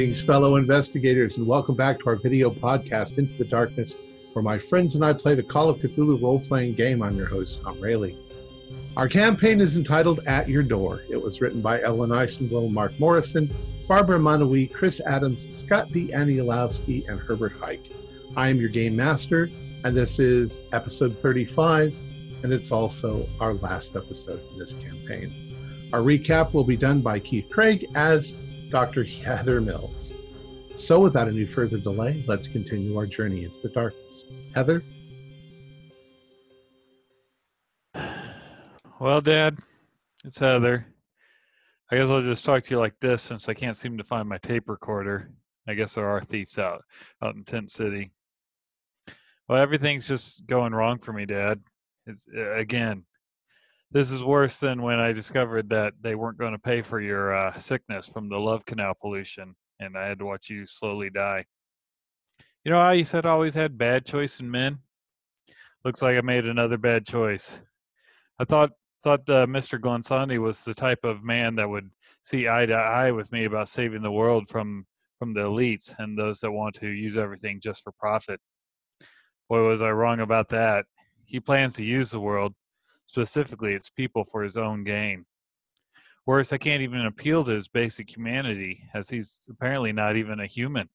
Greetings, fellow investigators, and welcome back to our video podcast, Into the Darkness, where my friends and I play the Call of Cthulhu role playing game. I'm your host, Tom Rayleigh. Our campaign is entitled At Your Door. It was written by Ellen Eisenville, Mark Morrison, Barbara Manui, Chris Adams, Scott B. Aniolowski, and Herbert Hike. I am your game master, and this is episode 35, and it's also our last episode in this campaign. Our recap will be done by Keith Craig as Dr. Heather Mills. So, without any further delay, let's continue our journey into the darkness. Heather? Well, Dad, it's Heather. I guess I'll just talk to you like this since I can't seem to find my tape recorder. I guess there are thieves out out in Tent City. Well, everything's just going wrong for me, Dad. It's again. This is worse than when I discovered that they weren't going to pay for your uh, sickness from the love canal pollution, and I had to watch you slowly die. You know how you said I always had bad choice in men? Looks like I made another bad choice. I thought thought uh, Mr. Glensandi was the type of man that would see eye to eye with me about saving the world from from the elites and those that want to use everything just for profit. Boy, was I wrong about that. He plans to use the world, specifically its people, for his own gain. Worse, I can't even appeal to his basic humanity, as he's apparently not even a human.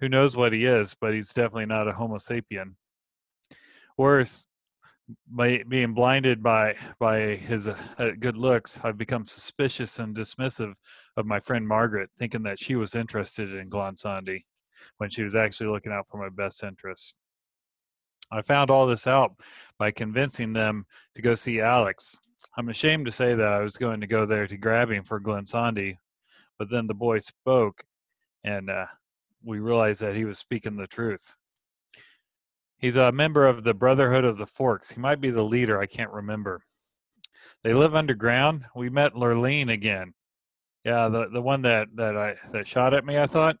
Who knows what he is, but he's definitely not a Homo sapien. Worse, by being blinded by by his uh, good looks, I've become suspicious and dismissive of my friend Margaret, thinking that she was interested in Glensandi when she was actually looking out for my best interests. I found all this out by convincing them to go see Alex. I'm ashamed to say that I was going to go there to grab him for Glenn Sandy, but then the boy spoke, and uh, we realized that he was speaking the truth. He's a member of the Brotherhood of the Forks. He might be the leader. I can't remember. They live underground. We met Lurleen again. Yeah, the the one that that I that shot at me. I thought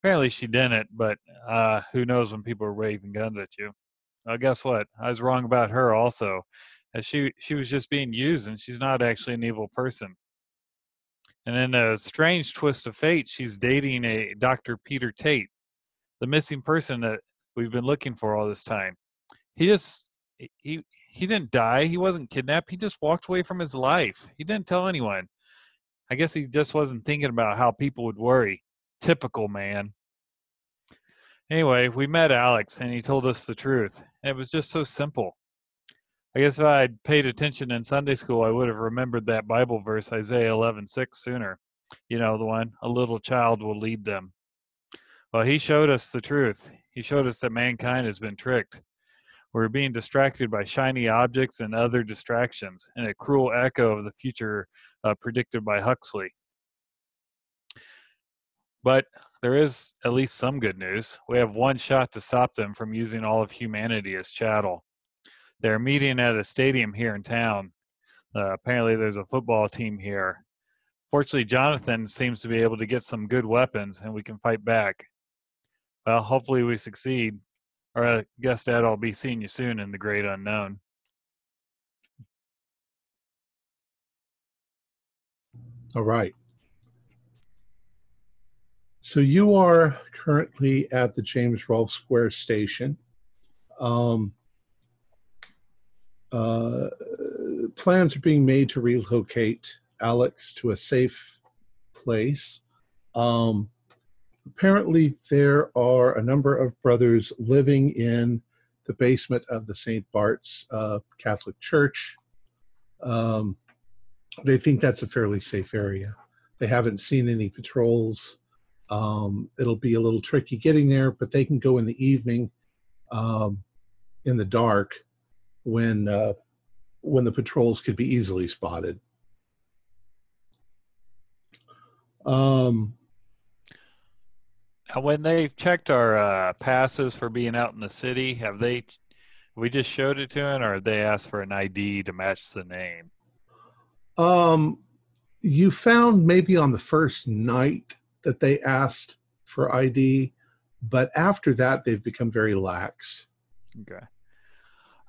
apparently she didn't, but uh, who knows when people are waving guns at you? Well, guess what? I was wrong about her also. She she was just being used, and she's not actually an evil person. And in a strange twist of fate, she's dating a Dr. Peter Tate, the missing person that we've been looking for all this time. He just he he didn't die. He wasn't kidnapped. He just walked away from his life. He didn't tell anyone. I guess he just wasn't thinking about how people would worry. Typical man. Anyway, we met Alex and he told us the truth. And it was just so simple. I guess if I had paid attention in Sunday school, I would have remembered that Bible verse, Isaiah 11 6, sooner. You know, the one, a little child will lead them. Well, he showed us the truth. He showed us that mankind has been tricked. We're being distracted by shiny objects and other distractions, and a cruel echo of the future uh, predicted by Huxley. But there is at least some good news. We have one shot to stop them from using all of humanity as chattel. They're meeting at a stadium here in town. Uh, apparently, there's a football team here. Fortunately, Jonathan seems to be able to get some good weapons, and we can fight back. Well, hopefully we succeed. Or I guess, Dad, I'll be seeing you soon in the great unknown. All right. So you are currently at the James Rolfe Square station. Um, uh, plans are being made to relocate Alex to a safe place. Um, apparently there are a number of brothers living in the basement of the St. Bart's uh, Catholic Church. Um, they think that's a fairly safe area. They haven't seen any patrols. Um, it'll be a little tricky getting there, but they can go in the evening um, in the dark when uh, when the patrols could be easily spotted. Um, when they've checked our uh, passes for being out in the city, have they? We just showed it to them, or they asked for an ID to match the name. Um, you found maybe on the first night that they asked for ID, but after that they've become very lax. Okay.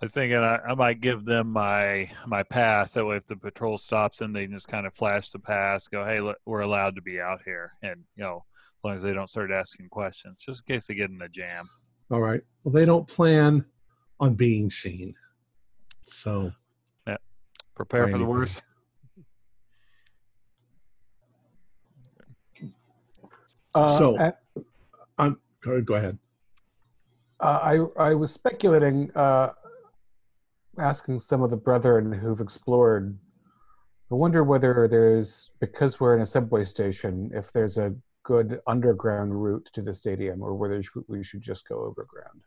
I was thinking I, I might give them my my pass. That way, if the patrol stops in, they can just kind of flash the pass, go, "Hey, look, we're allowed to be out here," and you know, as long as they don't start asking questions, just in case they get in a jam. All right. Well, they don't plan on being seen, so yeah. Prepare for the worst. Uh, So- and, go, go ahead. uh, I I was speculating, uh, asking some of the brethren who've explored. I wonder whether there's because we're in a subway station, if there's a good underground route to the stadium, or whether we should just go overground.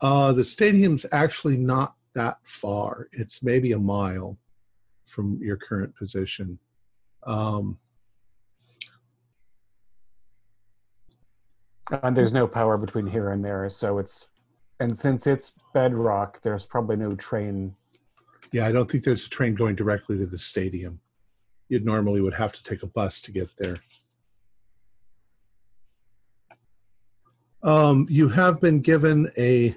Uh, the stadium's actually not that far. It's maybe a mile from your current position. Um, And there's no power between here and there, so it's. And since it's bedrock, there's probably no train. yeah, I don't think there's a train going directly to the stadium. You normally would have to take a bus to get there. Um, you have been given a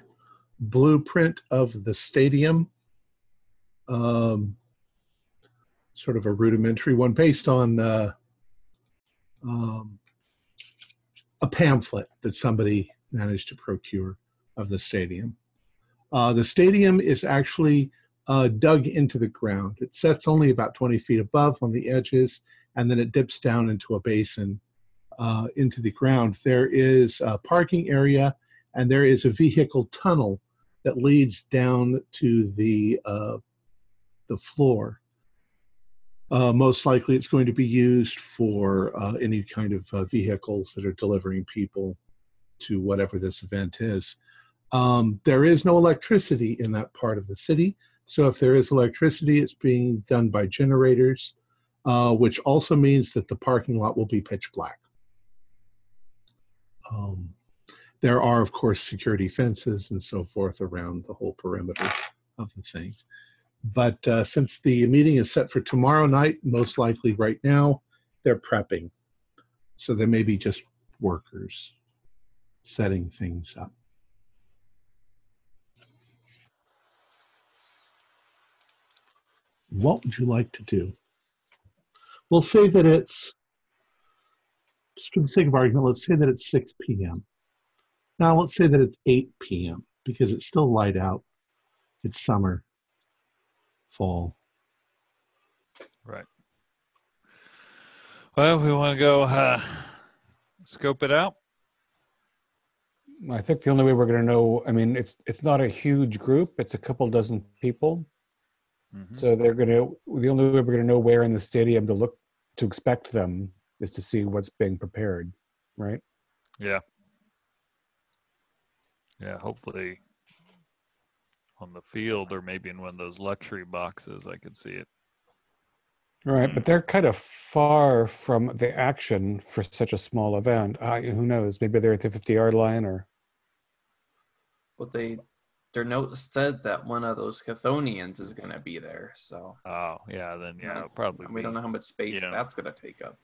blueprint of the stadium, um, sort of a rudimentary one based on uh, um, a pamphlet that somebody managed to procure of the stadium. Uh, the stadium is actually uh, dug into the ground. It sets only about 20 feet above on the edges, and then it dips down into a basin uh, into the ground. There is a parking area, and there is a vehicle tunnel that leads down to the uh, the floor. Uh, most likely, it's going to be used for uh, any kind of uh, vehicles that are delivering people to whatever this event is. Um, there is no electricity in that part of the city, so if there is electricity, it's being done by generators, uh, which also means that the parking lot will be pitch black. Um, there are, of course, security fences and so forth around the whole perimeter of the thing. But uh, since the meeting is set for tomorrow night, most likely right now, they're prepping. So there may be just workers setting things up. What would you like to do? We'll say that it's, just for the sake of argument, let's say that it's 6 p.m. Now let's say that it's 8 p.m. because it's still light out. It's summer, fall. Right. Well, we want to go uh, scope it out. I think the only way we're going to know, I mean, it's it's not a huge group; it's a couple dozen people. Mhm. So they're going to. The only way we're going to know where in the stadium to look to expect them is to see what's being prepared, right? Yeah. Yeah, hopefully on the field or maybe in one of those luxury boxes, I could see it. Right, but they're kind of far from the action for such a small event. Uh, who knows? Maybe they're at the fifty-yard line, or But they their note said that one of those Chthonians is gonna be there, so Oh, yeah, then yeah, Right. probably. we don't know how much space Yeah. that's gonna take up.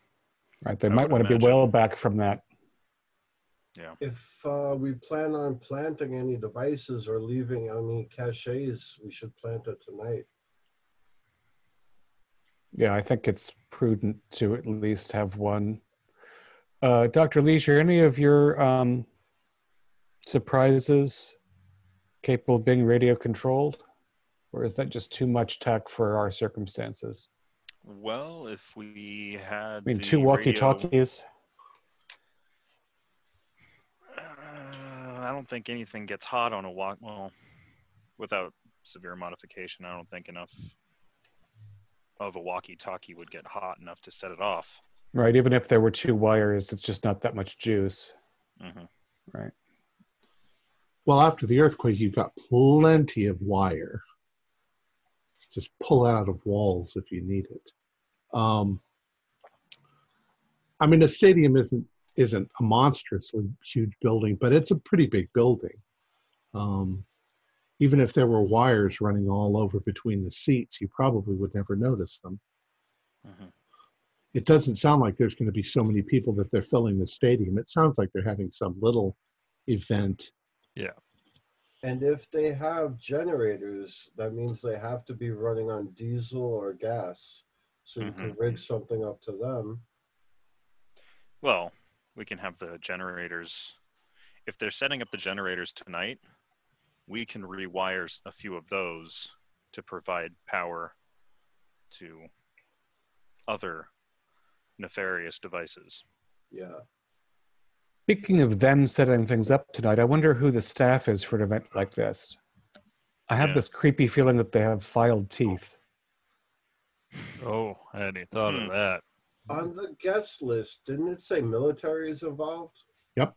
right, they I might want to be well back from that. If uh, we plan on planting any devices or leaving any caches, we should plant it tonight. Yeah, I think it's prudent to at least have one. Uh, Dr. Leisure, any of your um, surprises capable of being radio controlled? Or is that just too much tech for our circumstances? Well, if we had I mean, two walkie talkies. Uh, I don't think anything gets hot on a walk. Well, without severe modification, I don't think enough of a walkie-talkie would get hot enough to set it off. Right, even if there were two wires, it's just not that much juice. hmm Right. Well, after the earthquake, you've got plenty of wire. Just pull out of walls if you need it. Um, I mean, a stadium isn't isn't a monstrously huge building, but it's a pretty big building. Um, even if there were wires running all over between the seats, you probably would never notice them. hmm It doesn't sound like there's going to be so many people that they're filling the stadium. It sounds like they're having some little event. Yeah. And if they have generators, that means they have to be running on diesel or gas. So you can Mhm. rig something up to them. Well, we can have the generators. If they're setting up the generators tonight, we can rewire a few of those to provide power to other nefarious devices. Yeah. Speaking of them setting things up tonight, I wonder who the staff is for an event like this. I have Yeah. this creepy feeling that they have filed teeth. Oh, I hadn't thought Hmm. of that. On the guest list, didn't it say military is involved? Yep.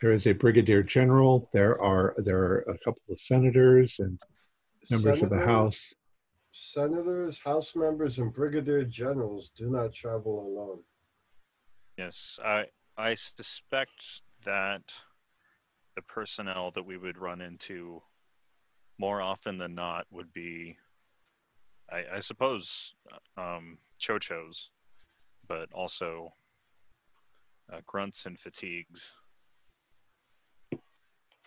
There is a brigadier general. There are there are a couple of senators and members of the House. Senators, House members, and brigadier generals do not travel alone. Yes, I I suspect that the personnel that we would run into more often than not would be, I, I suppose, um, Tcho-Tchos, but also uh, grunts and fatigues.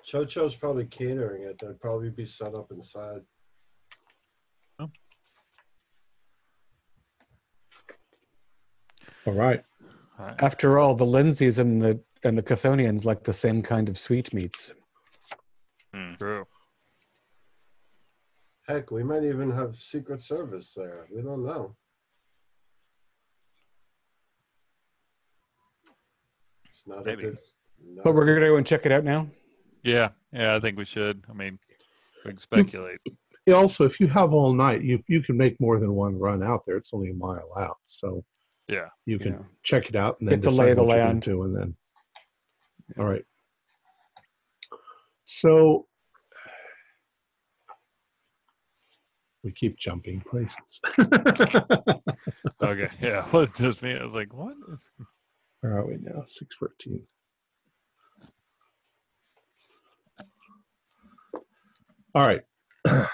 Tcho-Tcho's probably catering it. They'd probably be set up inside. All right. All right. After all, the Lindsays and the and the Chthonians like the same kind of sweetmeats. Hmm. True. Heck, we might even have Secret Service there. We don't know. Not Maybe. a good. not But we're gonna go and check it out now. Yeah, yeah, I think we should. I mean, we can speculate. Also, if you have all night, you you can make more than one run out there. It's only a mile out, so Yeah. you can Yeah. check it out and then Get the decide lay of the what gonna land. do, and then. All right. So we keep jumping places. Okay. Yeah. It was just me. I was like, what? Where are we now? Six fourteen. All right.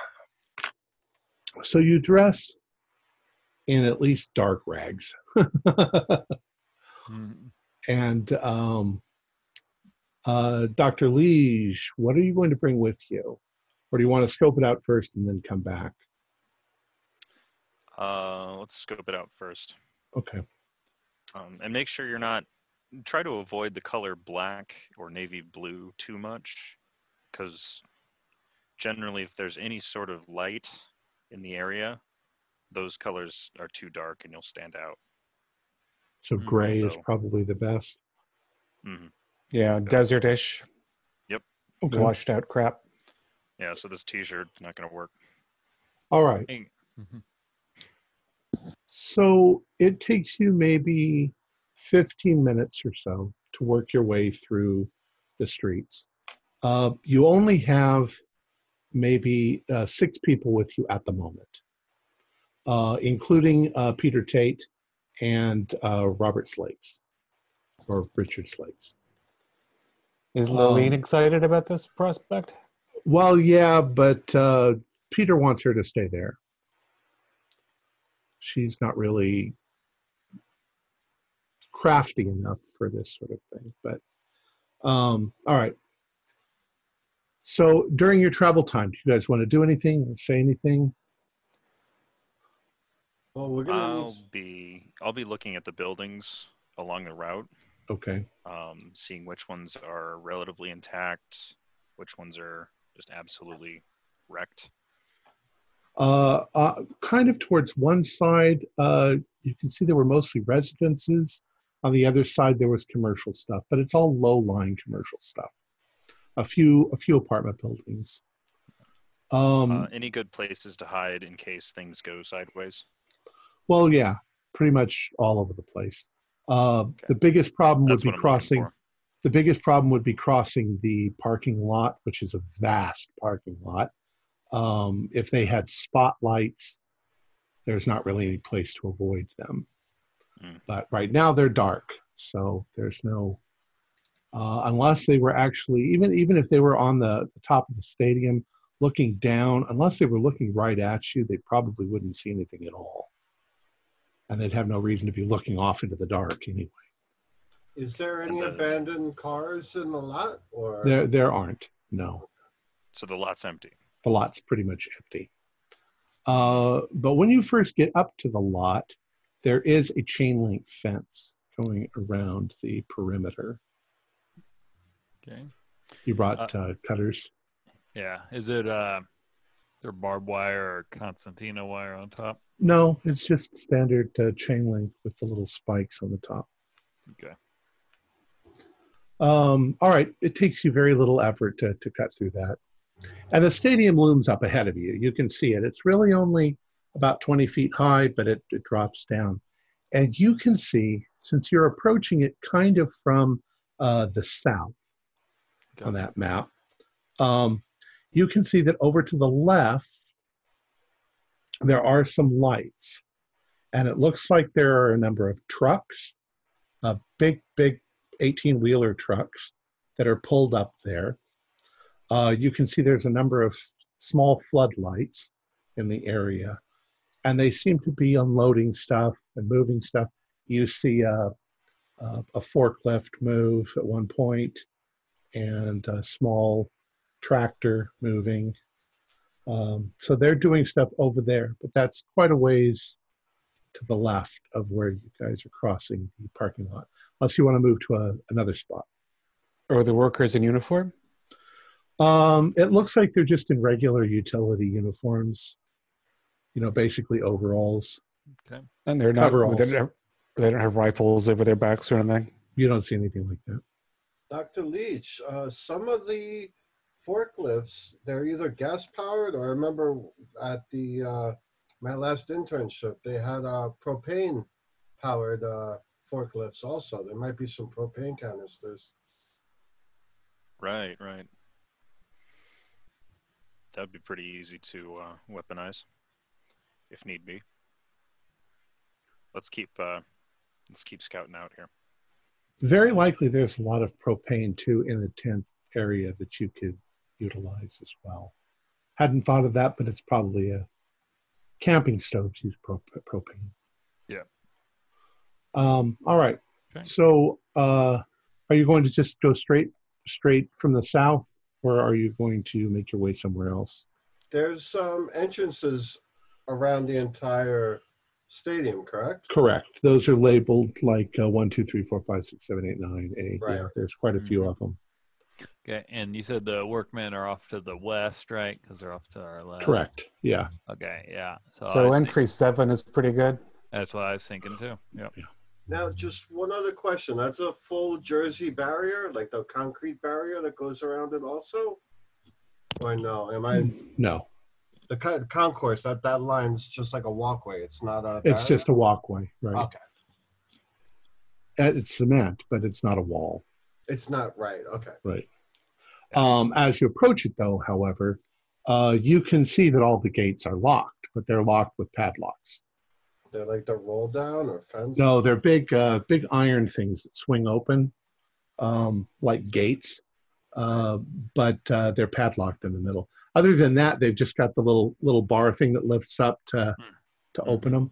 so you dress in at least dark rags, Mm, and um, uh, Dr. Liege, what are you going to bring with you, or do you want to scope it out first and then come back? Uh, let's scope it out first, Okay. Um, and make sure you're not. Try to avoid the color black or navy blue too much, because generally, if there's any sort of light in the area, those colors are too dark and you'll stand out. So Mm, gray is probably the best. hmm Yeah, desertish, Okay. washed out crap. Yeah, so this T-shirt's not gonna work. All right. dang. So it takes you maybe 15 minutes or so to work your way through the streets. Uh, you only have maybe uh, six people with you at the moment, uh, including uh, Peter Tate and uh, Robert Slates or Richard Slates. Is Um, Lillian excited about this prospect? Well, yeah, but uh, Peter wants her to stay there. She's not really crafty enough for this sort of thing. But um, all right. So during your travel time, do you guys want to do anything or say anything? Well, we're gonna I'll need. be I'll be looking at the buildings along the route, Okay. um, seeing which ones are relatively intact, which ones are just absolutely wrecked. Uh, uh, kind of towards one side, uh, you can see there were mostly residences. On the other side, there was commercial stuff, but it's all low-lying commercial stuff. A few, a few apartment buildings. Um, Uh, any good places to hide in case things go sideways? well, yeah, pretty much all over the place. Uh, The biggest problem That's would be crossing. The biggest problem would be crossing the parking lot, which is a vast parking lot. Um, if they had spotlights, there's not really any place to avoid them. Mm. But right now they're dark, so there's no. Uh, unless they were actually even even if they were on the, the top of the stadium looking down, unless they were looking right at you, they probably wouldn't see anything at all, and they'd have no reason to be looking off into the dark anyway. Is there any the- abandoned cars in the lot, or There there aren't no. So the lot's empty. The lot's pretty much empty. Uh, but when you first get up to the lot, there is a chain link fence going around the perimeter. Okay. You brought uh, cutters. Yeah. Is it uh there barbed wire or concertina wire on top? No, it's just standard uh, chain link with the little spikes on the top. Okay. Um, all right, it takes you very little effort to, to cut through that. And the stadium looms up ahead of you. You can see it. It's really only about 20 feet high, but it, it drops down. And you can see, since you're approaching it kind of from uh, the south Got on it. that map, um, you can see that over to the left, there are some lights. And it looks like there are a number of trucks, uh, big, big 18 wheeler trucks that are pulled up there. Uh, you can see there's a number of small floodlights in the area, and they seem to be unloading stuff and moving stuff. You see a, a, a forklift move at one point, and a small tractor moving. Um, so they're doing stuff over there, but that's quite a ways to the left of where you guys are crossing the parking lot, unless you want to move to a, another spot. Or the workers in uniform? Um, it looks like they're just in regular utility uniforms, you know, basically overalls. Okay. And they're not. Coveralls. They don't, have, they don't have rifles over their backs or anything. You don't see anything like that. Dr. Leach, uh, some of the forklifts, they're either gas powered or I remember at the uh, my last internship, they had uh, propane powered uh, forklifts also. There might be some propane canisters. Right, right. That'd be pretty easy to uh, weaponize, if need be. Let's keep uh, let's keep scouting out here. Very likely there's a lot of propane too in the 10th area that you could utilize as well. Hadn't thought of that, but it's probably a camping stoves use pro- propane. Yeah. Um, all right. Okay. So, uh, are you going to just go straight straight from the south, or are you going to make your way somewhere else? There's some entrances around the entire stadium, correct? Correct. Those are labeled like uh, one, two, three, four, five, six, seven, eight, nine, eight. Right. Yeah, there's quite a few of them. Okay. And you said the workmen are off to the west, right? Because they're off to our left. Correct. Yeah. Okay. Yeah. So, So was entry seven is pretty good. that's what I was thinking too. Yep. Now, just one other question. That's a full Jersey barrier, like the concrete barrier that goes around it also? Or no? Am I No, the, co- the concourse? That that line's just like a walkway. It's not a. it's barrier? just a walkway, right? Okay. Uh, It's cement, but it's not a wall, It's not right. Okay. right? Um, as you approach it, though, however, uh, you can see that all the gates are locked, but they're locked with padlocks. They're like the roll down or fence. No, they're big, uh, big iron things that swing open, um, like gates, uh, but uh, they're padlocked in the middle. Other than that, they've just got the little little bar thing that lifts up to to open them.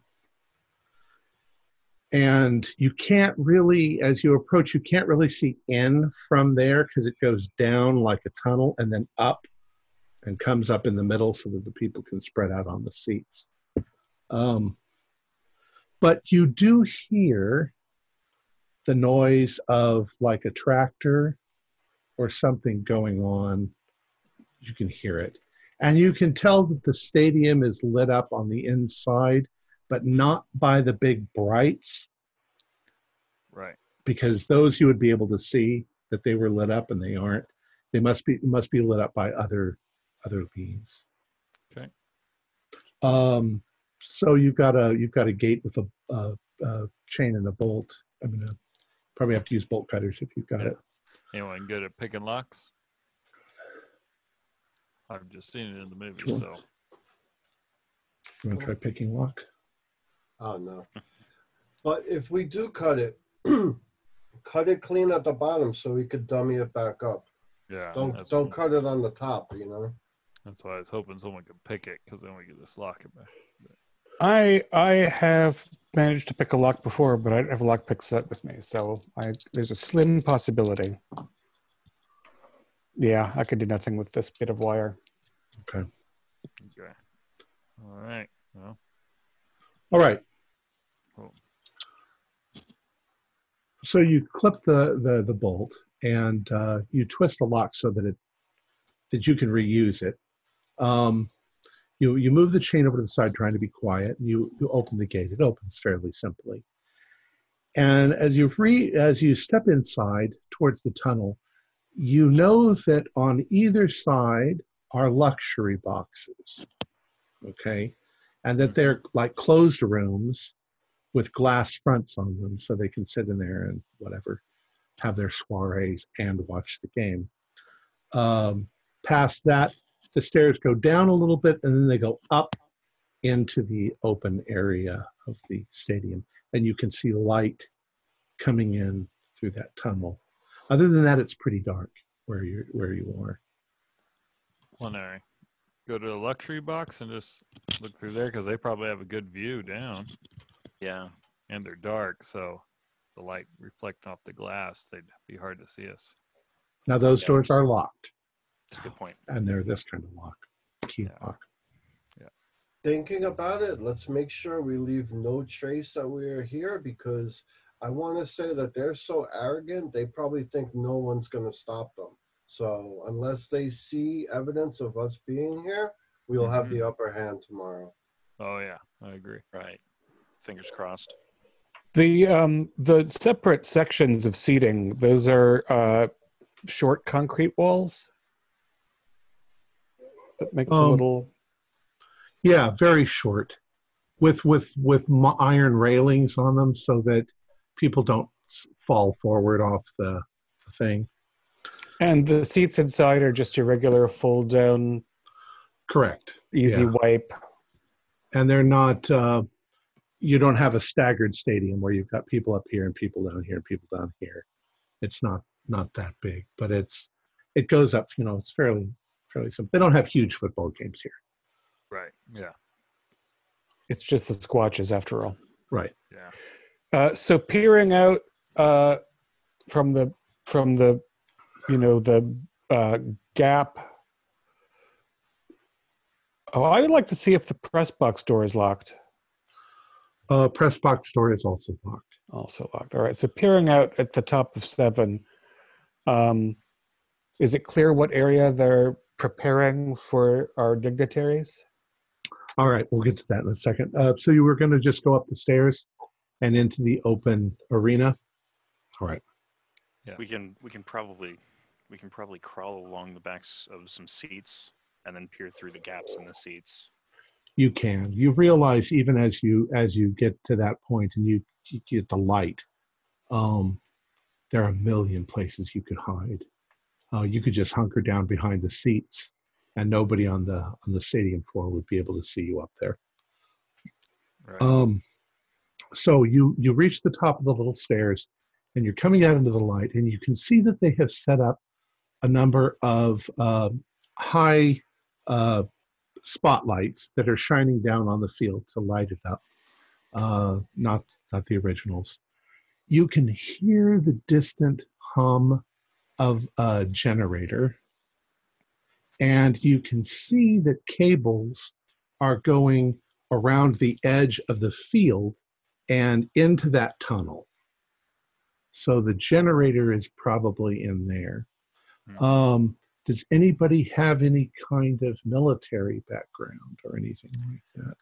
And you can't really, as you approach, you can't really see in from there because it goes down like a tunnel and then up and comes up in the middle so that the people can spread out on the seats. Um, but you do hear the noise of like a tractor or something going on. You can hear it. And you can tell that the stadium is lit up on the inside, but not by the big brights, Right. because those you would be able to see that they were lit up and they aren't. They must be must be lit up by other other means. Okay. Um, so you've got a you've got a gate with a, a, a chain and a bolt. I mean, uh, probably have to use bolt cutters if you've got it. Anyone good at picking locks? I've just seen it in the movie, Sure. so You want to try picking lock? Oh no. But if we do cut it, cut it clean at the bottom so we could dummy it back up. yeah. Don't don't cut it on the top. You know. that's why I was hoping someone could pick it because then we could just lock it back. I I have managed to pick a lock before, but I don't have a lock pick set with me, so I there's a slim possibility. Yeah, I could do nothing with this bit of wire. Okay. Okay. All right. Well, All right. Cool. So you clip the the, the bolt and uh, you twist the lock so that it that you can reuse it. Um, you you move the chain over to the side, trying to be quiet. And you you open the gate. It opens fairly simply. And as you re, as you step inside towards the tunnel, you know that on either side are luxury boxes. Okay, and that they're like closed rooms with glass fronts on them so they can sit in there and whatever, have their soirees and watch the game. Um, past that, the stairs go down a little bit and then they go up into the open area of the stadium. And you can see light coming in through that tunnel. Other than that, it's pretty dark where you where you are. when I go to the luxury box and just look through there because they probably have a good view down Yeah. and they're dark, so the light reflecting off the glass, they'd be hard to see us. Now those Yeah. doors are locked, That's a good point. and they're this kind of lock, key Yeah. lock. Yeah. Thinking about it, let's make sure we leave no trace that we are here because I want to say that they're so arrogant, they probably think no one's going to stop them. So unless they see evidence of us being here, we'll have the upper hand tomorrow. Oh yeah, I agree. Right. Fingers crossed. The um the separate sections of seating, those are uh short concrete walls. That makes a Um, little Yeah, very short, with with with iron railings on them so that people don't fall forward off the, the thing. and the seats inside are just your regular fold down, Correct, easy Yeah. wipe. and they're not. Uh, you don't have a staggered stadium where you've got people up here and people down here and people down here. It's not not that big, but it's it goes up. You know, it's fairly fairly simple. They don't have huge football games here. Right. Yeah. It's just the squatches after all. Right. Yeah. Uh, so peering out uh, from the from the you know the uh, gap. Oh, I would like to see if the press box door is locked. Uh, press box door is also locked. Also locked. All right. So peering out at the top of seven, um, is it clear what area they're preparing for our dignitaries? All right, we'll get to that in a second. Uh, so you were going to just go up the stairs and into the open arena. All right. Yeah. We can we can probably we can probably crawl along the backs of some seats and then peer through the gaps in the seats. you can you realize even as you as you get to that point and you, you get the light um there are a million places you could hide uh, you could just hunker down behind the seats and nobody on the on the stadium floor would be able to see you up there Right. um so you you reach the top of the little stairs and you're coming out into the light and you can see that they have set up a number of uh, high uh, spotlights that are shining down on the field to light it up. Uh, not not the originals. You can hear the distant hum of a generator, and you can see that cables are going around the edge of the field and into that tunnel. So the generator is probably in there. Hmm. Um, does anybody have any kind of military background or anything like that?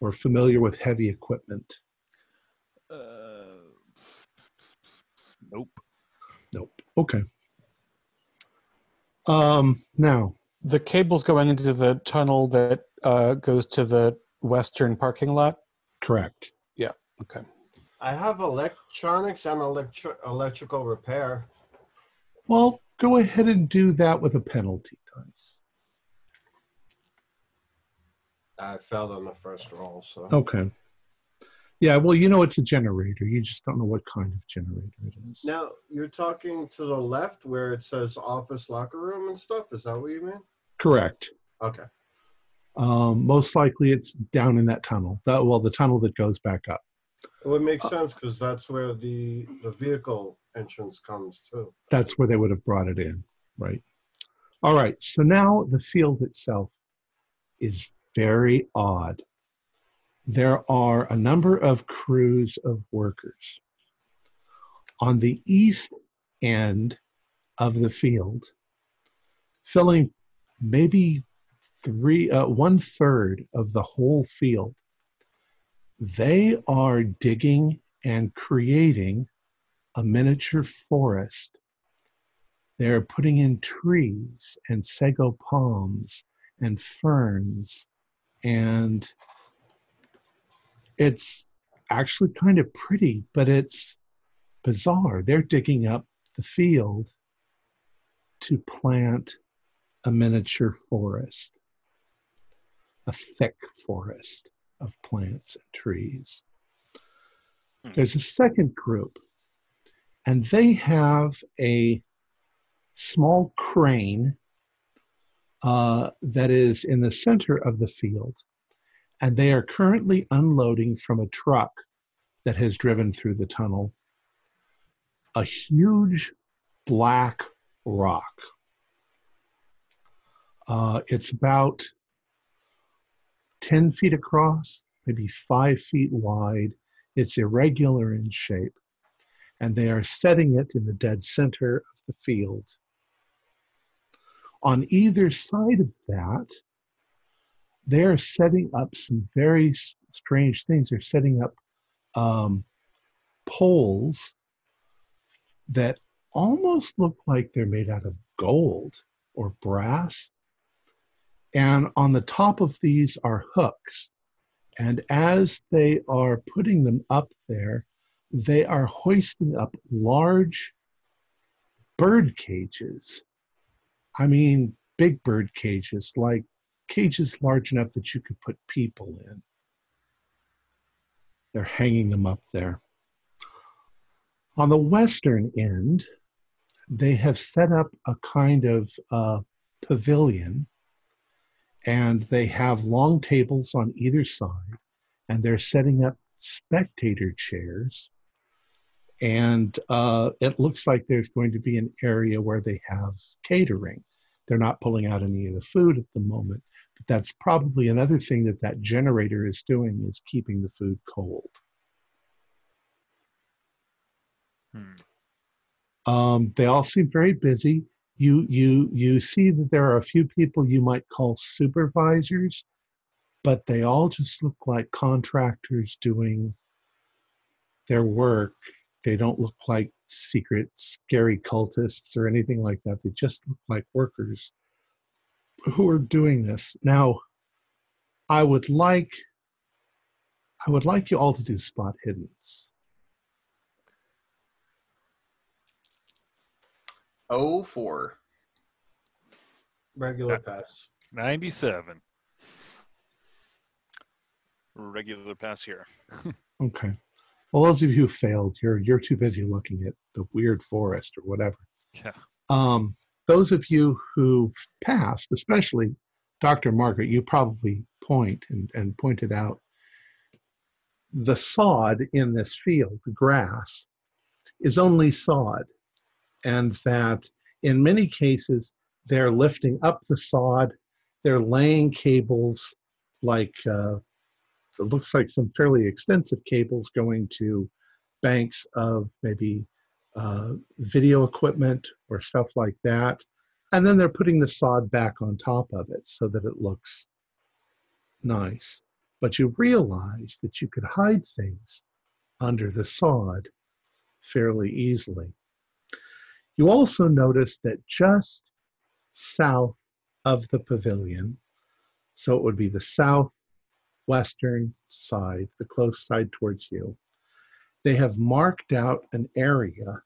Or familiar with heavy equipment? Uh, nope. Nope. Okay. Um, now, The cable's going into the tunnel that uh, goes to the western parking lot. correct. Yeah. Okay. I have electronics and electri- electrical repair. Well, go ahead and do that with a penalty dice. I failed on the first roll, so Okay. Yeah, well, you know it's a generator. You just don't know what kind of generator it is. now you're talking to the left where it says office locker room and stuff. Is that what you mean? Correct. Okay. Um, most likely it's down in that tunnel. That, well, the tunnel that goes back up. It would make sense because that's where the the vehicle entrance comes to. That's where they would have brought it in, right? All right, so now the field itself is very odd. There are a number of crews of workers. On the east end of the field, filling maybe three, uh, one third of the whole field, they are digging and creating a miniature forest. They're putting in trees and sago palms and ferns, and it's actually kind of pretty, but it's bizarre. They're digging up the field to plant a miniature forest, a thick forest of plants and trees. Hmm. There's a second group, and they have a small crane uh, that is in the center of the field, and they are currently unloading from a truck that has driven through the tunnel a huge black rock. Uh, it's about 10 feet across, maybe five feet wide. It's irregular in shape, and they are setting it in the dead center of the field. On either side of that, they're setting up some very strange things. They're setting up um, poles that almost look like they're made out of gold or brass. And on the top of these are hooks. And as they are putting them up there, they are hoisting up large bird cages. I mean, big bird cages, like cages large enough that you could put people in. They're hanging them up there. On the western end, they have set up a kind of uh, pavilion and they have long tables on either side and they're setting up spectator chairs and uh, it looks like there's going to be an area where they have catering they're not pulling out any of the food at the moment that's probably another thing that that generator is doing is keeping the food cold Hmm. Um, they all seem very busy. You you you see that there are a few people you might call supervisors, but they all just look like contractors doing their work. They don't look like secret scary cultists or anything like that. They just look like workers who are doing this. Now, I would like I would like you all to do spot hiddens. Oh four. Regular pass. 97. Regular pass here. Okay. Well, those of you who failed, you're you're too busy looking at the weird forest or whatever. Yeah. Um, those of you who passed, especially Dr. Margaret, you probably point and, and pointed out the sod in this field, the grass, is only sod, and that in many cases they're lifting up the sod, they're laying cables like uh, it looks like some fairly extensive cables going to banks of maybe uh, video equipment or stuff like that. And then they're putting the sod back on top of it so that it looks nice. But you realize that you could hide things under the sod fairly easily. You also notice that just south of the pavilion, so it would be the south western side, the close side towards you, they have marked out an area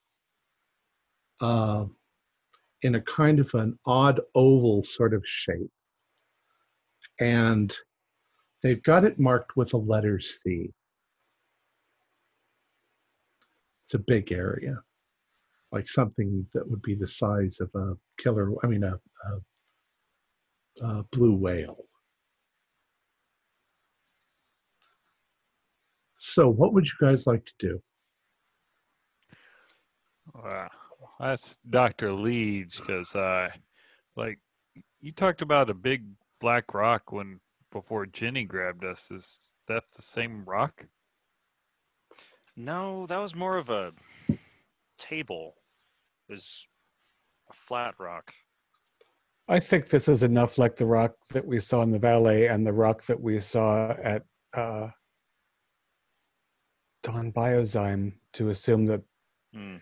uh, in a kind of an odd oval sort of shape. And they've got it marked with a letter C. It's a big area, like something that would be the size of a killer, I mean, a, a, a blue whale. So, what would you guys like to do? Wow, that's Doctor Leeds because uh, like you talked about a big black rock when before Jenny grabbed us. Is that the same rock? No, that was more of a table. It was a flat rock. I think this is enough like the rock that we saw in the valley and the rock that we saw at uh, Don Biozyme to assume that Hmm.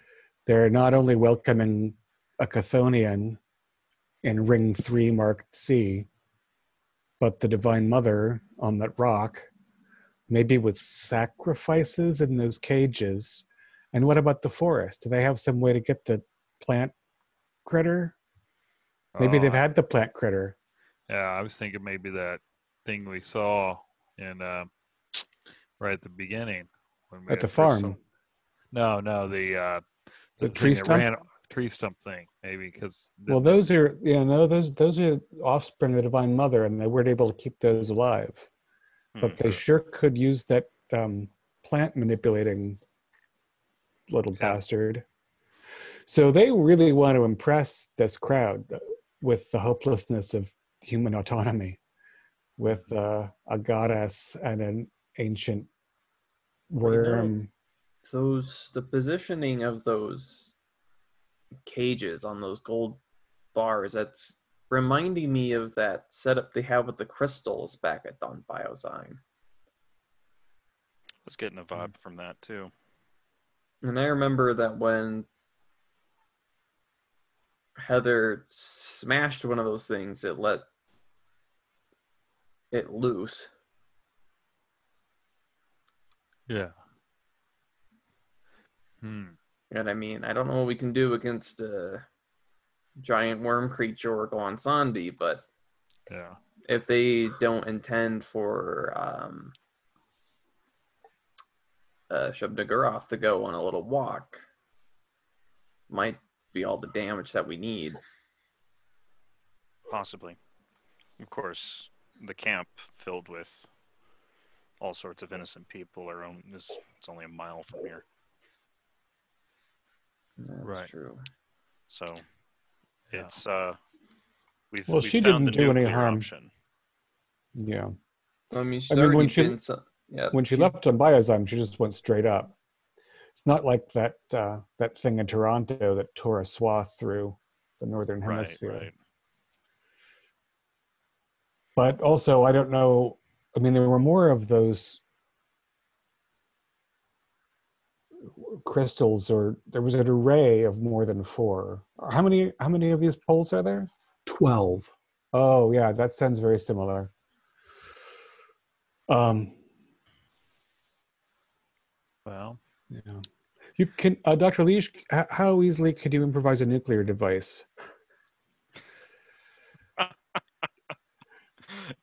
they're not only welcoming a Chthonian in Ring 3 marked C, but the Divine Mother on that rock, maybe with sacrifices in those cages. And what about the forest? Do they have some way to get the plant critter? Maybe they've Oh, had the plant critter. Yeah, I was thinking maybe that thing we saw in uh, right at the beginning when we At the farm. saw- No, no, the uh, The thing tree stump? ran- tree stump thing, maybe because Well, those are yeah, no, those those are offspring of the Divine Mother, and they weren't able to keep those alive. But Hmm. they sure could use that um, plant manipulating little Yeah. bastard. So they really want to impress this crowd with the hopelessness of human autonomy, with uh, a goddess and an ancient Well, you know, worm. those the positioning of those cages on those gold bars that's reminding me of that setup they have with the crystals back at Don Biozyme. I was getting a vibe from that too. And I remember that when Heather smashed one of those things, it let it loose. Yeah. Hmm. And I mean, I don't know what we can do against a giant worm creature or Sandi, but Yeah. if they don't intend for um, uh, Shub-Niggurath to go on a little walk, might be all the damage that we need. Possibly. Of course, the camp filled with all sorts of innocent people are own is it's only a mile from here. That's Right. true. So Yeah. it's uh we've Well, we've she found didn't do any harm. option. Yeah. I mean, she's I mean, when she- been. So, yeah. when she left on Biozyme, she just went straight up. It's not like that uh, that thing in Toronto that tore a swath through the northern Right, hemisphere. right. But also, I don't know. I mean, there were more of those crystals, or there was an array of more than four. How many? How many of these poles are there? 12. Oh, yeah, that sounds very similar. Um, Well, Yeah. You can, uh, Dr. Leish. how easily could you improvise a nuclear device?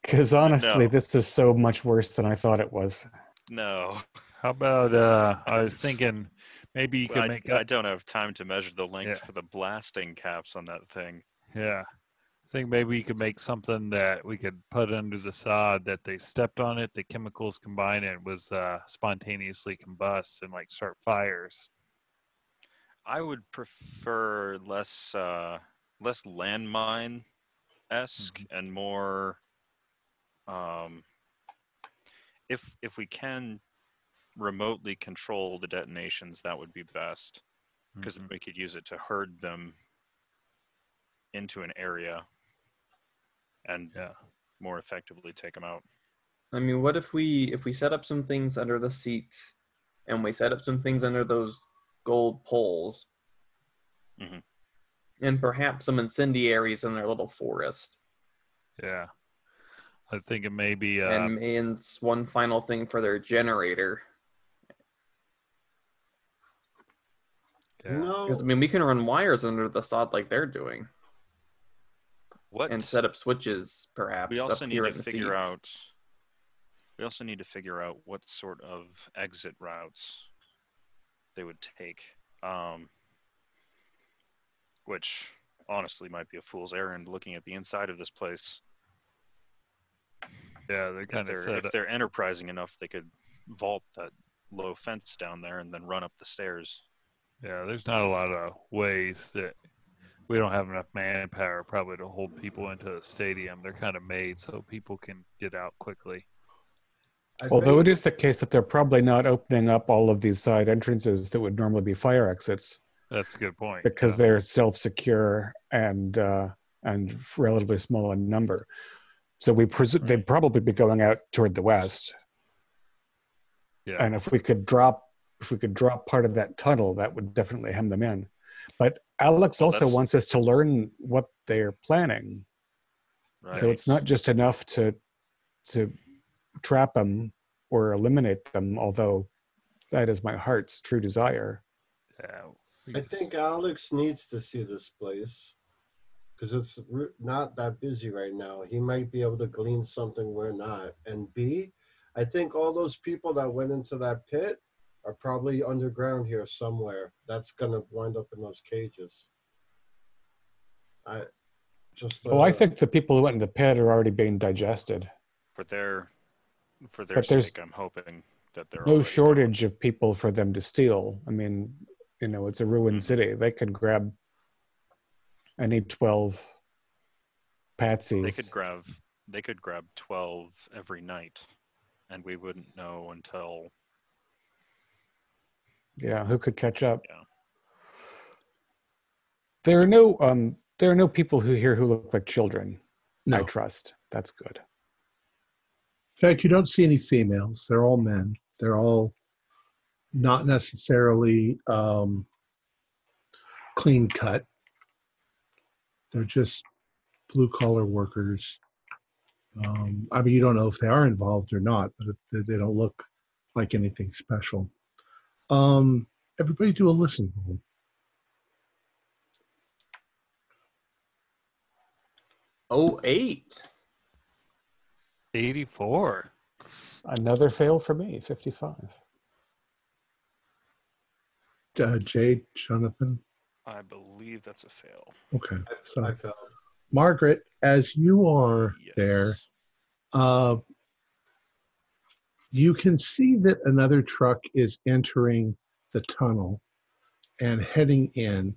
Because honestly, No. this is so much worse than I thought it was. No, how about uh? I was thinking maybe you could I, make I don't have time to measure the length Yeah. for the blasting caps on that thing. Yeah. I think maybe you could make something that we could put under the sod that they stepped on it, the chemicals combine, and it was uh, spontaneously combust and like start fires. I would prefer less uh, less landmine esque Mm-hmm. and more um, if if we can remotely control the detonations, that would be best because Mhm. we could use it to herd them into an area and Yeah. more effectively take them out. I mean, what if we if we set up some things under the seat, and we set up some things under those gold poles, Mhm. and perhaps some incendiaries in their little forest, Yeah. I was thinking maybe uh, and and s- one final thing for their generator. yeah. No, Because I mean, we can run wires under the sod like they're doing, What and set up switches perhaps we also up need here to figure seats. out we also need to figure out what sort of exit routes they would take um, which honestly might be a fool's errand looking at the inside of this place Yeah, they're if kind of they're, if they're enterprising enough they could vault that low fence down there and then run up the stairs. Yeah, there's not a lot of ways that we don't have enough manpower probably to hold people into the stadium. They're kind of made so people can get out quickly. Although it is the case that they're probably not opening up all of these side entrances that would normally be fire exits That's a good point. because yeah. they're self-secure and uh, and relatively small in number. So we presume they'd probably be going out toward the west. yeah. And if we could drop if we could drop part of that tunnel, that would definitely hem them in. But Alex Well, also wants us to learn what they're planning. right. So it's not just enough to to trap them or eliminate them, although that is my heart's true desire. Yeah, I think Alex needs to see this place because it's not that busy right now. He might be able to glean something we're not. And B, I think all those people that went into that pit are probably underground here somewhere. That's gonna wind up in those cages. I just. Oh, I uh, think the people who went in the pit are already being digested. For their for their But there's sake, I'm hoping that they're No already shortage of people for them to steal. I mean, you know, it's a ruined Mhm. city. They could grab any 12 gone. patsies. They could grab they could grab twelve every night, and we wouldn't know until Yeah, who could catch up? Yeah. There are no um there are no people who here who look like children. No. I trust. That's good. In fact, you don't see any females. They're all men. They're all not necessarily um, clean cut. They're just blue collar workers. Um, I mean, you don't know if they are involved or not, but they- they don't look like anything special. Um, everybody do a listen roll. Oh eight. 84. Another fail for me, 55. Uh, Jade, Jonathan. I believe that's a fail. Okay. So, I felt Margaret, as you are there, uh, you can see that another truck is entering the tunnel and heading in,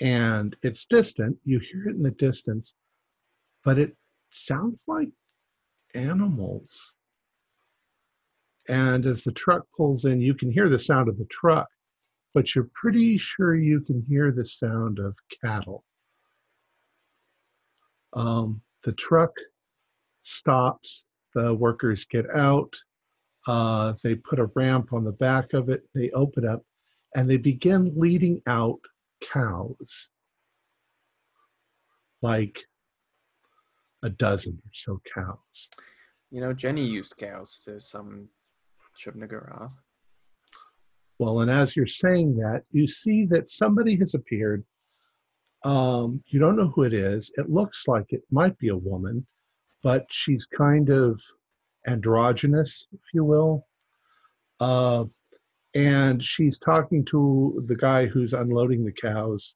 and it's distant. You hear it in the distance, but it sounds like animals. And as the truck pulls in, you can hear the sound of the truck, but you're pretty sure you can hear the sound of cattle. Um, the truck stops, the workers get out, uh, they put a ramp on the back of it, they open up, and they begin leading out cows. Like a dozen or so cows. You know, Jenny used cows to summon Shub-Niggurath. Well, and as you're saying that, you see that somebody has appeared. Um, you don't know who it is. It looks like it might be a woman, but she's kind of androgynous, if you will. Uh, and she's talking to the guy who's unloading the cows,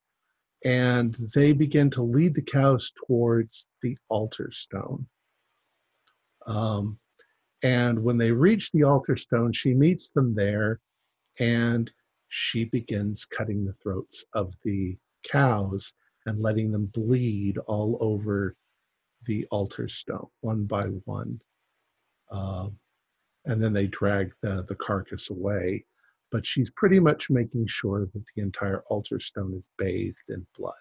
and they begin to lead the cows towards the altar stone. Um, and when they reach the altar stone, she meets them there and she begins cutting the throats of the cows and letting them bleed all over the altar stone one by one. Uh, and then they drag the, the carcass away. But she's pretty much making sure that the entire altar stone is bathed in blood.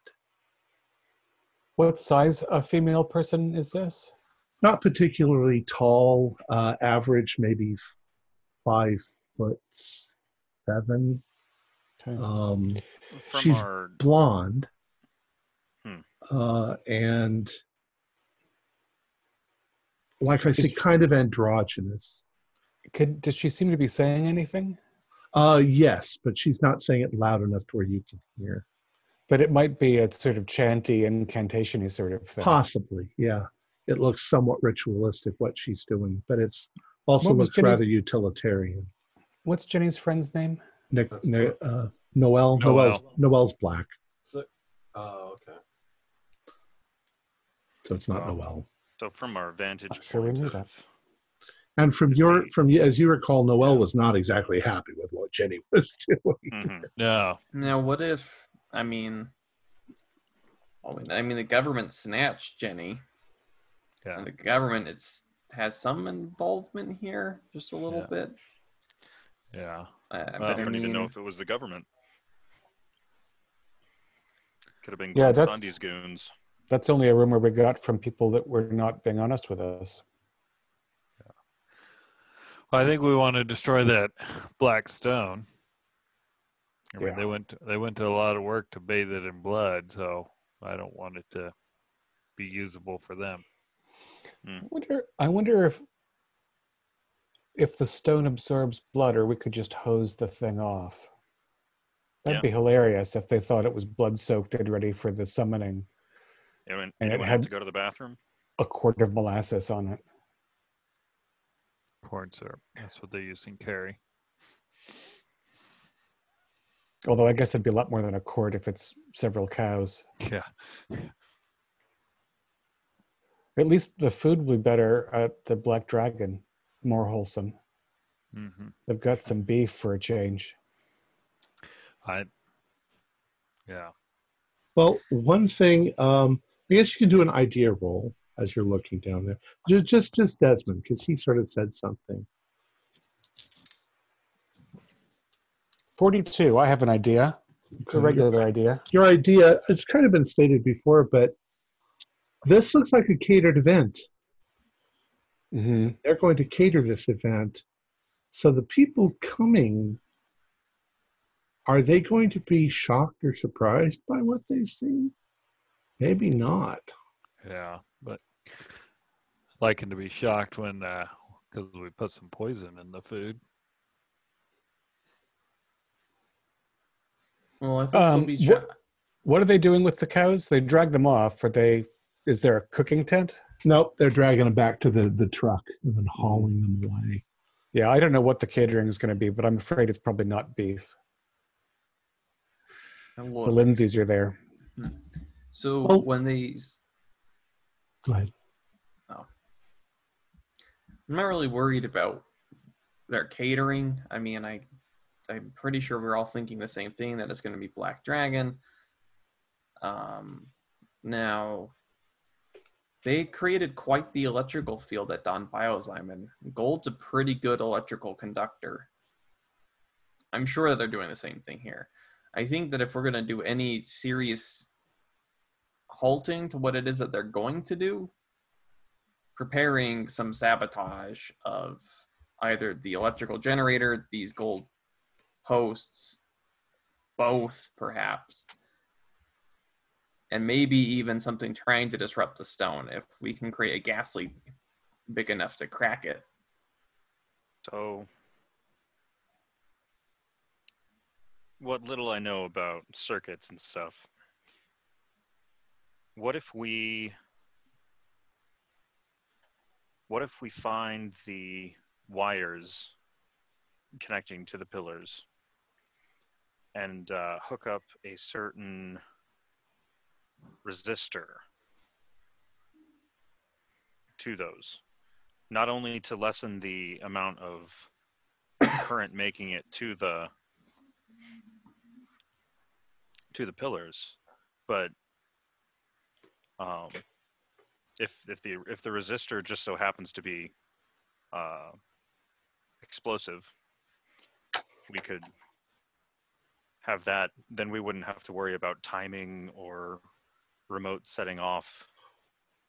What size a female person is this? Not particularly tall, uh, average maybe five foot seven. Okay. Um, she's our blonde Hmm. uh, and like i say kind of androgynous Could, does she seem to be saying anything? uh, yes but she's not saying it loud enough to where you can hear But it might be a sort of chanty incantation sort of thing. possibly yeah it looks somewhat ritualistic what she's doing but it's also What looks rather utilitarian What's Jenny's friend's name? Nick, That's Ni- uh, noel Noel. noel's noel's black so, oh, okay. so it's not Oh. noel so from our vantage Not sure we point knew of. And from your from as you recall, Noel was not exactly happy with what Jenny was doing. hmm No. Now, what if, I mean, I mean, the government snatched Jenny, Yeah. and the government it's has some involvement here, just a little Yeah. bit. Yeah. Uh, Well, but I I don't mean, even know if it was the government. Could have been Yeah, yeah, that's- Sandy's goons. That's only a rumor we got from people that were not being honest with us. Well, I think we want to destroy that black stone. I mean, Yeah. they went they went to a lot of work to bathe it in blood, so I don't want it to be usable for them. I wonder. I wonder if if the stone absorbs blood, or we could just hose the thing off. That'd Yeah. be hilarious if they thought it was blood soaked and ready for the summoning. Anyone, And it anyone have had- to go to the bathroom? A quart of molasses on it. Corn syrup. That's what they use in Carrie. Although I guess it'd be a lot more than a quart if it's several cows. Yeah. At least the food will be better at the Black Dragon, more wholesome. hmm They've got some beef for a change. I. Yeah. Well, one thing, um, I guess you can do an idea roll as you're looking down there. Just, just, just Desmond, because he sort of said something. 42. I have an idea. It's a regular idea. Your idea, it's kind of been stated before, but this looks like a catered event. Hmm They're going to cater this event. So the people coming, are they going to be shocked or surprised by what they see? Maybe not. Yeah. But liking to be shocked when because we put some poison in the food. well, I think they'll Um, be what- What are they doing with the cows? They drag them off. Are they? Is there a cooking tent? Nope, they're dragging them back to the, the truck and then hauling them away. Yeah, I don't know what the catering is going to be, but I'm afraid it's probably not beef. and The look, Lindsays are there. So Well- when they, Go ahead. I'm not really worried about their catering. I mean, I, I'm pretty sure we're all thinking the same thing that it's going to be Black Dragon. Um, now, they created quite the electrical field at Don Biozyme, and Gold's a pretty good electrical conductor. I'm sure that they're doing the same thing here. I think that if we're going to do any serious halting to what it is that they're going to do, preparing some sabotage of either the electrical generator, these gold posts, both perhaps, and maybe even something trying to disrupt the stone if we can create a gas leak big enough to crack it. So, what little I know about circuits and stuff, what if we, what if we find the wires connecting to the pillars and uh, hook up a certain resistor to those? not only to lessen the amount of current making it to the to the pillars, but um, if if the if the resistor just so happens to be uh, explosive, we could have that. Then we wouldn't have to worry about timing or remote setting off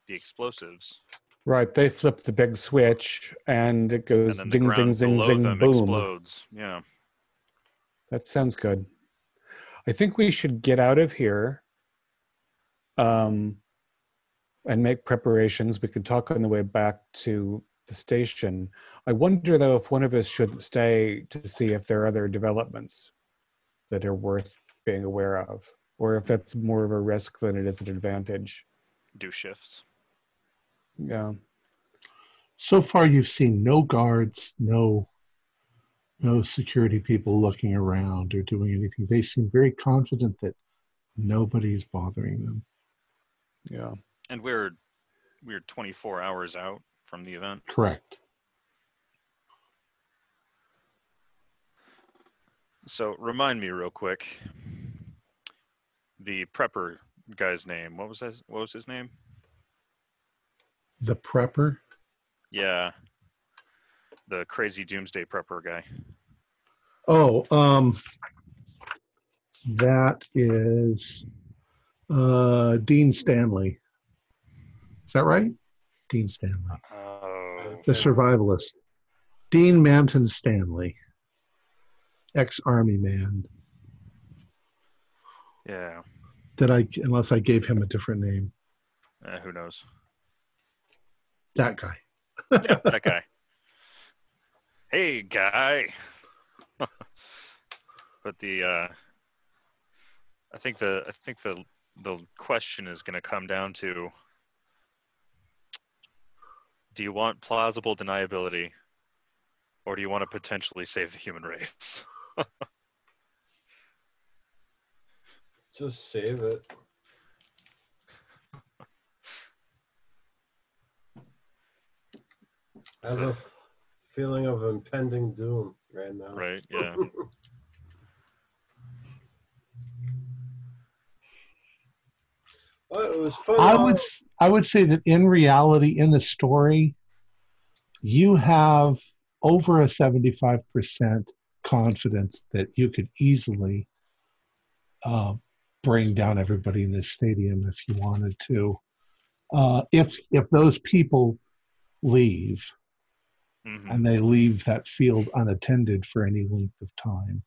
the explosives. Right. They flip the big switch and it goes and ding, zing, zing, zing, boom. explodes. Yeah. That sounds good. I think we should get out of here um, and make preparations. We can talk on the way back to the station. I wonder, though, if one of us should stay to see if there are other developments that are worth being aware of, or if that's more of a risk than it is an advantage. Do shifts. Yeah. So far, you've seen no guards, no no security people looking around or doing anything. They seem very confident that nobody's bothering them. Yeah. And we're we're 24 hours out from the event. Correct. So remind me real quick. The prepper guy's name. What was his? What was his name? The prepper. Yeah. The crazy doomsday prepper guy. Oh, um, that is uh, Dean Stanley. Is that right? Dean Stanley, Oh. the survivalist. Dean Manton Stanley, ex-army man. Yeah. Did I? Unless I gave him a different name. Eh, who knows? That guy. Yeah, that guy. Hey, guy. but the uh, I think the I think the the question is going to come down to: Do you want plausible deniability, or do you want to potentially save the human race? Just save it. I have a feeling of impending doom right now. right? Yeah. Well, it was fun. I would s- I would say that in reality, in the story, you have over a seventy five percent confidence that you could easily uh, bring down everybody in this stadium if you wanted to. Uh, if if those people leave hmm and they leave that field unattended for any length of time,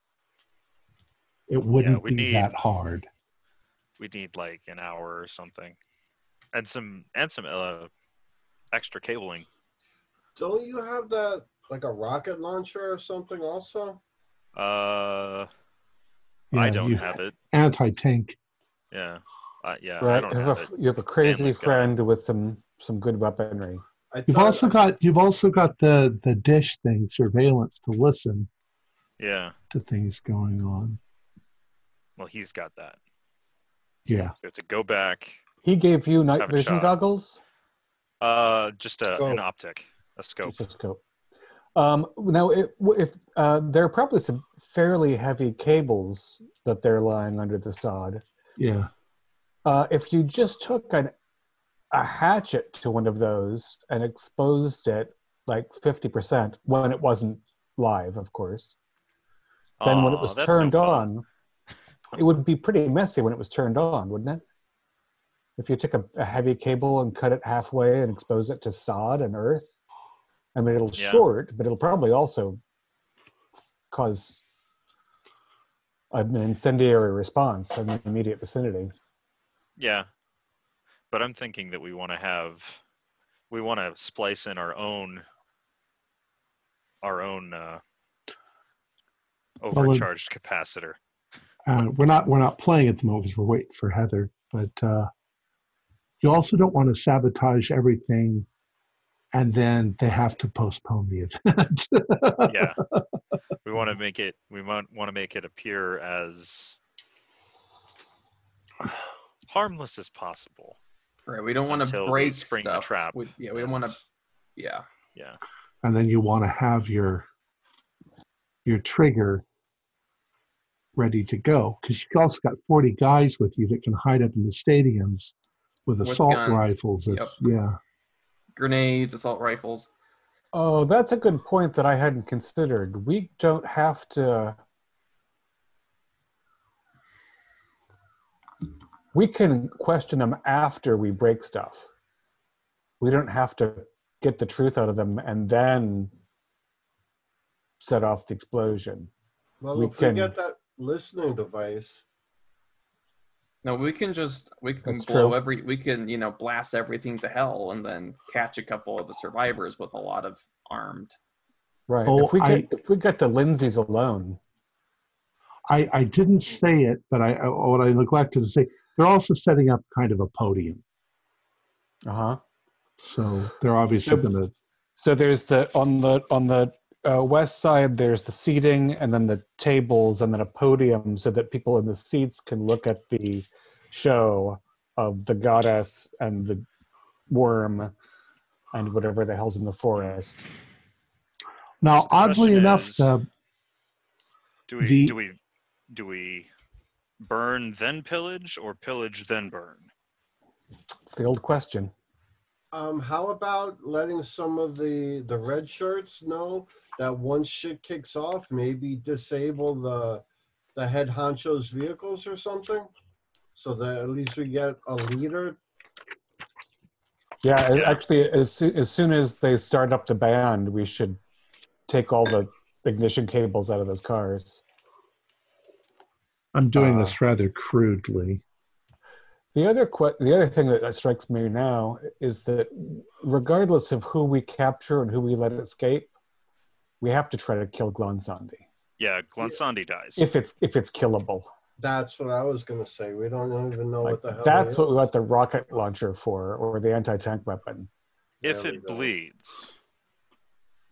it wouldn't we be need- that hard. We need like an hour or something, and some and some uh, extra cabling. Don't you have that like a rocket launcher or something also? Uh, I don't you- have it. anti tank. Yeah. Uh, yeah, I Right. don't You have have, it. a, you have a crazy Stanley's got friend with some some good weaponry. I You've thought- also got you've also got the the dish thing surveillance to listen Yeah. to things going on. Well, he's got that. Yeah, So to go back, He gave you night vision goggles. uh, just a, an optic, a scope. Just a scope. Um, now, if, if uh, there are probably some fairly heavy cables that they're lying under the sod. yeah. Uh, if you just took an, a hatchet to one of those and exposed it like 50% when it wasn't live, of course, then when it was that's no turned fun. on, it would be pretty messy when it was turned on, wouldn't it? If you took a, a heavy cable and cut it halfway and exposed it to sod and earth, I mean, it'll Yeah. short, but it'll probably also cause an incendiary response in the immediate vicinity. Yeah. But I'm thinking that we want to have, we want to splice in our own, our own uh, it- overcharged capacitor. Uh, we're not we're not playing at the moment because we're waiting for Heather. But uh, you also don't want to sabotage everything, and then they have to postpone the event. yeah. We want to make it, we want, want to make it appear as harmless as possible. Right. We don't want to break spring the stuff. trap. We, yeah, we don't want to. Yeah. Yeah. and then you want to have your your trigger ready to go because you've also got 40 guys with you that can hide up in the stadiums with With assault guns. rifles if, Yep. yeah Grenades, assault rifles. Oh, that's a good point that I hadn't considered. We don't have to. We can question them after we break stuff. We don't have to get the truth out of them and then set off the explosion. Well, we if can- we get that listening device, No, we can just we can That's blow true. every we can you know blast everything to hell and then catch a couple of the survivors with a lot of armed. Right. Oh, if we I- get if we get the Lindsays alone, I, I didn't say it but I, I what i neglected to say they're also setting up kind of a podium uh huh. so they're obviously So- going to So there's the on the on the uh, west side. There's the seating, and then the tables, and then a podium, so that people in the seats can look at the show of the goddess and the worm and whatever the hell's in the forest. now So the oddly enough is- the Do we The- do we do we burn then pillage or pillage then burn? It's the old question. Um, how about letting some of the the red shirts know that once shit kicks off, maybe disable the the head honcho's vehicles or something, so that at least we get a leader. Yeah, Yeah. actually, as soon, as soon as they start up the band, we should take all the ignition cables out of those cars. I'm doing Uh, this rather crudely. The other que- the other thing that strikes me now is that regardless of who we capture and who we let escape, we have to try to kill Glonsandi Yeah, Glensandi dies. if it's if it's killable. That's what I was gonna say. We don't even know Like, what the hell. that's it what we got the rocket launcher for, or the anti tank weapon. if There it go. bleeds.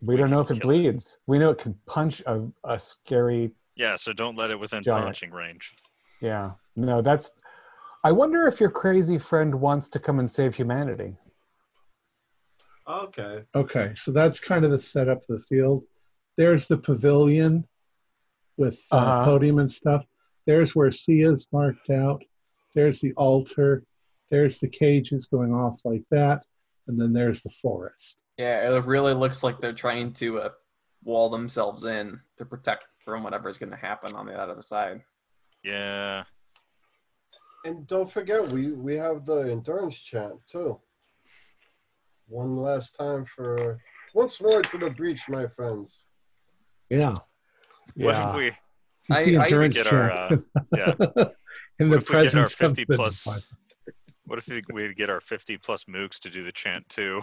We, We don't know if it kill it. bleeds. We know it can punch a, a scary. Yeah, so don't let it within Giant. punching range. Yeah, no, that's. I wonder if your crazy friend wants to come and save humanity. Okay. Okay, so that's kind of the setup of the field. There's the pavilion with the Uh-huh. podium and stuff. There's where Sia's marked out. There's the altar. There's the cages going off like that. And then there's the forest. Yeah, it really looks like they're trying to uh, wall themselves in to protect from whatever's going to happen on the other side. Yeah. And don't forget, we we have the endurance chant too. One last time for once more to the breach, my friends. Yeah. What Yeah. if we It's the I- I endurance get our, chant. Uh, yeah. In what the if we get our presence of 50 the plus divine. what if we, we get our 50 plus mooks to do the chant too?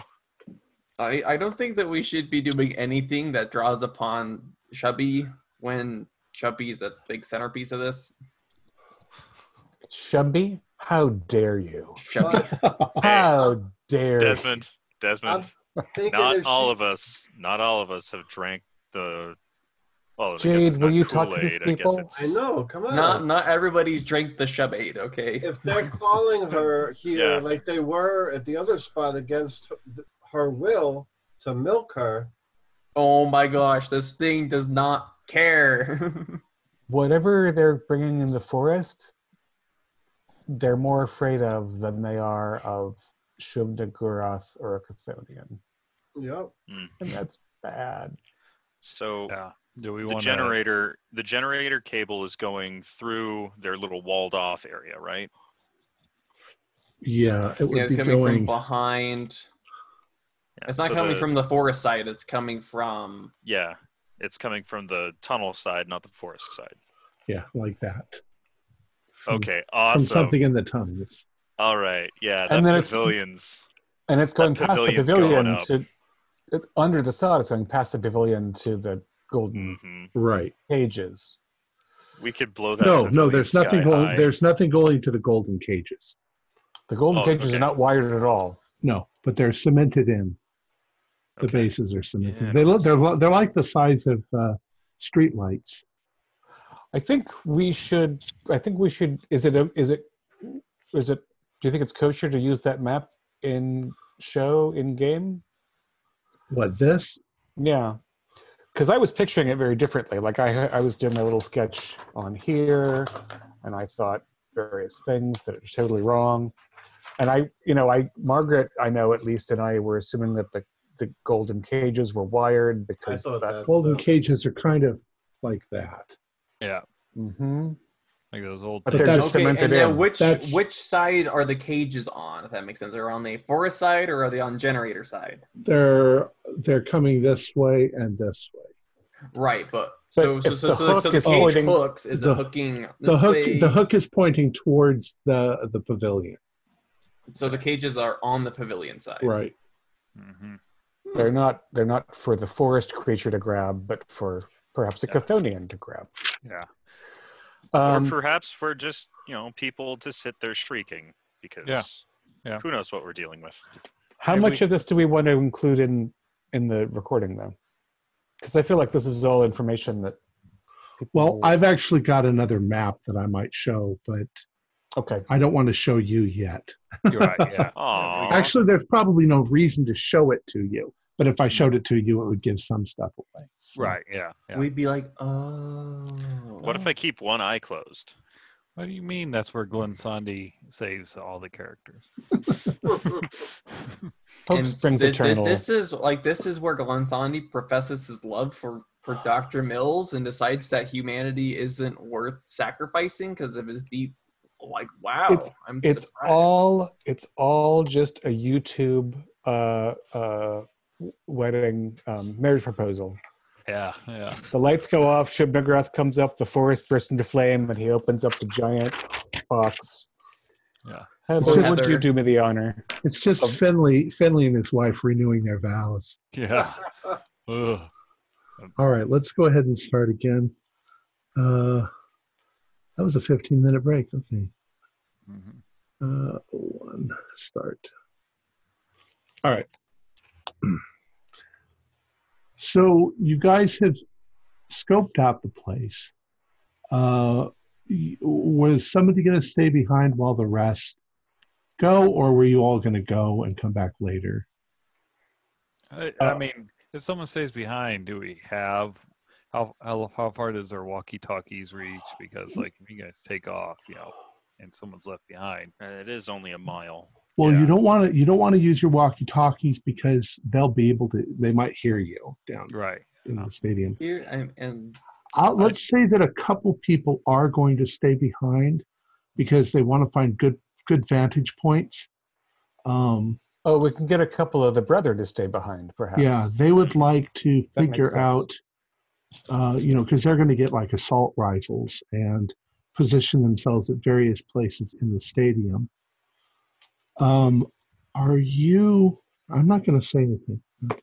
I, I don't think that we should be doing anything that draws upon Chubby when Chubby's a big centerpiece of this. Shubby, how dare you? Chubby. How dare Desmond, Desmond, Thinking not all she- of us, not all of us have drank the well, Jade, it's will not you talk to these Kool-Aid, I people? I know. Come on. not not everybody's drank the Shubade, okay? if they're calling her here Yeah. like they were at the other spot against her- her will to milk her, Oh my gosh, this thing does not care. Whatever they're bringing in the forest, they're more afraid of than they are of Shub-Niggurath or a Chthonian. yep. Hmm. And that's bad. So Yeah. Do we the want generator the generator cable is going through their little walled off area, right? yeah, it would yeah, it's be coming from behind. Yeah, It's not so coming the- from the forest side. It's coming from. Yeah. It's coming from the tunnel side, not the forest side. Yeah, like that. From- Okay, From something in the tunnels. All right. Yeah, that And then it's- pavilion's And it's going That past the pavilion to it, under the sod. It's going past the pavilion to the golden hmm Right. cages. We could blow that. No, no, there's nothing going there's nothing going to the golden cages. The golden Oh, cages okay. are not wired at all. No, but they're cemented in. The Okay. bases are cemented. Yeah, they look. They're they're like the size of uh, street lights. I think we should. I think we should. Is it? A, is it? Is it? Do you think it's kosher to use that map in show in game? What this? Yeah, because I was picturing it very differently. Like I, I was doing my little sketch on here, and I thought various things that are totally wrong. And I, you know, I Margaret, I know at least, and I were assuming that the the golden cages were wired because thought that. that. Golden too. cages are kind of like that. Yeah. hmm Like those old. But But they're just Okay, cemented and then in. which That's- which side are the cages on? If that makes sense, are on the forest side or are they on generator side? They're they're coming this way and this way. Right, but, But so so if so the so, so hook the is cage pointing- hooks is the- it hooking The hook way? the hook is pointing towards the the pavilion. So the cages are on the pavilion side. Right. hmm They're not. They're not for the forest creature to grab, but for perhaps a Yeah. Chthonian to grab. Yeah. Um, or perhaps for just you know people to sit there shrieking because Yeah. who knows what we're dealing with. How Maybe much we- of this do we want to include in in the recording, though? Because I feel like this is all information that. People Well, I've actually got another map that I might show, but okay. I don't want to show you yet. You're right. Yeah. Aw. Actually, there's probably no reason to show it to you But if I showed it to you, it would give some stuff away. So- Right. Yeah. yeah. We'd be like, oh. What if I keep one eye closed? What do you mean? That's where Glenn Sandy saves all the characters. Hope And springs this, this, eternal. this is like this is where Glanzani professes his love for for Dr. Mills and decides that humanity isn't worth sacrificing because of his deep like wow. It's- I'm it's all it's all just a YouTube uh, uh, wedding um, marriage proposal. yeah. Yeah. The lights go off. Shub Niggurath comes up. The forest bursts into flame, and he opens up the giant box. Yeah. Heather, just- would you do me the honor? It's just Finley, Finley and his wife renewing their vows. Yeah. All right, let's go ahead and start again. Uh, that was a 15 minute break. Okay. Mhm. Uh, one start. All right. So you guys have scoped out the place. Uh, was somebody going to stay behind while the rest go, or were you all going to go and come back later? I, I Uh, mean, if someone stays behind, do we have how how how far does their walkie-talkies reach? Because like if you guys take off, you know, and someone's left behind, Uh, It is only a mile. Well, Yeah. you don't want to you don't want to use your walkie talkies because they'll be able to they might hear you down right? in the stadium. here and, and Uh, let's say that a couple people are going to stay behind because they want to find good good vantage points. Um, Oh, we can get a couple of the brother to stay behind, perhaps. yeah, they would like to That figure out, uh, you know, because they're going to get like assault rifles and position themselves at various places in the stadium. Um, are you? I'm not going to say anything. It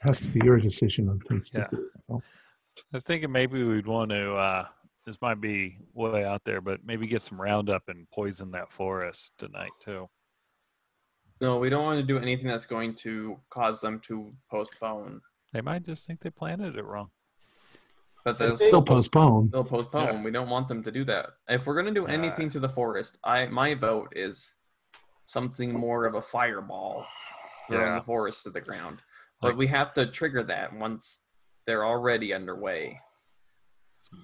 has to be your decision on things Yeah. to do. I was thinking maybe we'd want to. uh This might be way out there, but maybe get some Roundup and poison that forest tonight too. no, we don't want to do anything that's going to cause them to postpone. They might just think they planted it wrong. But they'll Still postpone. They'll postpone. We don't want them to do that. If we're gonna do anything to the forest, I my vote is something more of a fireball throwing Yeah. the forest to the ground. But Like- we have to trigger that once they're already underway.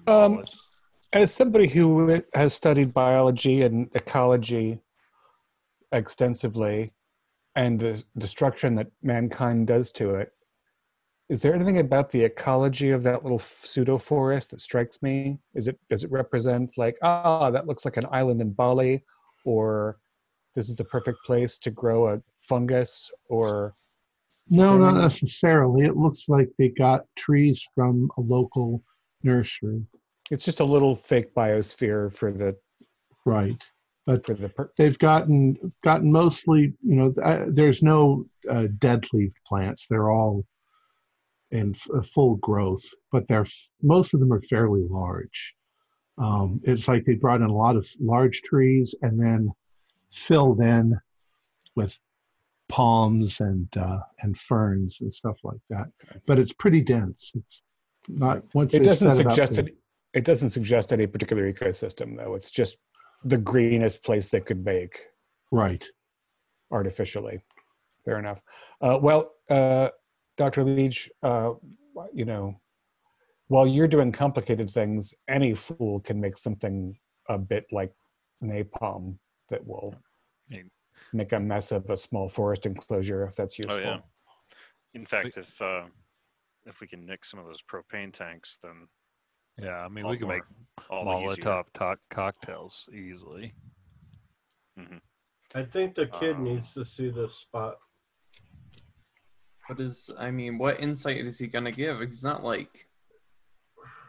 Um. As somebody who has studied biology and ecology extensively and the destruction that mankind does to it, is there anything about the ecology of that little pseudo forest that strikes me? Is it does it represent like ah that looks like an island in Bali, or this is the perfect place to grow a fungus, or No, not necessarily. It looks like they got trees from a local nursery. it's just a little fake biosphere for the Right. But for the per- they've gotten gotten mostly, you know, uh, there's no uh, dead leaf plants. They're all in f- uh, full growth, but they're f- most of them are fairly large. Um, it's like they brought in a lot of large trees and then filled in with palms and uh, and ferns and stuff like that. But it's pretty dense. It's not once it doesn't suggest any, it doesn't suggest any particular ecosystem though it's just the greenest place they could make right. artificially fair enough uh, well uh, dr leach uh, you know while you're doing complicated things any fool can make something a bit like napalm that will make a mess of a small forest enclosure if that's useful Oh yeah. In fact, if uh, if we can nick some of those propane tanks, then Yeah, I mean we can more- make all the easier. Molotov to- cocktails easily. I think the kid Um, needs to see the spot. What is I mean, what insight is he gonna give? He's not like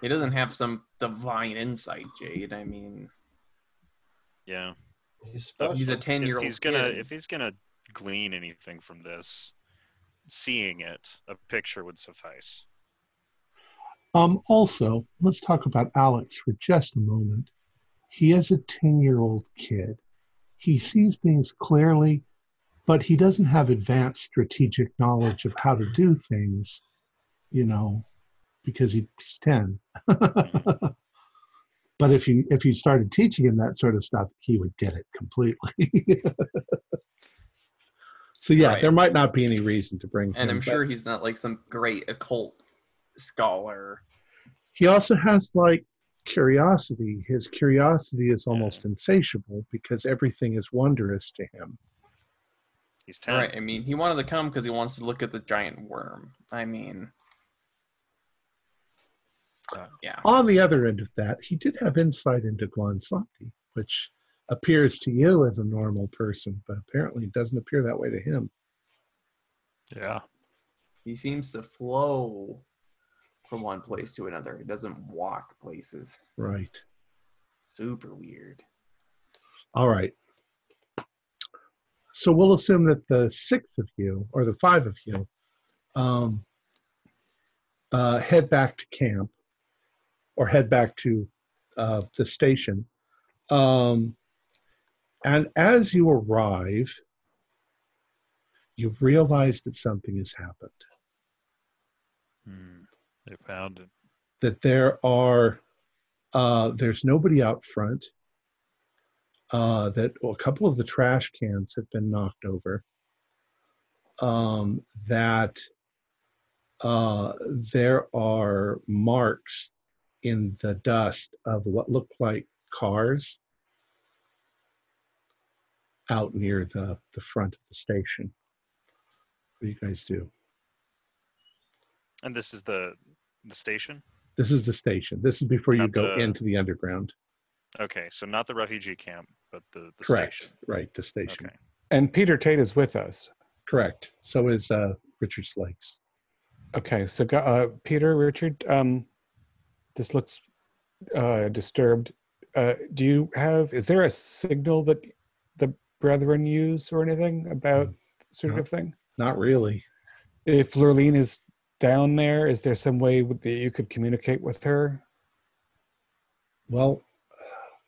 he doesn't have some divine insight, Jade. I mean, Yeah. He's special. he's a ten year If old he's gonna kid. if he's gonna glean anything from this, seeing it, a picture would suffice. Um, also, let's talk about Alex for just a moment. He is a 10 year old kid. He sees things clearly, but he doesn't have advanced strategic knowledge of how to do things, you know, because he's 10. but if you if you started teaching him that sort of stuff, he would get it completely. So yeah, Right. there might not be any reason to bring him. And I'm sure he's not like some great occult scholar. he also has like curiosity. His curiosity is almost mm. insatiable because everything is wondrous to him. He's ten. Right. I mean, he wanted to come because he wants to look at the giant worm. I mean, Uh, yeah. On the other end of that, he did have insight into Glansati, which appears to you as a normal person, but apparently it doesn't appear that way to him. Yeah. He seems to flow from one place to another. He doesn't walk places. Right. Super weird. All right. So we'll assume that the six of you, or the five of you, um, uh, head back to camp, or head back to uh, the station. Um, and as you arrive, you realize that something has happened. Hmm. They found it. that there are uh, there's nobody out front uh, that well, a couple of the trash cans have been knocked over um, that uh, there are marks in the dust of what looked like cars out near the, the front of the station what do you guys do And this is the the station. This is the station. This is before you go the- into the underground. Okay, so not the refugee camp, but the, the Correct. station. Right, the station. Okay. And Peter Tate is with us. Correct. So is uh, Richard Slakes. Okay, so uh, Peter, Richard, um, this looks uh, disturbed. Uh, do you have? Is there a signal that the brethren use or anything about sort No. of thing? Not really. If Lurleen is down there, is there some way that you could communicate with her? Well,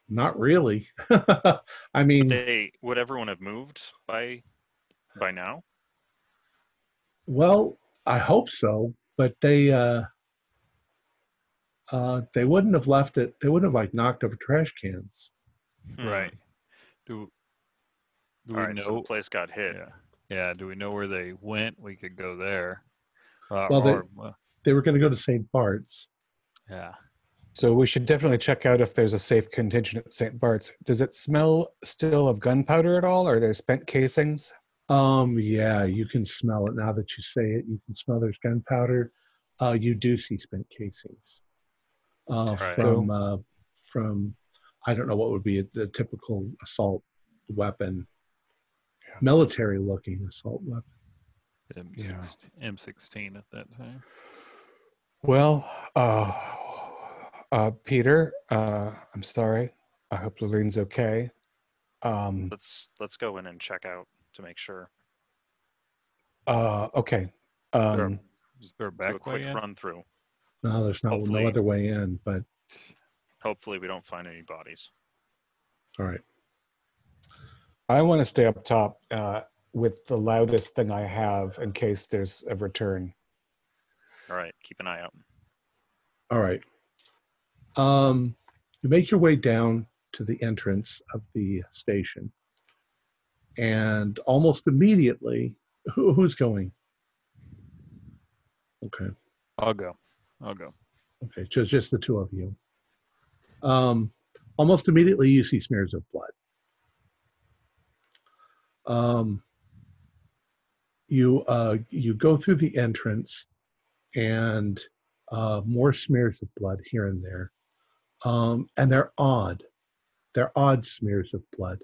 not really. I mean, Would they would everyone have moved by by now? well, I hope so, but they uh, uh, they wouldn't have left it. They wouldn't have like knocked over trash cans. Hmm. Right. Do, do All we right, so know? the place got hit. yeah. Yeah. Do we know where they went? We could go there. Uh, Well, they- uh, They were going to go to St. Bart's. yeah. So we should definitely check out if there's a safe contingent at St. Bart's. Does it smell still of gunpowder at all? Or are there spent casings? Um, yeah, you can smell it now that you say it. You can smell there's gunpowder. Uh, you do see spent casings uh, Right. from uh, from I don't know what would be a, the typical assault weapon, Yeah. military looking assault weapon. M16, M16 at that time. Well, uh, uh, Peter, uh, I'm sorry. I hope Lorraine's okay. Um, Let's let's go in and check out to make sure. uh, okay. Um, Is there a Do a back quick way in? run through. No, there's not Hopefully- no other way in. But Hopefully, we don't find any bodies. all right, I want to stay up top uh, with the loudest thing I have in case there's a return. All right, keep an eye out. all right. Um, you make your way down to the entrance of the station, and almost immediately, who, who's going? Okay. I'll go. I'll go. Okay, just just the two of you. Um, almost immediately, you see smears of blood. Um, you uh, you go through the entrance, and uh, more smears of blood here and there, um, and they're odd. They're odd smears of blood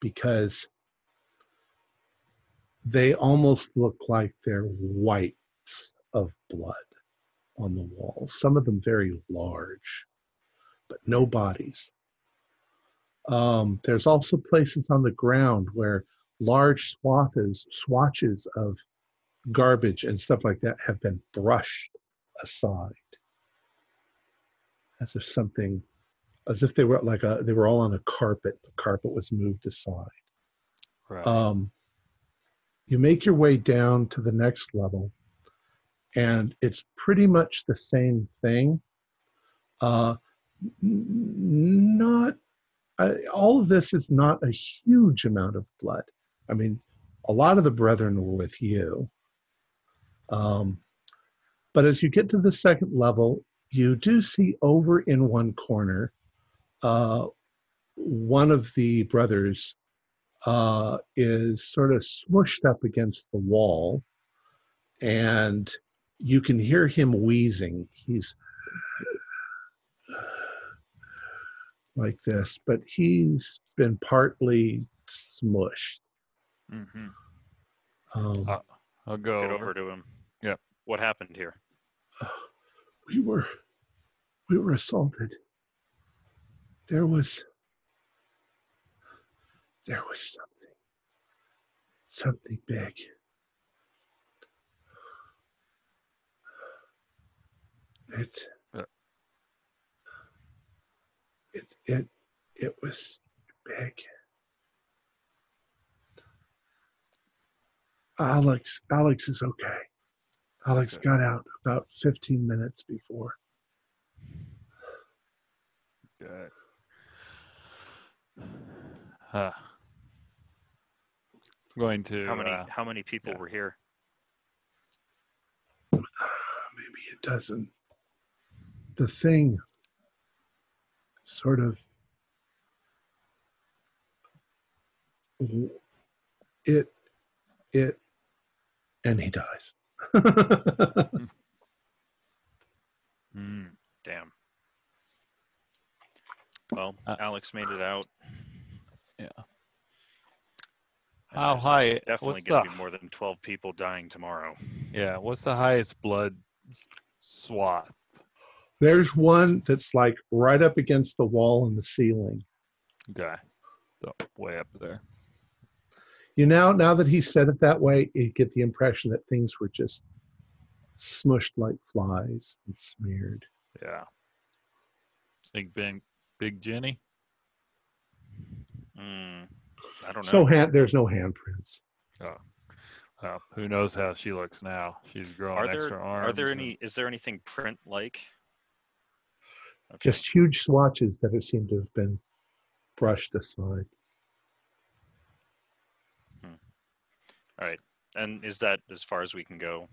because they almost look like they're whites of blood on the walls, some of them very large, but no bodies. Um, there's also places on the ground where large swathes, swatches of garbage and stuff like that have been brushed aside, as if something, as if they were like a, they were all on a carpet. The carpet was moved aside. Right. Um, you make your way down to the next level, and it's pretty much the same thing. Uh, not I, all of this is not a huge amount of blood. I mean, a lot of the brethren were with you. Um, but as you get to the second level, you do see over in one corner uh, one of the brothers uh, is sort of smushed up against the wall, and you can hear him wheezing. He's like this, but he's been partly smushed. Mm-hmm. Um, Uh, I'll go Get over. over to him. Yeah. What happened here? we were we were assaulted. There was there was something something big. It Yeah. it it it was big. Alex Alex is okay. Alex Okay. got out about 15 minutes before. Okay. Huh. I'm going to. How many uh, how many people yeah. were here? maybe a dozen. The thing sort of it it and he dies. mm, Damn. Well, Uh, Alex made it out. Yeah. How there's high? Definitely what's going the, to be more than 12 people dying tomorrow. Yeah. What's the highest blood s- swath? There's one that's like right up against the wall and the ceiling. Okay. So way up there. You know, now that he said it that way, you get the impression that things were just smushed like flies and smeared. Yeah. Think big, big Jenny. Mm, I don't know. So hand, there's no handprints. Well, who knows how she looks now? She's growing are extra there arms. are there and- any? Is there anything print like? Just huge swatches that have seemed to have been brushed aside. All right. And is that as far as we can go?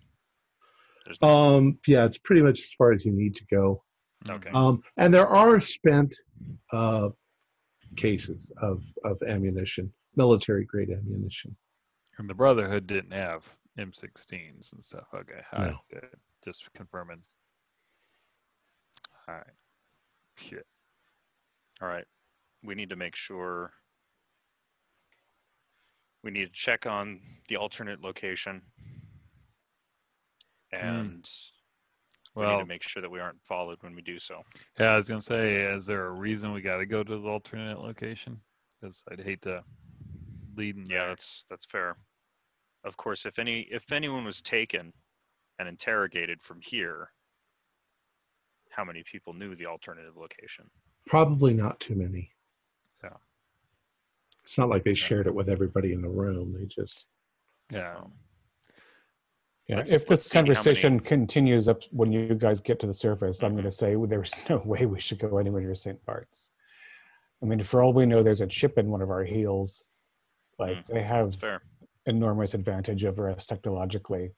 There's no, Um, yeah, it's pretty much as far as you need to go. okay. Um, and there are spent uh, cases of, of ammunition, military grade ammunition. And the Brotherhood didn't have M16s and stuff. Okay. All right. No. Good. Just confirming. All right. Shit. All right. We need to make sure. We need to check on the alternate location. Hmm. And we need Well, to make sure that we aren't followed when we do so. yeah, I was gonna say, is there a reason we got to go to the alternate location? Because I'd hate to lead in Yeah, there. that's that's fair. Of course, if any if anyone was taken and interrogated from here, how many people knew the alternative location? Probably not too many. Yeah. It's not like they shared it with everybody in the room. They just Yeah. Um, Yeah, Let's- if this see how many- conversation continues up when you guys get to the surface, I'm Mhm. going to say well, there's no way we should go anywhere near St. Bart's. I mean, for all we know, there's a chip in one of our heels. Like Mm, they have fair. enormous advantage over us technologically.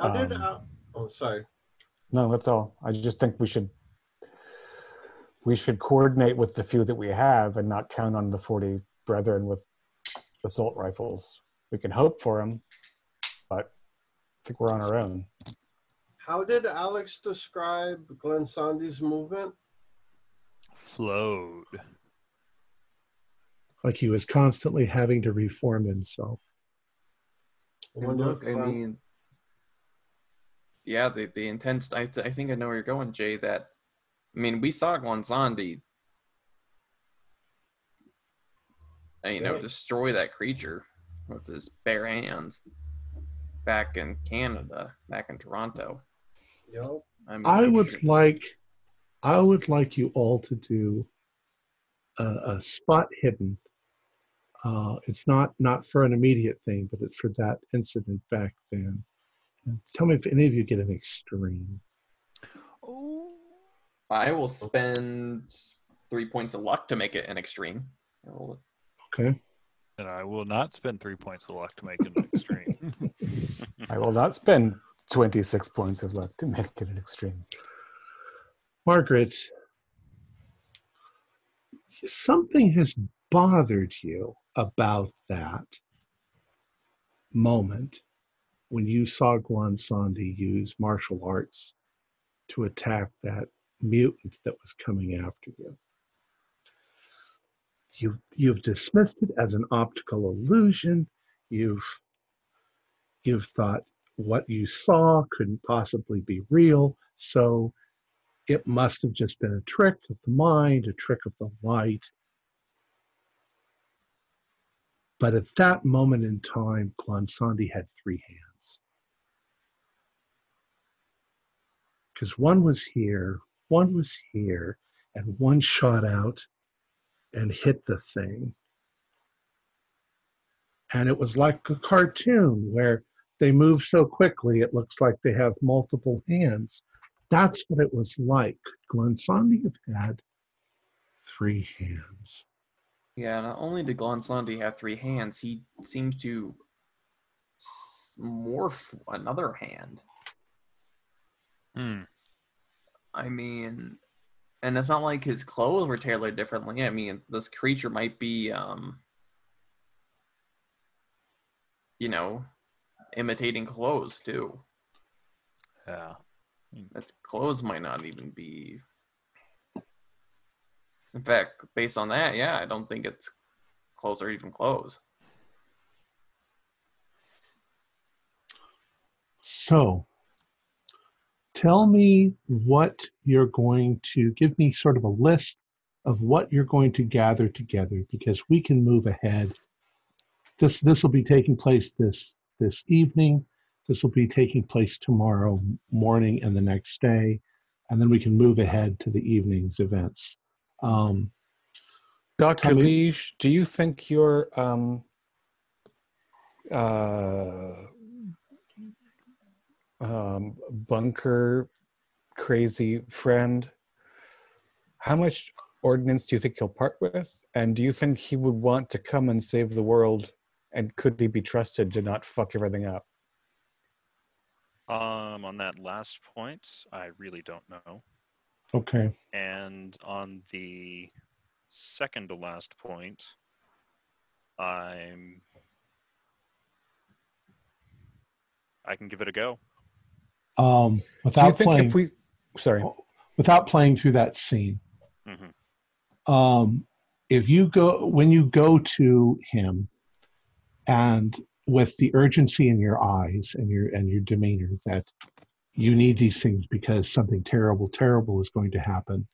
How did? Um, Uh, oh, sorry. No, that's all. I just think we should we should coordinate with the few that we have and not count on the 40 brethren with assault rifles. We can hope for them, but I think we're on our own. How did Alex describe Glenn Sandy's movement? Flowed. like he was constantly having to reform himself. I And look, I mean, yeah, the the intense. I I think I know where you're going, Jay. That I mean, we saw Gonzandi, uh, you know, Yeah. destroy that creature with his bare hands back in Canada, back in Toronto. Yep. I, mean, I would sure- like, I would like you all to do a, a spot hidden. Uh, it's not not for an immediate thing, but it's for that incident back then. And tell me if any of you get an extreme. Oh, I will spend three points of luck to make it an extreme. Roll it. Okay. And I will not spend three points of luck to make it an extreme. I will not spend 26 points of luck to make it an extreme. Margaret, something has bothered you about that moment when you saw Guan Sandi use martial arts to attack that mutant that was coming after you. You you've dismissed it as an optical illusion. You've you've thought what you saw couldn't possibly be real, so it must have just been a trick of the mind, a trick of the light. But at that moment in time, Glansandi had three hands. Because one was here, one was here, and one shot out and hit the thing. And it was like a cartoon where they move so quickly it looks like they have multiple hands. That's what it was like. Glansandi have had three hands. Yeah, not only did Glonsandi have three hands, he seems to morph another hand. Hmm. I mean, and it's not like his clothes were tailored differently. I mean, this creature might be, um, you know, imitating clothes too. Yeah. That clothes might not even be. In fact, based on that, yeah, I don't think it's clothes or even clothes. So, tell me what you're going to give me sort of a list of what you're going to gather together because we can move ahead. This this will be taking place this this evening. This will be taking place tomorrow morning and the next day, and then we can move ahead to the evening's events. Um, Dr. Liege, do you think your um, uh, um, bunker crazy friend, how much ordnance do you think he'll part with? And do you think he would want to come and save the world? And could he be trusted to not fuck everything up? Um, on that last point, I really don't know. okay. And on the second to last point, I'm. I can give it a go. Um, without playing if we, sorry, without playing through that scene, hmm um, if you go when you go to him and with the urgency in your eyes and your and your demeanor that you need these things because something terrible terrible is going to happen.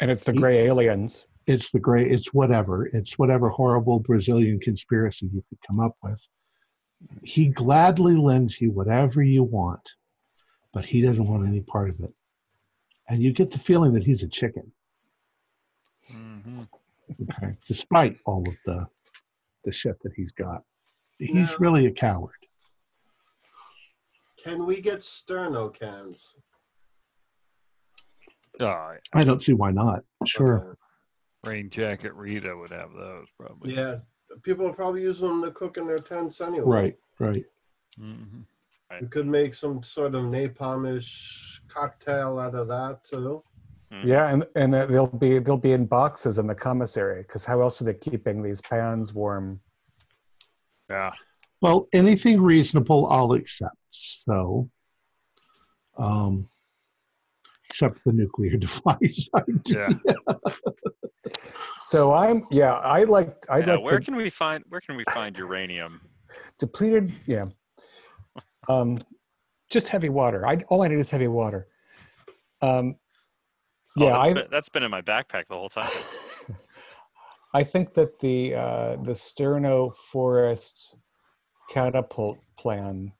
And it's the gray aliens. it's the gray it's whatever it's whatever horrible brazilian conspiracy you could come up with. He gladly lends you whatever you want but he doesn't want any part of it. And you get the feeling that he's a chicken. Hmm okay. Despite all of the the shit that he's got. He's No. really a coward. Can we get sterno cans? Oh, i don't see why not. Sure. Okay. Rain Jacket Rita would have those probably. Yeah, people will probably use them to cook in their tents anyway. right right hmm You could make some sort of napalmish cocktail out of that too. Mhm. Yeah, and and they'll be they'll be in boxes in the commissary because how else are they keeping these pans warm? Yeah. well anything reasonable i'll accept so um except the nuclear device Yeah. So I'm yeah I like I'd Yeah, like where to can we find where can we find uranium? depleted yeah. Um, just heavy water. I all I need is heavy water. Um, Oh, yeah, that's I been, that's been in my backpack the whole time. I think that the uh, the Sterno Forest catapult plan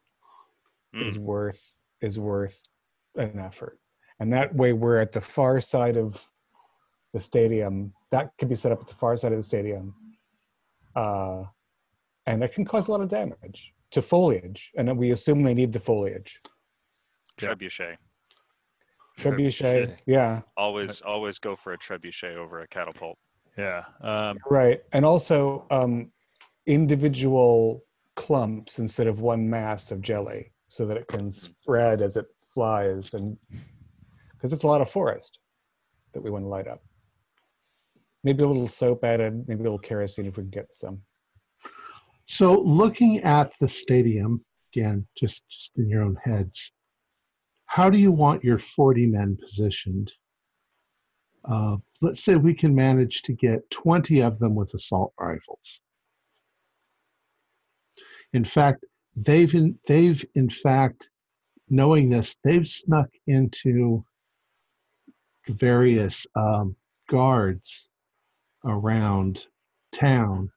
Mm. is worth is worth an effort, and that way we're at the far side of the stadium. That can be set up at the far side of the stadium, uh, and that can cause a lot of damage to foliage. And then we assume they need the foliage. Yep. Trebuchet. Trebuchet, Trebuchet. yeah, Always always go for a trebuchet over a catapult. Yeah. Um, right. And also, um, individual clumps instead of one mass of jelly so that it can spread as it flies and because it's a lot of forest that we want to light up maybe a little soap added maybe a little kerosene if we can get some So, looking at the stadium again, just just in your own heads, how do you want your forty men positioned? Uh, let's say we can manage to get twenty of them with assault rifles. In fact, they've in, they've in fact, knowing this, they've snuck into various um, guards around town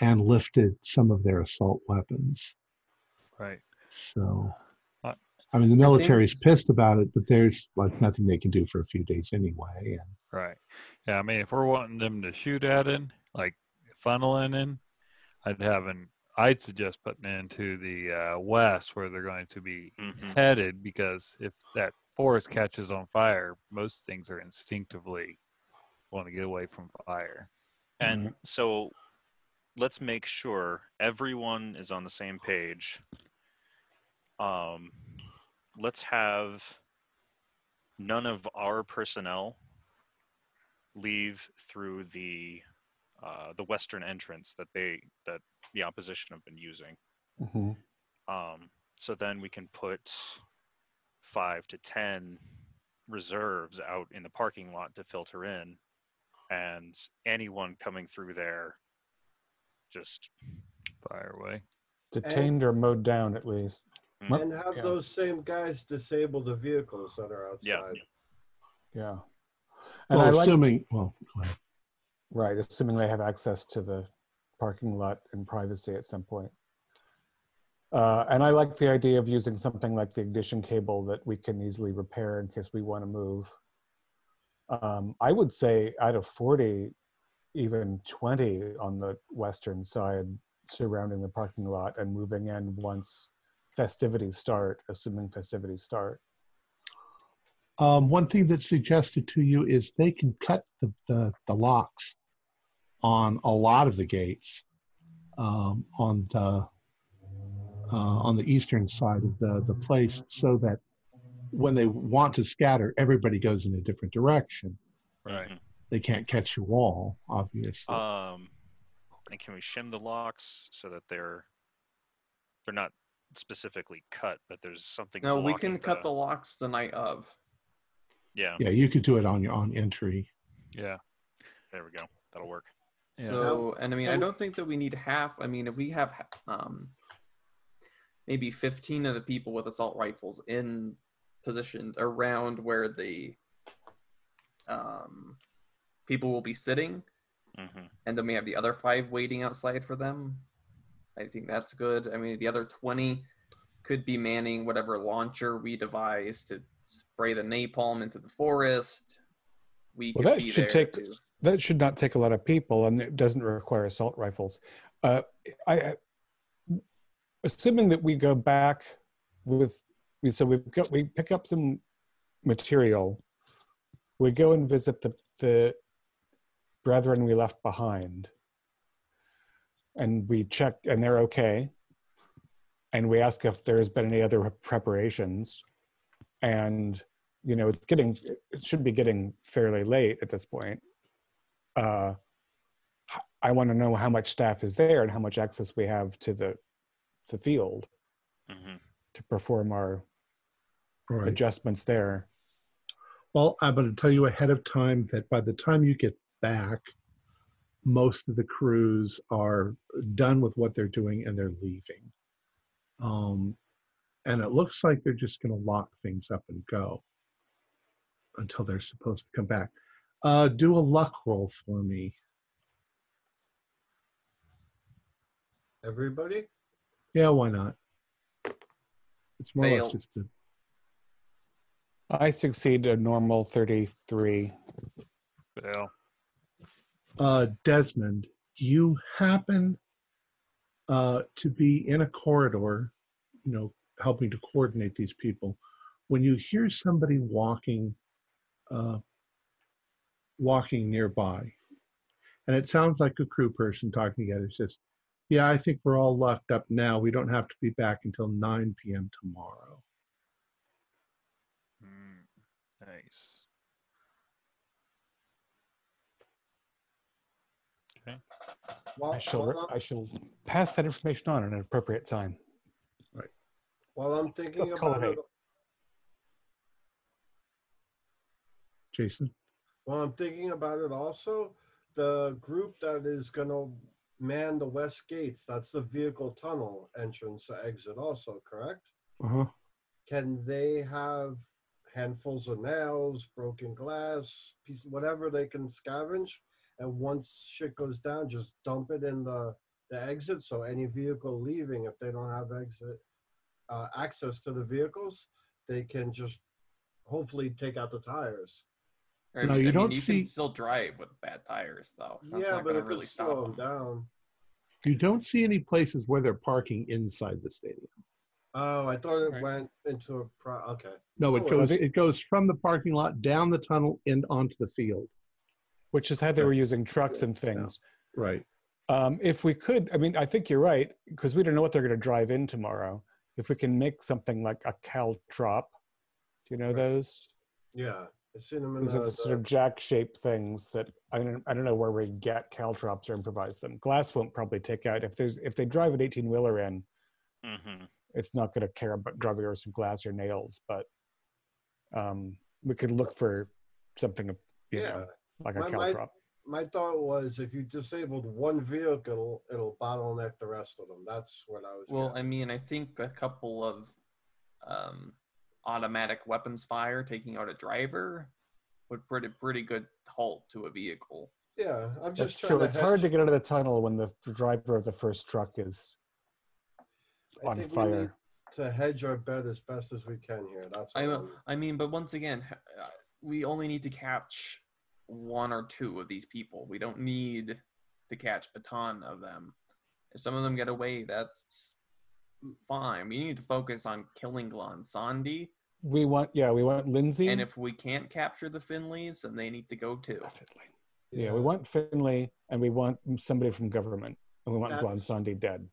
and lifted some of their assault weapons. Right. So, Uh, I mean, the think- military's pissed about it, but there's like nothing they can do for a few days anyway. And Right. Yeah, I mean, if we're wanting them to shoot at it, like funneling in, I'd have an. I'd suggest putting it into the uh, west where they're going to be Mhm. headed because if that forest catches on fire, most things are instinctively want to get away from fire. And so let's make sure everyone is on the same page. Um, let's have none of our personnel leave through the uh, the western entrance that they that the opposition have been using. Mhm. Um, so then we can put five to ten reserves out in the parking lot to filter in, and anyone coming through there, just Fire away. detained or mowed down at least What? And have Yeah. those same guys disable the vehicles that are Yeah. outside. yeah and well, i like assuming, well, go ahead. right assuming they have access to the parking lot and privacy at some point uh, and i like the idea of using something like the ignition cable that we can easily repair in case we want to move um, i would say out of 40 even 20 on the western side surrounding the parking lot and moving in once festivities start assuming festivities start Um, one thing that's suggested to you is they can cut the, the, the locks on a lot of the gates um, on the uh, on the eastern side of the, the place so that when they want to scatter, everybody goes in a different direction. Right. They can't catch you all, obviously. Um, and can we shim the locks so that they're they're not specifically cut, but there's something. No, we blocking can cut the locks the night of. Yeah, yeah, you could do it on your on entry. Yeah. there we go. That'll work. Yeah. So, and I mean, I don't think that we need half. I mean, if we have um, maybe 15 of the people with assault rifles in positioned around where the um, people will be sitting, hmm and then we have the other five waiting outside for them. I think that's good. I mean, the other 20 could be manning whatever launcher we devise to spray the napalm into the forest. We Well, could that be should there take- to- that should not take a lot of people and it doesn't require assault rifles uh, I, I assuming that we go back with we so we've got we pick up some material we go and visit the the brethren we left behind. And we check and they're okay. And we ask if there's been any other preparations. And you know it's getting it should be getting fairly late at this point. Uh, h- I want to know how much staff is there and how much access we have to the the field hmm to perform our Right. adjustments there. Well, I'm going to tell you ahead of time that by the time you get back, most of the crews are done with what they're doing and they're leaving. Um, and it looks like they're just going to lock things up and go until they're supposed to come back. Uh, do a luck roll for me. Everybody? Yeah, why not? It's more or Fail. less just a, I succeed a normal 33. Fail. Uh, Desmond, you happen uh, to be in a corridor, you know, helping to coordinate these people. When you hear somebody walking, uh, walking nearby, and it sounds like a crew person talking together, says, Yeah, I think we're all locked up now. We don't have to be back until 9 p.m. tomorrow. Mm, nice. While, I shall, while, I shall pass that information on at an appropriate time. Right. While I'm thinking Let's call about it it, eight. Jason? while I'm thinking about it, also the group that is gonna man the west gates. That's the vehicle tunnel entrance exit. Also, correct? Uh huh. Can they have handfuls of nails, broken glass, piece, whatever they can scavenge, and once shit goes down, just dump it in the the exit. So any vehicle leaving, if they don't have exit uh, access to the vehicles, they can just hopefully take out the tires. Or, No, I you mean, don't you see- can still drive with bad tires, though. That's yeah, not but it could really slow them them. down. You don't see any places where they're parking inside the stadium. Oh, I thought it Right. went into a pro. Okay. No, it Oh, goes they- it goes from the parking lot down the tunnel and onto the field. Which is how they were using trucks and Yeah. things. Right. Um, if we could, I mean, I think you're right because we don't know what they're going to drive in tomorrow. If we can make something like a caltrop, do you know Right. those? Yeah, I seen them in These are the sort of jack-shaped things that I don't, I don't know where we get caltrops or improvise them. Glass won't probably take out if there's if they drive an 18 wheeler in, hmm it's not going to care about driving over some glass or nails. But um, we could look for something, you yeah. know, like a My- my- caltrop. My thought was if you disabled one vehicle, it'll bottleneck the rest of them. That's what I was. Well, getting I mean, I think a couple of um, automatic weapons fire taking out a driver would put a pretty good halt to a vehicle. Yeah, I'm just trying true. to It's hard to get out of the tunnel when the driver of the first truck is I on think we need fire. to hedge our bet as best as we can here. That's I, I'm- mean, but once again, uh, we only need to catch one or two of these people. We don't need to catch a ton of them. If some of them get away, that's fine. We need to focus on killing Glonsandi. We want, yeah, we want Lindsay. And if we can't capture the Finleys, then they need to go too. Definitely. Yeah, we want Finley and we want somebody from government and we want That's- Glonsandi dead.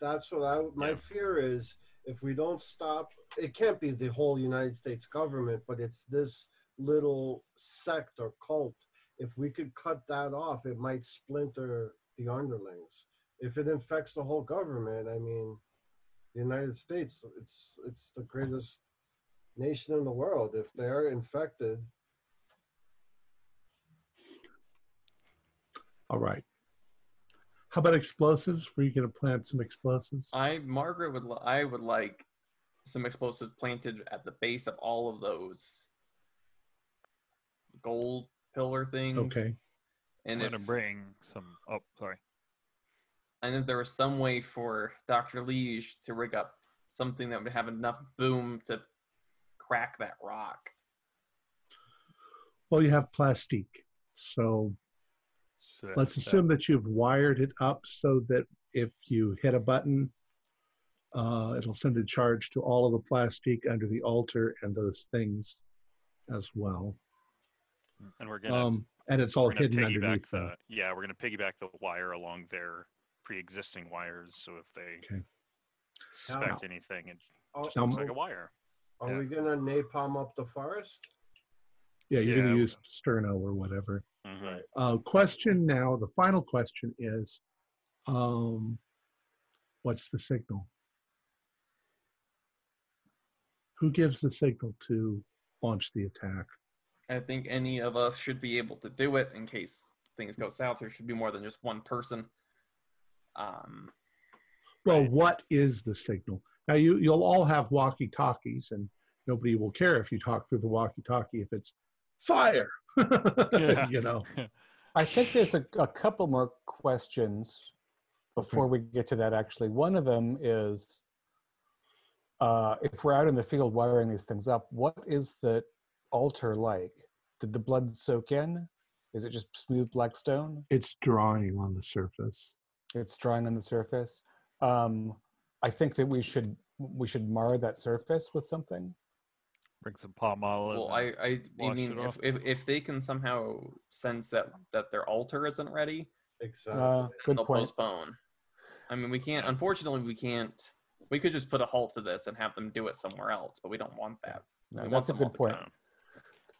That's what I. My Yeah. fear is if we don't stop, it can't be the whole United States government, but it's this little sect or cult. If we could cut that off, it might splinter the underlings. If it infects the whole government, I mean, the United States, it's it's the greatest nation in the world. If they're infected, All right. How about explosives? Were you going to plant some explosives? I Margaret would li- I would like some explosives planted at the base of all of those gold pillar things. okay. And I'm if gonna bring some. Oh, sorry. and if there was some way for Dr. Liege to rig up something that would have enough boom to crack that rock. Well, you have plastique. So So let's that- assume that you've wired it up so that if you hit a button, uh, it'll send a charge to all of the plastique under the altar and those things as well. And we're gonna Um, and it's all hidden underneath piggyback them. the yeah we're gonna piggyback the wire along their pre-existing wires. So if they Okay. suspect anything, it are, just Now, looks like a wire. are Yeah. we gonna napalm up the forest? Yeah, you're gonna use sterno or whatever. Mhm. Right. Uh, question now, the final question is, um, what's the signal? Who gives the signal to launch the attack? I think any of us should be able to do it in case things go south. There should be more than just one person. Um, Well, Right. what is the signal? Now, you, you'll all have walkie talkies, and nobody will care if you talk through the walkie talkie if it's fire. Yeah. you know, I think there's a, a couple more questions before we get to that. Actually, one of them is uh, if we're out in the field wiring these things up, what is the altar like? Did the blood soak in? Is it just smooth black stone? it's drawing on the surface. It's drying on the surface. Um, I think that we should we should mar that surface with something. Bring some palm oil. well, I, I, I mean, if, if if they can somehow sense that that their altar isn't ready, Exactly. Uh, good they'll point. postpone. I mean, we can't. Unfortunately, we can't. We could just put a halt to this and have them do it somewhere else, but we don't want that. No, We that's a want them all good point.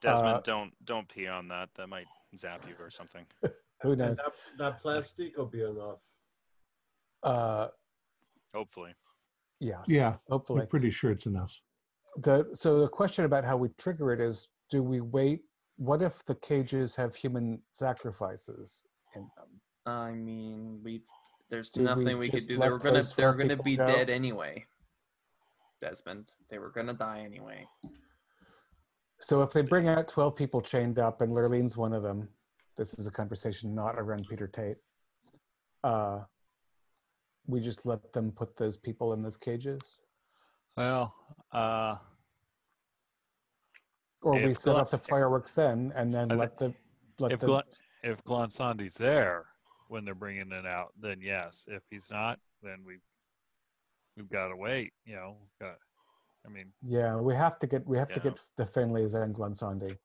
Desmond, Uh, don't don't pee on that. That might zap you or something. Who knows? that, that plastic will be enough. Uh, Hopefully. yeah, Yeah, Hopefully. I'm pretty sure it's enough. The so the question about how we trigger it is: Do we wait? What if the cages have human sacrifices in them? I mean, we there's Do nothing we, just could do. They were gonna they were gonna be go? dead anyway. Desmond, they were gonna die anyway. So if they bring out twelve people chained up, and Lurlene's one of them, this is a conversation not around Peter Tate. Uh, we just let them put those people in those cages, Well, uh, or we set off the fireworks then, and then I let the let if the Glenn, if Glonsandi's there when they're bringing it out, then yes. If he's not, then we we've got to wait. You know, got. I mean, yeah, we have to get we have to Yeah. get the Finleys and Glensandi. I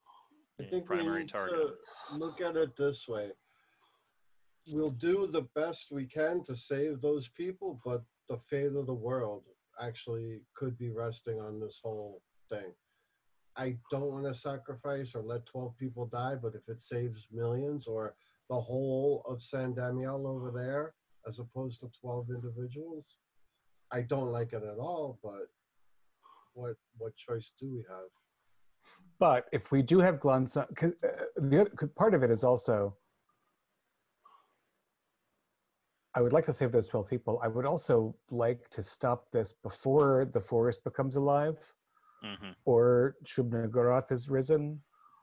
the think we need target. to look at it this way. We'll do the best we can to save those people, but the fate of the world actually could be resting on this whole thing. I don't want to sacrifice or let 12 people die, but if it saves millions or the whole of San Damiel over there, as opposed to 12 individuals, I don't like it at all, but what what choice do we have? But if we do have Glensandi, because uh, the other 'cause part of it is also, I would like to save those twelve people. I would also like to stop this before the forest becomes alive, hmm or Shub-Niggurath is risen,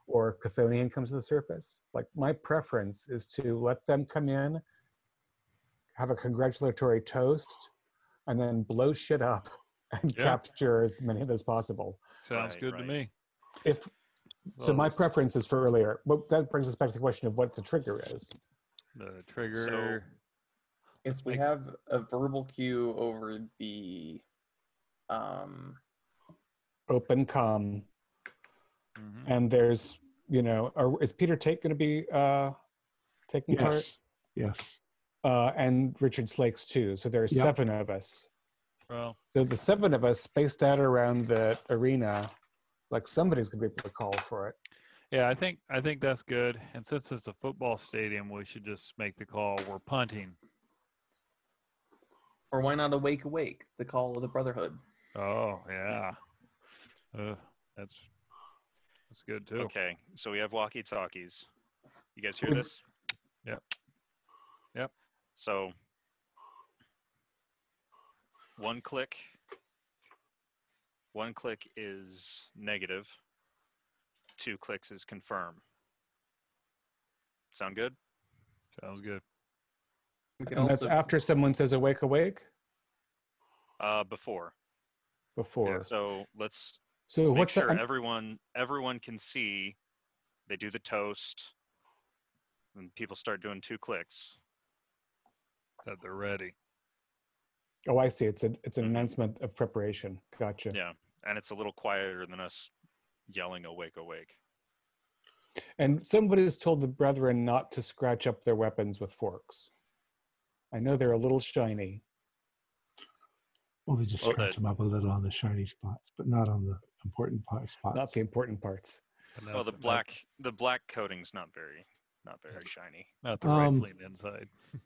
or Chthonian comes to the surface. Like my preference is to let them come in, have a congratulatory toast, and then blow shit up and Yeah. capture as many of those as possible. sounds Right, good to me. If so, my this- preference is for earlier. But that brings us back to the question of what the trigger is. The trigger. If Let's we have a verbal cue over the um Open com, Mhm. and there's you know, are, is Peter Tate going to be uh, taking part? Yes, yes. Uh, and Richard Slakes too. So there's Yep. seven of us. Well, The, the seven of us spaced out around the arena. Like somebody's going to be able to call for it. yeah, I think I think that's good. And since it's a football stadium, we should just make the call. We're punting. or why not awake awake, the call of the brotherhood. Oh yeah, uh, that's that's good too. Okay, so we have walkie talkies. You guys hear this? Yep. Yep. So one click. One click is negative. Two clicks is confirm. Sound good? Sounds good. We could And that's after someone says awake, awake Uh, before. before. So let's So make what's sure the, everyone everyone can see. They do the toast, and people start doing two clicks. That they're ready. Oh, I see. It's a it's an announcement of preparation. Gotcha. Yeah, and it's a little quieter than us yelling "awake, awake." And somebody has told the brethren not to scratch up their weapons with forks. I know they're a little shiny. Well, they just Well, scratch that- them up a little on the shiny spots, but not on the important po- spots. Not the important parts. Well, not the not- black the black coating's not very not very shiny. not, the Um, rifling inside.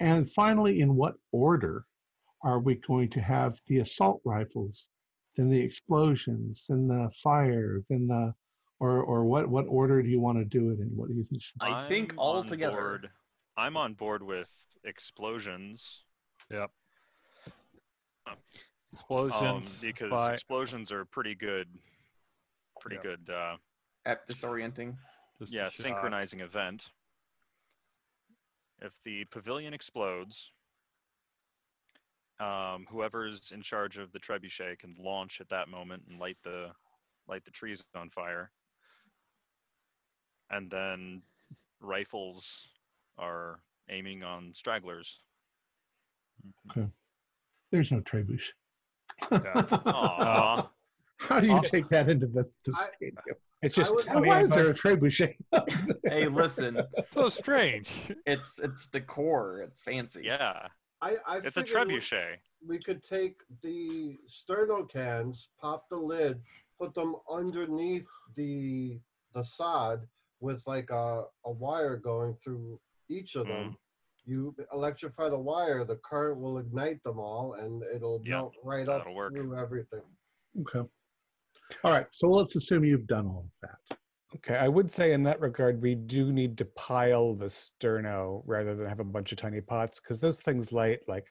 And finally, in what order are we going to have the assault rifles, then the explosions, then the fire, then the, or or what what order do you want to do it in? What do you think? I think all together. board- I'm on board with explosions Yep. Explosions. um, because fi- explosions are pretty good, pretty Yeah. good. Uh, at disorienting. just yeah, synchronizing event. If the pavilion explodes, um, whoever's in charge of the trebuchet can launch at that moment and light the light the trees on fire. And then rifles are aiming on stragglers. Okay. There's no trebuchet. Yeah. How do you take that into the, the I- stadium? It's just I would- Why is there a trebuchet? Hey, listen, So strange. it's it's decor. It's fancy. Yeah, I, I it's a trebuchet. We could take the sterno cans, pop the lid, put them underneath the the sod with like a, a wire going through each of them. Mm. You electrify the wire, the current will ignite them all, and it'll Yeah, melt right up that'll work. through everything. Okay. All right. So let's assume you've done all of that. Okay, I would say in that regard, we do need to pile the sterno rather than have a bunch of tiny pots because those things light like,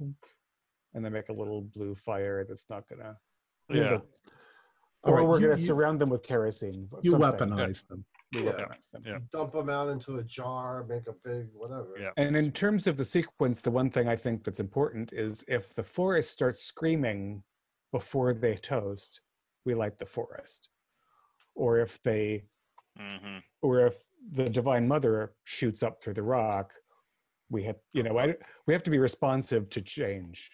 and they make a little blue fire that's not gonna. Yeah. All Or right, we're you- gonna you- surround them with kerosene. You something. weaponize them. We Yeah. weaponize them. Yeah. Dump them out into a jar, make a big whatever. Yeah. And in terms of the sequence, the one thing I think that's important is if the forest starts screaming before they toast, we light the forest. Or if they hmm or if the divine mother shoots up through the rock, we have you know, I, we have to be responsive to change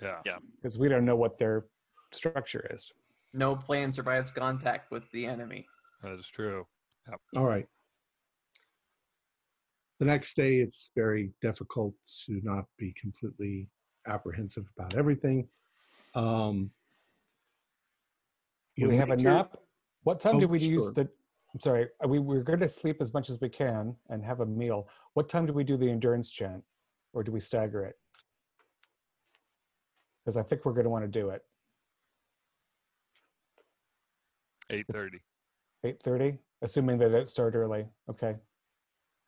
Yeah. Yeah. because we don't know what their structure is. No plan survives contact with the enemy. That is true. All right. The next day, it's very difficult to not be completely apprehensive about everything. Um, Do we have a your- nap? What time Oh, do we use the? I'm sorry. We we're going to sleep as much as we can and have a meal. What time do we do the endurance chant, or do we stagger it? Because I think we're going to want to do it. Eight thirty. Eight thirty, assuming they don't start early. Okay,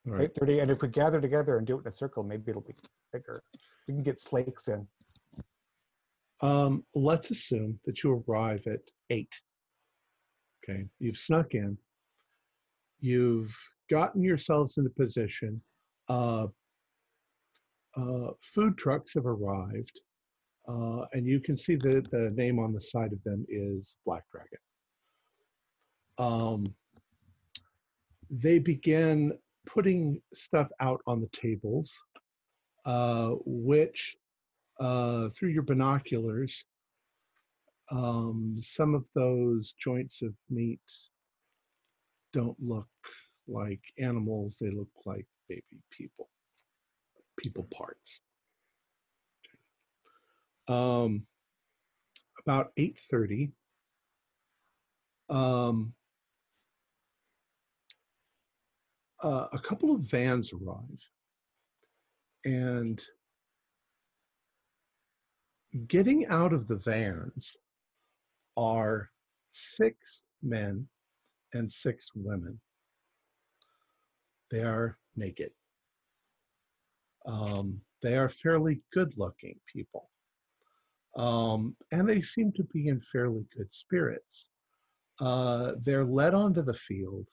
All right. eight thirty. And if we gather together and do it in a circle, maybe it'll be bigger. We can get slakes in. Um, let's assume that you arrive at eight. Okay, you've snuck in. You've gotten yourselves into position. Uh, uh, food trucks have arrived, uh, and you can see that the name on the side of them is Black Dragon. Um, they begin putting stuff out on the tables, uh, which uh, through your binoculars, um, some of those joints of meat don't look like animals, they look like baby people, people parts. Um, about 8.30, um, uh, a couple of vans arrive and getting out of the vans are six men and six women. They are naked. Um, they are fairly good looking people. Um, and they seem to be in fairly good spirits. Uh, they're led onto the field,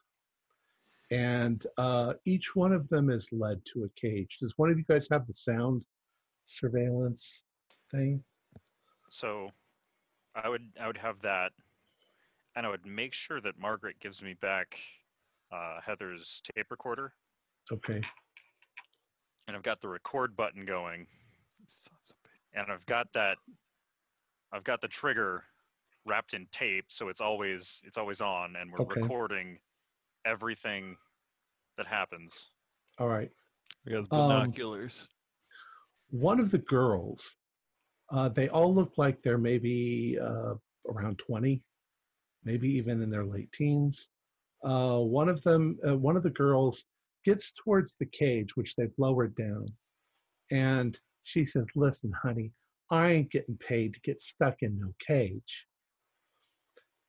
and uh, each one of them is led to a cage. Does one of you guys have the sound surveillance thing? So, I would I would have that, and I would make sure that Margaret gives me back uh, Heather's tape recorder, Okay. and I've got the record button going, Sons of bitch. and I've got that. I've got the trigger wrapped in tape, so it's always it's always on, and we're Okay. recording everything that happens. All right. We got the Um, binoculars. One of the girls, uh, they all look like they're maybe uh, around 20, maybe even in their late teens. Uh, one of them, uh, one of the girls gets towards the cage, which they've lowered down. And she says, Listen, honey, I ain't getting paid to get stuck in no cage.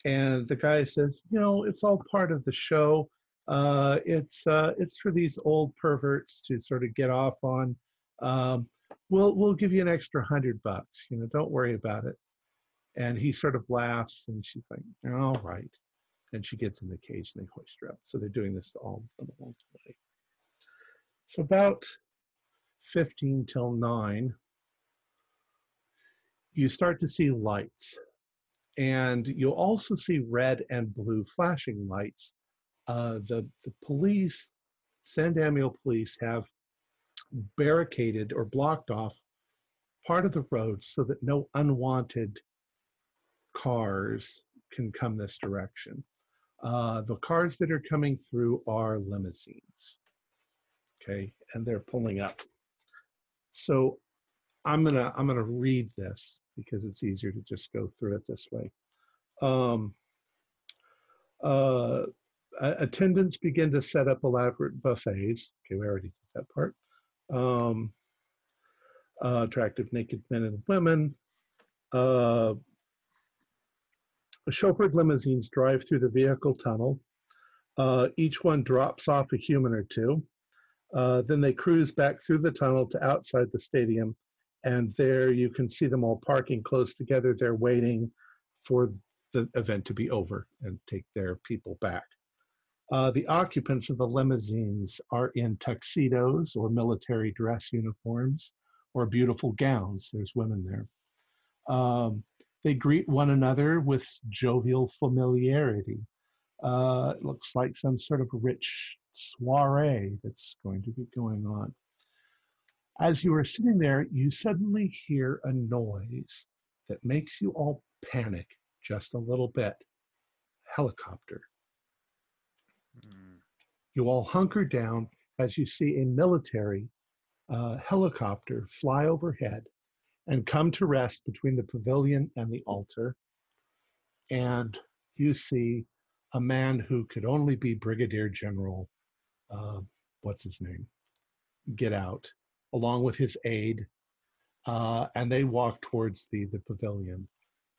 And the guy says, You know, it's all part of the show. Uh, it's uh, it's for these old perverts to sort of get off on. Um, we'll we'll give you an extra hundred bucks. You know, don't worry about it. And he sort of laughs, and she's like, "All right." And she gets in the cage, and they hoist her up. So they're doing this to all of them along the way. So about fifteen till nine, you start to see lights, and you'll also see red and blue flashing lights. Uh, the the police, San Damiel police, have barricaded or blocked off part of the road so that no unwanted cars can come this direction. Uh, the cars that are coming through are limousines. Okay, and they're pulling up. So I'm gonna I'm gonna read this because it's easier to just go through it this way. Um, uh, attendants begin to set up elaborate buffets. Okay, we already did that part. Um, uh, attractive naked men and women. Uh, chauffeured limousines drive through the vehicle tunnel. Uh, each one drops off a human or two. Uh, then they cruise back through the tunnel to outside the stadium, and there you can see them all parking close together. They're waiting for the event to be over and take their people back. Uh, the occupants of the limousines are in tuxedos or military dress uniforms or beautiful gowns. There's women there. Um, they greet one another with jovial familiarity. Uh, it looks like some sort of rich soiree that's going to be going on. As you are sitting there, you suddenly hear a noise that makes you all panic just a little bit. Helicopter. You all hunker down as you see a military uh, helicopter fly overhead and come to rest between the pavilion and the altar. And you see a man who could only be Brigadier General, uh, what's his name? Get out, along with his aide. Uh, and they walk towards the, the pavilion.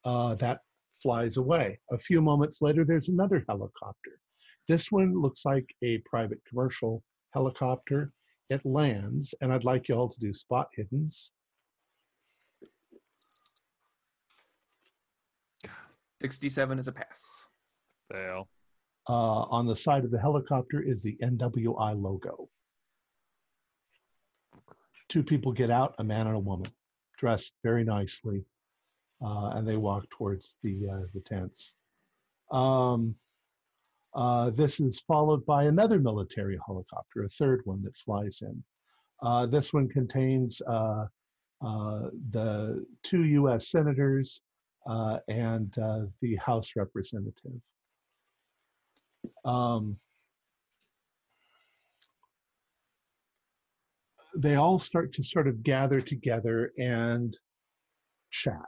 Uh, that flies away. A few moments later, there's another helicopter. This one looks like a private commercial helicopter. It lands, and I'd like you all to do spot hiddens. 67 is a pass. Fail. Uh, on the side of the helicopter is the NWI logo. Two people get out, a man and a woman, dressed very nicely, uh, and they walk towards the uh, the tents. Um, uh, this is followed by another military helicopter, a third one that flies in. Uh, this one contains uh, uh, the two U.S. senators uh, and uh, the House representative. Um, they all start to sort of gather together and chat.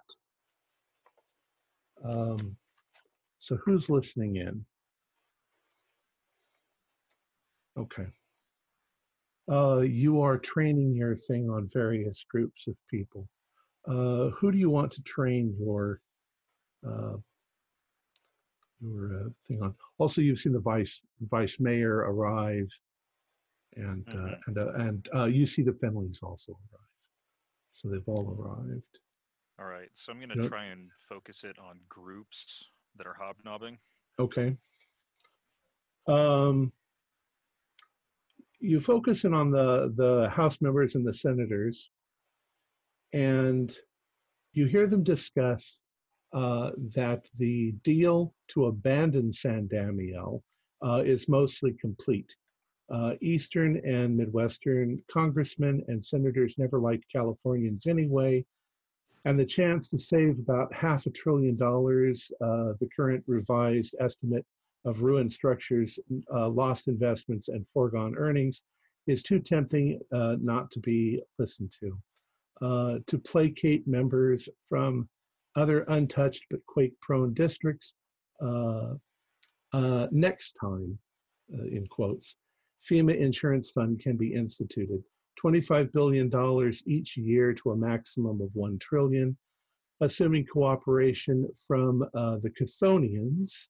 Um, so, who's listening in? Okay. Uh, you are training your thing on various groups of people. Uh, who do you want to train your uh, your uh, thing on? Also, you've seen the vice vice mayor arrive, and uh, Mhm. and uh, and uh, you see the Finleys also arrive. So they've all arrived. All right, so I'm gonna Yep. try and focus it on groups that are hobnobbing. Okay. Um, you focus in on the the House members and the senators, and you hear them discuss uh, that the deal to abandon San Damiel uh, is mostly complete. Uh, Eastern and Midwestern congressmen and senators never liked Californians anyway, and the chance to save about half a trillion dollars, uh, the current revised estimate of ruined structures, uh, lost investments, and foregone earnings is too tempting uh, not to be listened to. Uh, to placate members from other untouched but quake prone districts, uh, uh, next time, uh, in quotes, FEMA insurance fund can be instituted. $25 billion each year to a maximum of 1 trillion, assuming cooperation from the Chthonians,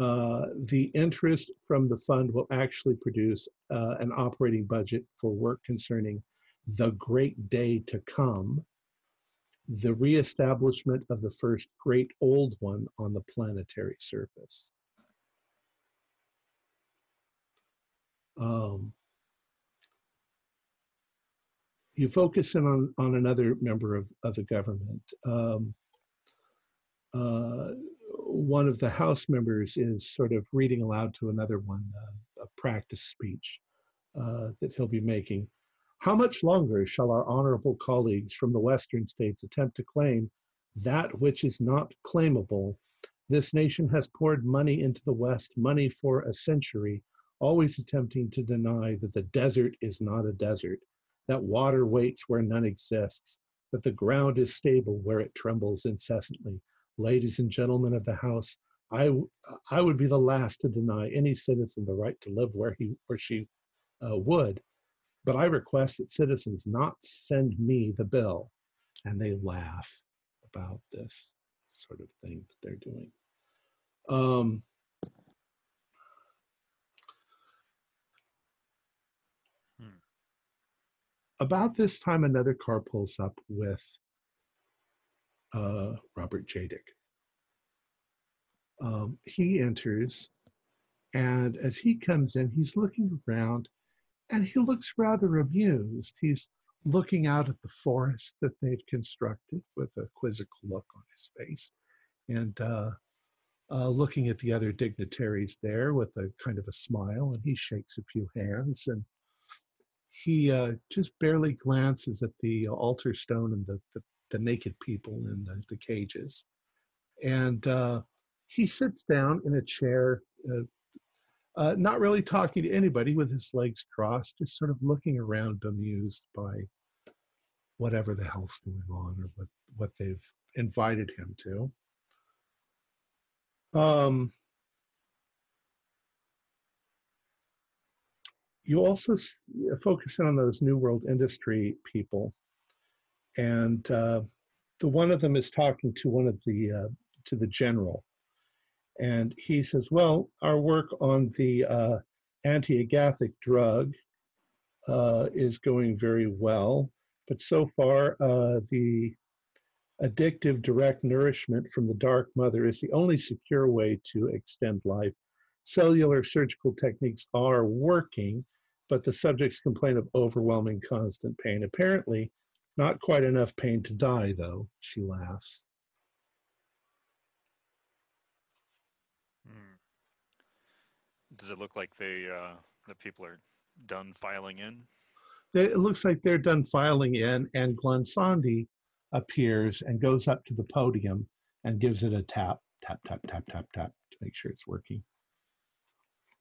uh, the interest from the fund will actually produce uh, an operating budget for work concerning the great day to come, the reestablishment of the first great old one on the planetary surface. Um, you focus in on, on another member of, of the government. Um, uh, one of the House members is sort of reading aloud to another one uh, a practice speech uh, that he'll be making. How much longer shall our honorable colleagues from the Western states attempt to claim that which is not claimable, This nation has poured money into the West, money for a century, always attempting to deny that the desert is not a desert, that water waits where none exists, that the ground is stable where it trembles incessantly. Ladies and gentlemen of the House, I, I would be the last to deny any citizen the right to live where he or she uh, would, but I request that citizens not send me the bill. And they laugh about this sort of thing that they're doing. Um, Hmm. About this time, another car pulls up with uh, Robert Jadick. Um, he enters, and as he comes in, he's looking around and he looks rather amused. He's looking out at the forest that they've constructed with a quizzical look on his face and uh, uh, looking at the other dignitaries there with a kind of a smile. And he shakes a few hands and he uh, just barely glances at the altar stone and the, the, the naked people in the, the cages. And uh, he sits down in a chair, uh, uh, not really talking to anybody with his legs crossed, just sort of looking around, bemused by whatever the hell's going on or what, what they've invited him to. Um, you also focus on those New World Industry people, and uh, the one of them is talking to one of the uh, to the general, and he says, "Well, our work on the uh, anti-agathic drug uh, is going very well, but so far uh, the addictive direct nourishment from the dark mother is the only secure way to extend life. Cellular surgical techniques are working, but the subjects complain of overwhelming constant pain. Apparently, not quite enough pain to die, though, she laughs. Hmm. Does it look like they uh, the people are done filing in? It looks like they're done filing in, and Glansandi appears and goes up to the podium and gives it a tap, tap, tap, tap, tap, tap to make sure it's working.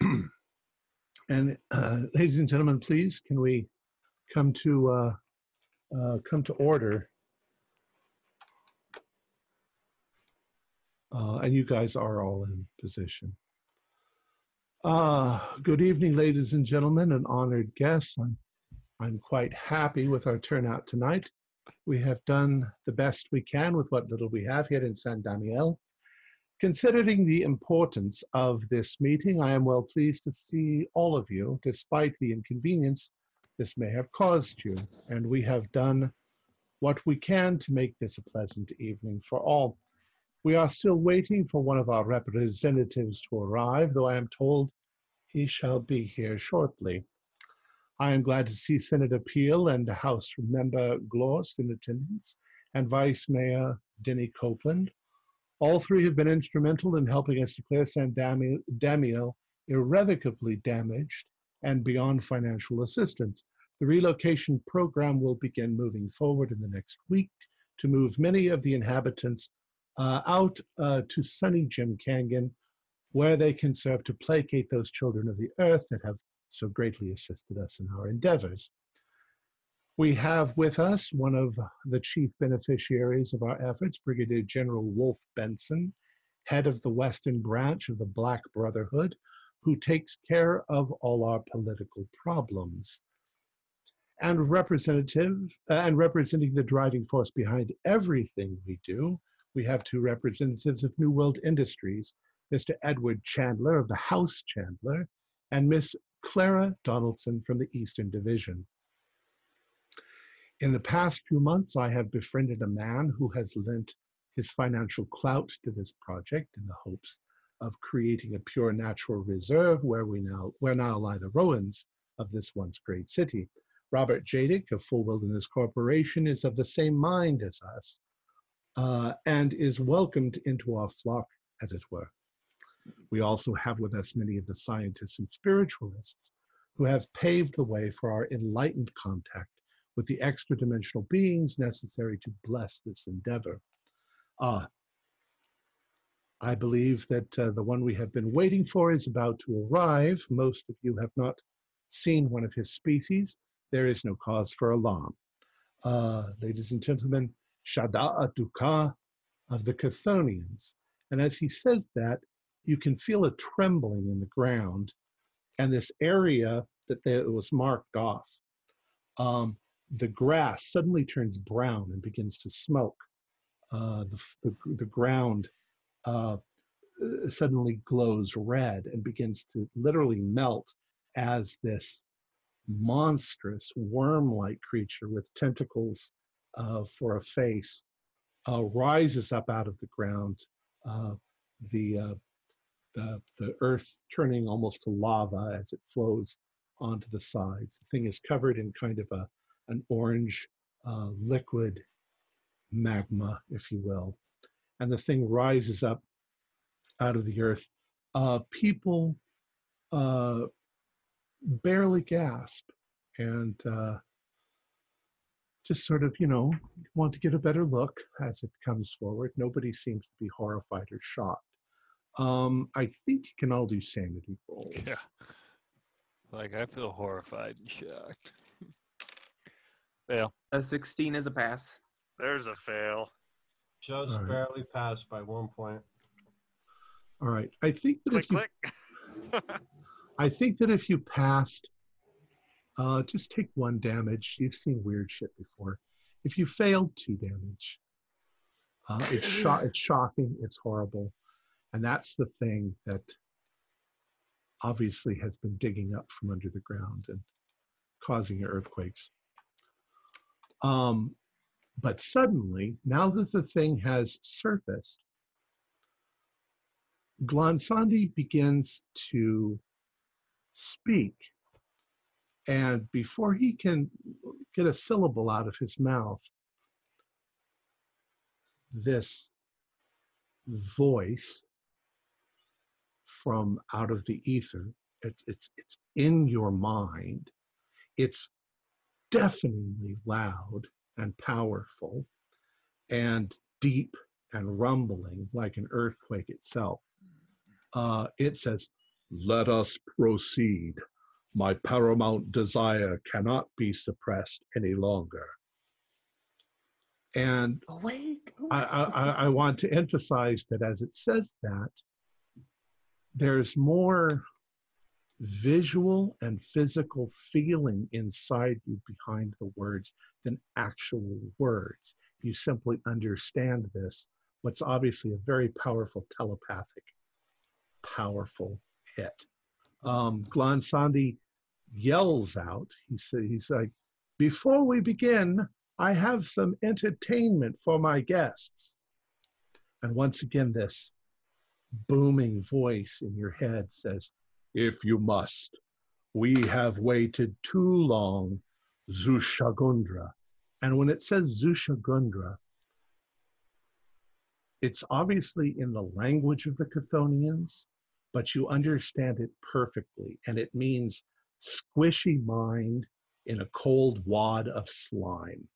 and uh, ladies and gentlemen, please, can we come to uh, uh, come to order? Uh, and you guys are all in position. Uh, good evening, ladies and gentlemen, and honored guests. I'm, I'm quite happy with our turnout tonight. We have done the best we can with what little we have here in San Damiel. Considering the importance of this meeting, I am well pleased to see all of you, despite the inconvenience this may have caused you. And we have done what we can to make this a pleasant evening for all. We are still waiting for one of our representatives to arrive, though I am told he shall be here shortly. I am glad to see Senator Peel and House Member Glost in attendance, and Vice Mayor Denny Copeland. All three have been instrumental in helping us declare San Dami- Damiel irrevocably damaged and beyond financial assistance. The relocation program will begin moving forward in the next week to move many of the inhabitants uh, out uh, to sunny Jim Canyon, where they can serve to placate those children of the earth that have so greatly assisted us in our endeavors. We have with us one of the chief beneficiaries of our efforts, Brigadier General Wolf Benson, head of the Western branch of the Black Brotherhood, who takes care of all our political problems. And representative uh, and representing the driving force behind everything we do, we have two representatives of New World Industries, Mr. Edward Chandler of the House Chandler and Miss Clara Donaldson from the Eastern Division. In the past few months, I have befriended a man who has lent his financial clout to this project in the hopes of creating a pure natural reserve where we now where now lie the ruins of this once great city. Robert Jadick of Full Wilderness Corporation is of the same mind as us uh, and is welcomed into our flock, as it were. We also have with us many of the scientists and spiritualists who have paved the way for our enlightened contact with the extra dimensional beings necessary to bless this endeavor. Ah, I believe that uh, the one we have been waiting for is about to arrive. Most of you have not seen one of his species. There is no cause for alarm. Uh, ladies and gentlemen, Shada Duka of the Chthonians. And as he says that, you can feel a trembling in the ground, and this area that there was marked off, um, the grass suddenly turns brown and begins to smoke. Uh, the, the, the ground uh, suddenly glows red and begins to literally melt as this monstrous worm-like creature with tentacles uh, for a face uh, rises up out of the ground. Uh, the, uh, the the earth turning almost to lava as it flows onto the sides. The thing is covered in kind of a an orange uh, liquid magma, if you will, and the thing rises up out of the earth. Uh, people barely gasp and uh, just sort of, you know, want to get a better look as it comes forward. Nobody seems to be horrified or shocked. Um, I think you can all do sanity rolls. Yeah. Like I feel horrified and shocked. Fail. A 16 is a pass. There's a fail. Just All right. barely passed by one point. All right. I think that Click, if you, click. I think that if you passed, uh, just take one damage. You've seen weird shit before. If you failed, two damage. Uh, it's sho- It's shocking. It's horrible, and that's the thing that obviously has been digging up from under the ground and causing earthquakes. Um, but suddenly, now that the thing has surfaced, Glansandi begins to speak. And before he can get a syllable out of his mouth, this voice from out of the ether, it's, it's, it's in your mind, it's deafeningly loud and powerful and deep and rumbling like an earthquake itself. Uh, it says, let us proceed. My paramount desire cannot be suppressed any longer. And Awake. I, I, I- I want to emphasize that as it says that, there's more visual and physical feeling inside you behind the words than actual words. You simply understand this, what's obviously a very powerful telepathic, powerful hit. Um, Glansandi yells out, he said, he's like, before we begin, I have some entertainment for my guests. And once again, this booming voice in your head says, If you must, we have waited too long, Zushagundra. And when it says Zushagundra, it's obviously in the language of the Chthonians, but you understand it perfectly. And it means squishy mind in a cold wad of slime.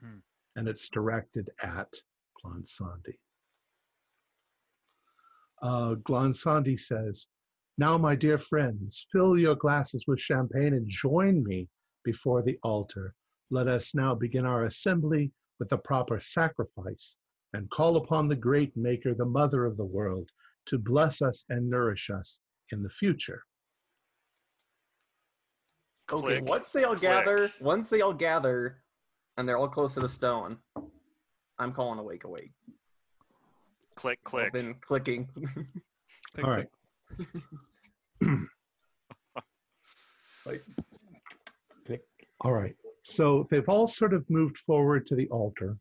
Hmm. And it's directed at Glansandi. Uh, Glansandi says, Now, my dear friends, fill your glasses with champagne and join me before the altar. Let us now begin our assembly with the proper sacrifice and call upon the great Maker, the Mother of the world, to bless us and nourish us in the future. Okay, Click, once they all click. gather, once they all gather, and they're all close to the stone, I'm calling awake, awake. click, click. Then clicking. Tick, All right. tick. All right. So they've all sort of moved forward to the altar,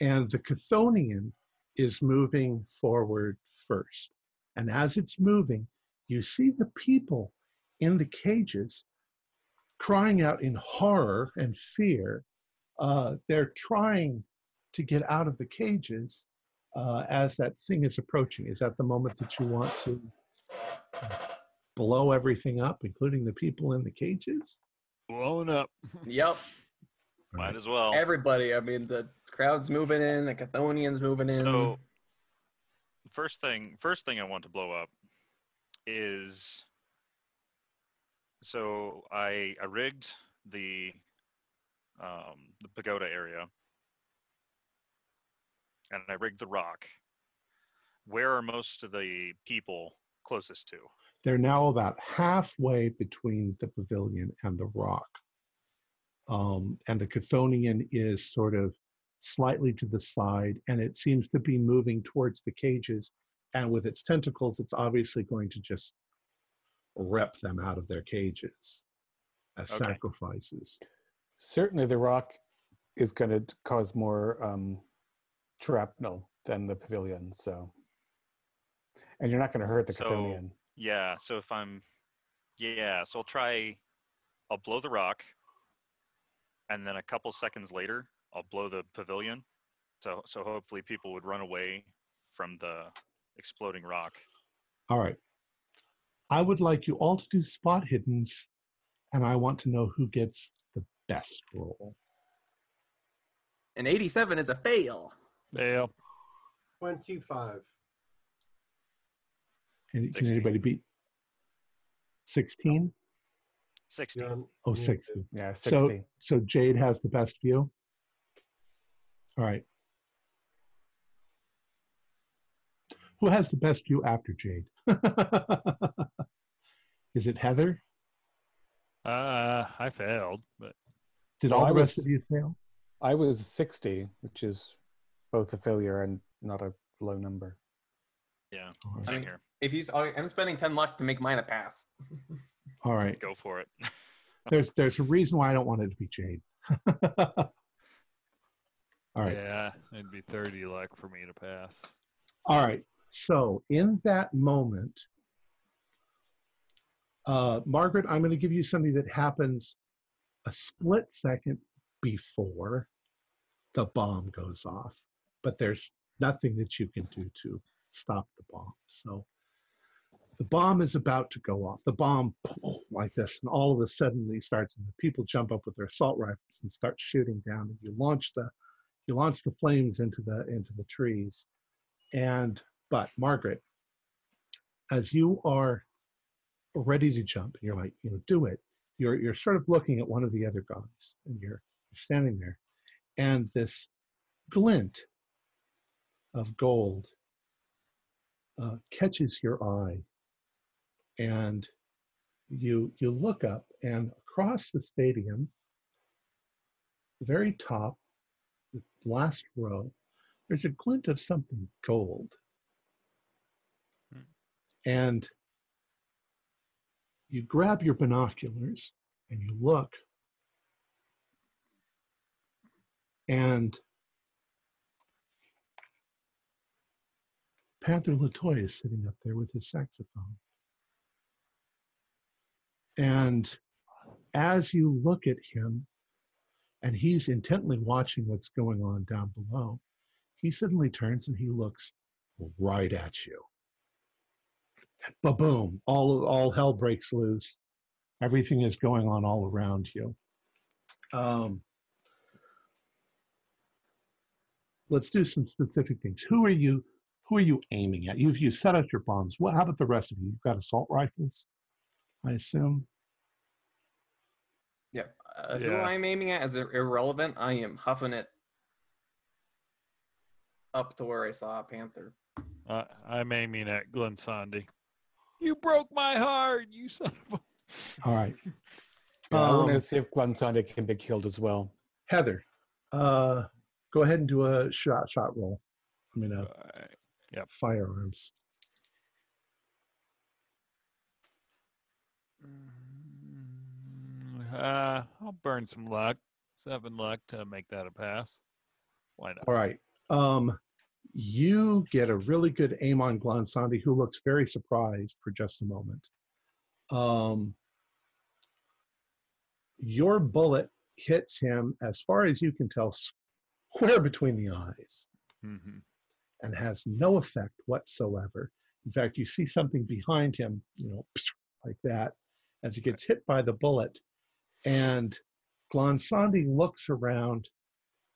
and the Chthonian is moving forward first. And as it's moving, you see the people in the cages crying out in horror and fear. Uh, they're trying to get out of the cages uh, as that thing is approaching. Is that the moment that you want to blow everything up, including the people in the cages? Blown up. yep. Might as well. Everybody. I mean, the crowd's moving in, the Chthonians moving in. So, first thing first thing I want to blow up is so I I rigged the um, the pagoda area and I rigged the rock. Where are most of the people closest to? They're now about halfway between the pavilion and the rock. Um, and the Chthonian is sort of slightly to the side, and it seems to be moving towards the cages. And with its tentacles, it's obviously going to just rip them out of their cages as Okay. sacrifices. Certainly, the rock is going to cause more um, shrapnel than the pavilion. So, and you're not going to hurt the So- Chthonian. Yeah, so if I'm yeah, so I'll try I'll blow the rock and then a couple seconds later I'll blow the pavilion. So so hopefully people would run away from the exploding rock. All right. I would like you all to do spot hiddens, and I want to know who gets the best roll. An 87 is a fail. Fail. 25. Can, can 16. anybody beat 16? 60. You're on- Oh, muted. 60. Yeah, So, 60. so Jade has the best view. All right. Who has the best view after Jade? Is it Heather? Uh, I failed, but Did Well, all I the rest was- of you fail? I was 60, which is both a failure and not a low number. Yeah, All right. same here. If he's, I'm spending 10 luck to make mine a pass. All right. Go for it. There's there's a reason why I don't want it to be Jade. all right. yeah, it'd be 30 luck for me to pass. All right. So in that moment, uh, Margaret, I'm going to give you something that happens a split second before the bomb goes off, but there's nothing that you can do to stop the bomb. So the bomb is about to go off. The bomb like this, and all of a sudden it starts, and the people jump up with their assault rifles and start shooting down. And you launch the you launch the flames into the into the trees. And but Margaret, as you are ready to jump, and you're like, you know, do it. You're you're sort of looking at one of the other guys, and you're you're standing there, and this glint of gold uh, catches your eye, and you you look up, and across the stadium, the very top, the last row, there's a glint of something gold. Hmm. And you grab your binoculars and you look, and Panther Latoya is sitting up there with his saxophone. And as you look at him, and he's intently watching what's going on down below, he suddenly turns and he looks right at you. Ba boom! All all hell breaks loose. Everything is going on all around you. Um, let's do some specific things. Who are you? Who are you aiming at? You've you set up your bombs. What? How about the rest of you? You've got assault rifles, I assume. Yeah. Uh, Who I'm aiming at is irrelevant. I am huffing it up to where I saw a panther. Uh, I'm aiming at Glansandi. You broke my heart, you son of a. All right, Yeah, I want Um, to see if Glansandi can be killed as well. Heather, uh, go ahead and do a shot shot roll. I mean, a Alright. firearms. Mm, Uh, I'll burn some luck. Seven luck to make that a pass. Why not? All right. Um, you get a really good aim on Glansandi, who looks very surprised for just a moment. Um, your bullet hits him, as far as you can tell, square between the eyes hmm and has no effect whatsoever. In fact, you see something behind him, you know, like that, as he gets hit by the bullet. And Glansandi looks around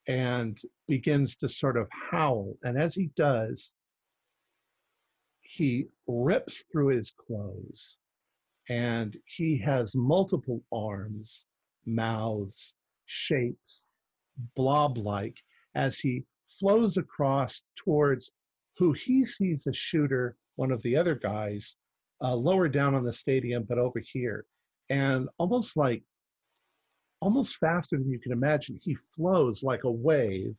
and begins to sort of howl. And as he does, he rips through his clothes and he has multiple arms, mouths, shapes, blob like, as he flows across towards who he sees a shooter, one of the other guys, uh, lower down on the stadium, but over here. And almost like, almost faster than you can imagine, he flows like a wave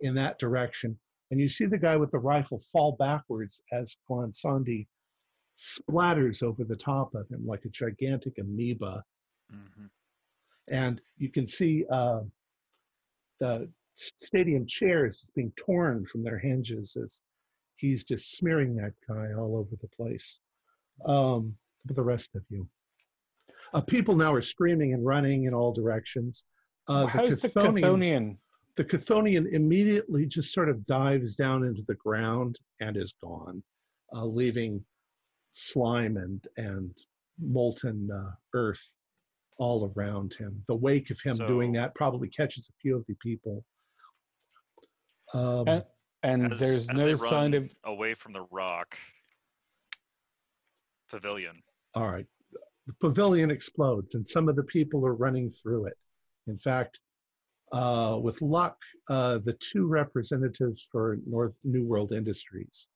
in that direction. And you see the guy with the rifle fall backwards as Glansandi splatters over the top of him like a gigantic amoeba. hmm And you can see uh, the stadium chairs is being torn from their hinges as he's just smearing that guy all over the place. Um, but the rest of you. Uh, people now are screaming and running in all directions. Uh, How's the Chthonian- Chthonian? the Chthonian immediately just sort of dives down into the ground and is gone, uh, leaving slime and and molten uh, earth all around him. The wake of him So- doing that probably catches a few of the people. Um, And, and As- there's as no they sign of away from the rock pavilion. all right, the pavilion explodes, and some of the people are running through it. In fact, uh, with luck, uh, the two representatives for North New World Industries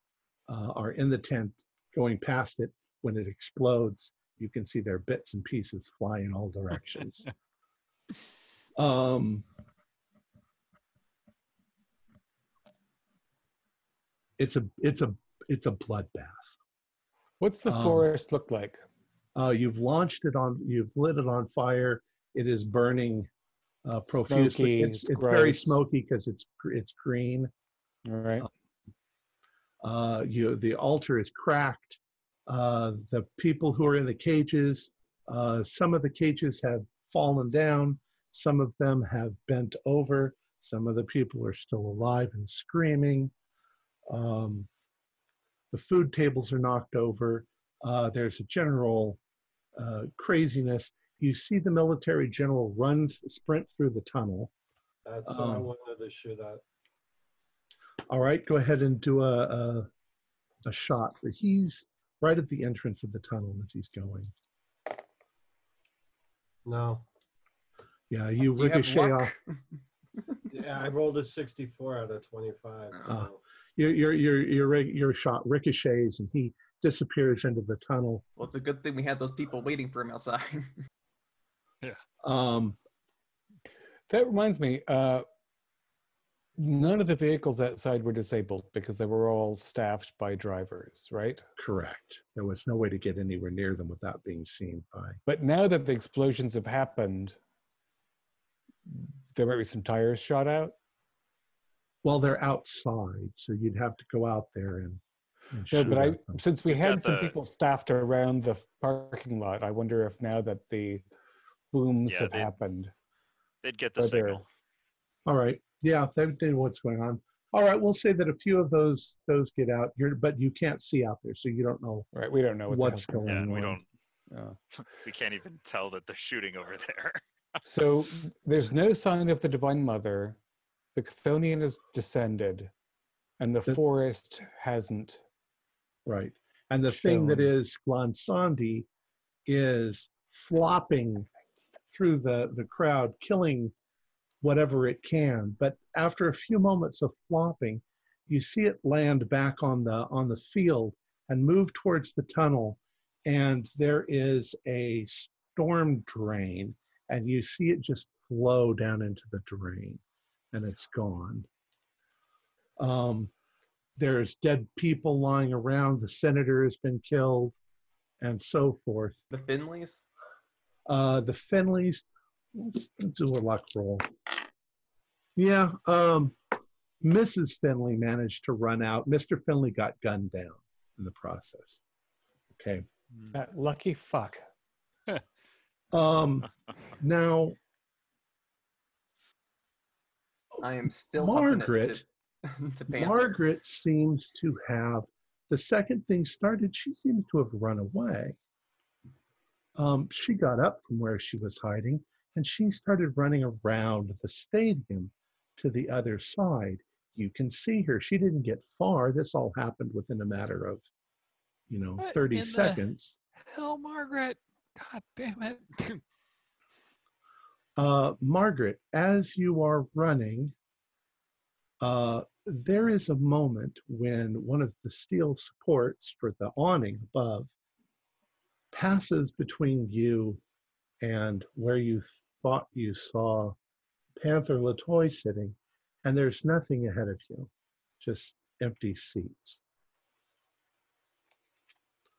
uh, are in the tent going past it. When it explodes, you can see their bits and pieces fly in all directions. um, it's a it's a it's a bloodbath. what's the um, forest look like? Uh, you've launched it on, you've lit it on fire. It is burning uh, profusely. Smoky, it's it's very smoky because it's it's green. All right. Uh, you the altar is cracked. Uh, the people who are in the cages, uh, some of the cages have fallen down. Some of them have bent over. Some of the people are still alive and screaming. Um, the food tables are knocked over. Uh, there's a general uh, craziness. You see the military general run, sprint through the tunnel. That's what I Um, wanted to shoot at. All right, go ahead and do a a, a shot. He's right at the entrance of the tunnel as he's going. No. Yeah, you Do you ricochet luck? off. Yeah, I rolled a 64 out of 25. Ah. so- Your your your your your shot ricochets and he disappears into the tunnel. Well, it's a good thing we had those people waiting for him outside. Yeah. Um, That reminds me, uh, none of the vehicles outside were disabled because they were all staffed by drivers, right? correct. There was no way to get anywhere near them without being seen by. But now that the explosions have happened, there might be some tires shot out. Well, they're outside, so you'd have to go out there and. and No, shoot but I, them. since we We've had some the- people staffed around the parking lot, I wonder if now that the booms Yeah, have they- happened, They'd get the Are there- signal. All right. Yeah, they they know what's going on. All right, we'll say that a few of those those get out. You're, but you can't see out there, so you don't know right? We don't know what what's going Yeah, on. and we don't. on. We can't even tell that they're shooting over there. So there's no sign of the Divine Mother. The Chthonian has descended, and the The- forest hasn't. Right. And the thing that is shown. Glansandi is flopping through the, the crowd, killing whatever it can. But after a few moments of flopping, you see it land back on the on the field and move towards the tunnel. And there is a storm drain, and you see it just flow down into the drain, and it's gone. Um, there's dead people lying around. The senator has been killed, and so forth. the Finleys? Uh, the Finleys, let's do a luck roll. Yeah, um, Mrs. Finley managed to run out. Mr. Finley got gunned down in the process. Okay. That lucky fuck. Um, now, I am still Margaret, to, to Margaret seems to have, the second thing started, she seems to have run away. Um, she got up from where she was hiding and she started running around the stadium to the other side. You can see her. She didn't get far. This all happened within a matter of you know, What 30 seconds. Hell, Margaret. God damn it. Uh, Margaret, as you are running, uh, there is a moment when one of the steel supports for the awning above passes between you and where you thought you saw Panther Latoy sitting, and there's nothing ahead of you, just empty seats.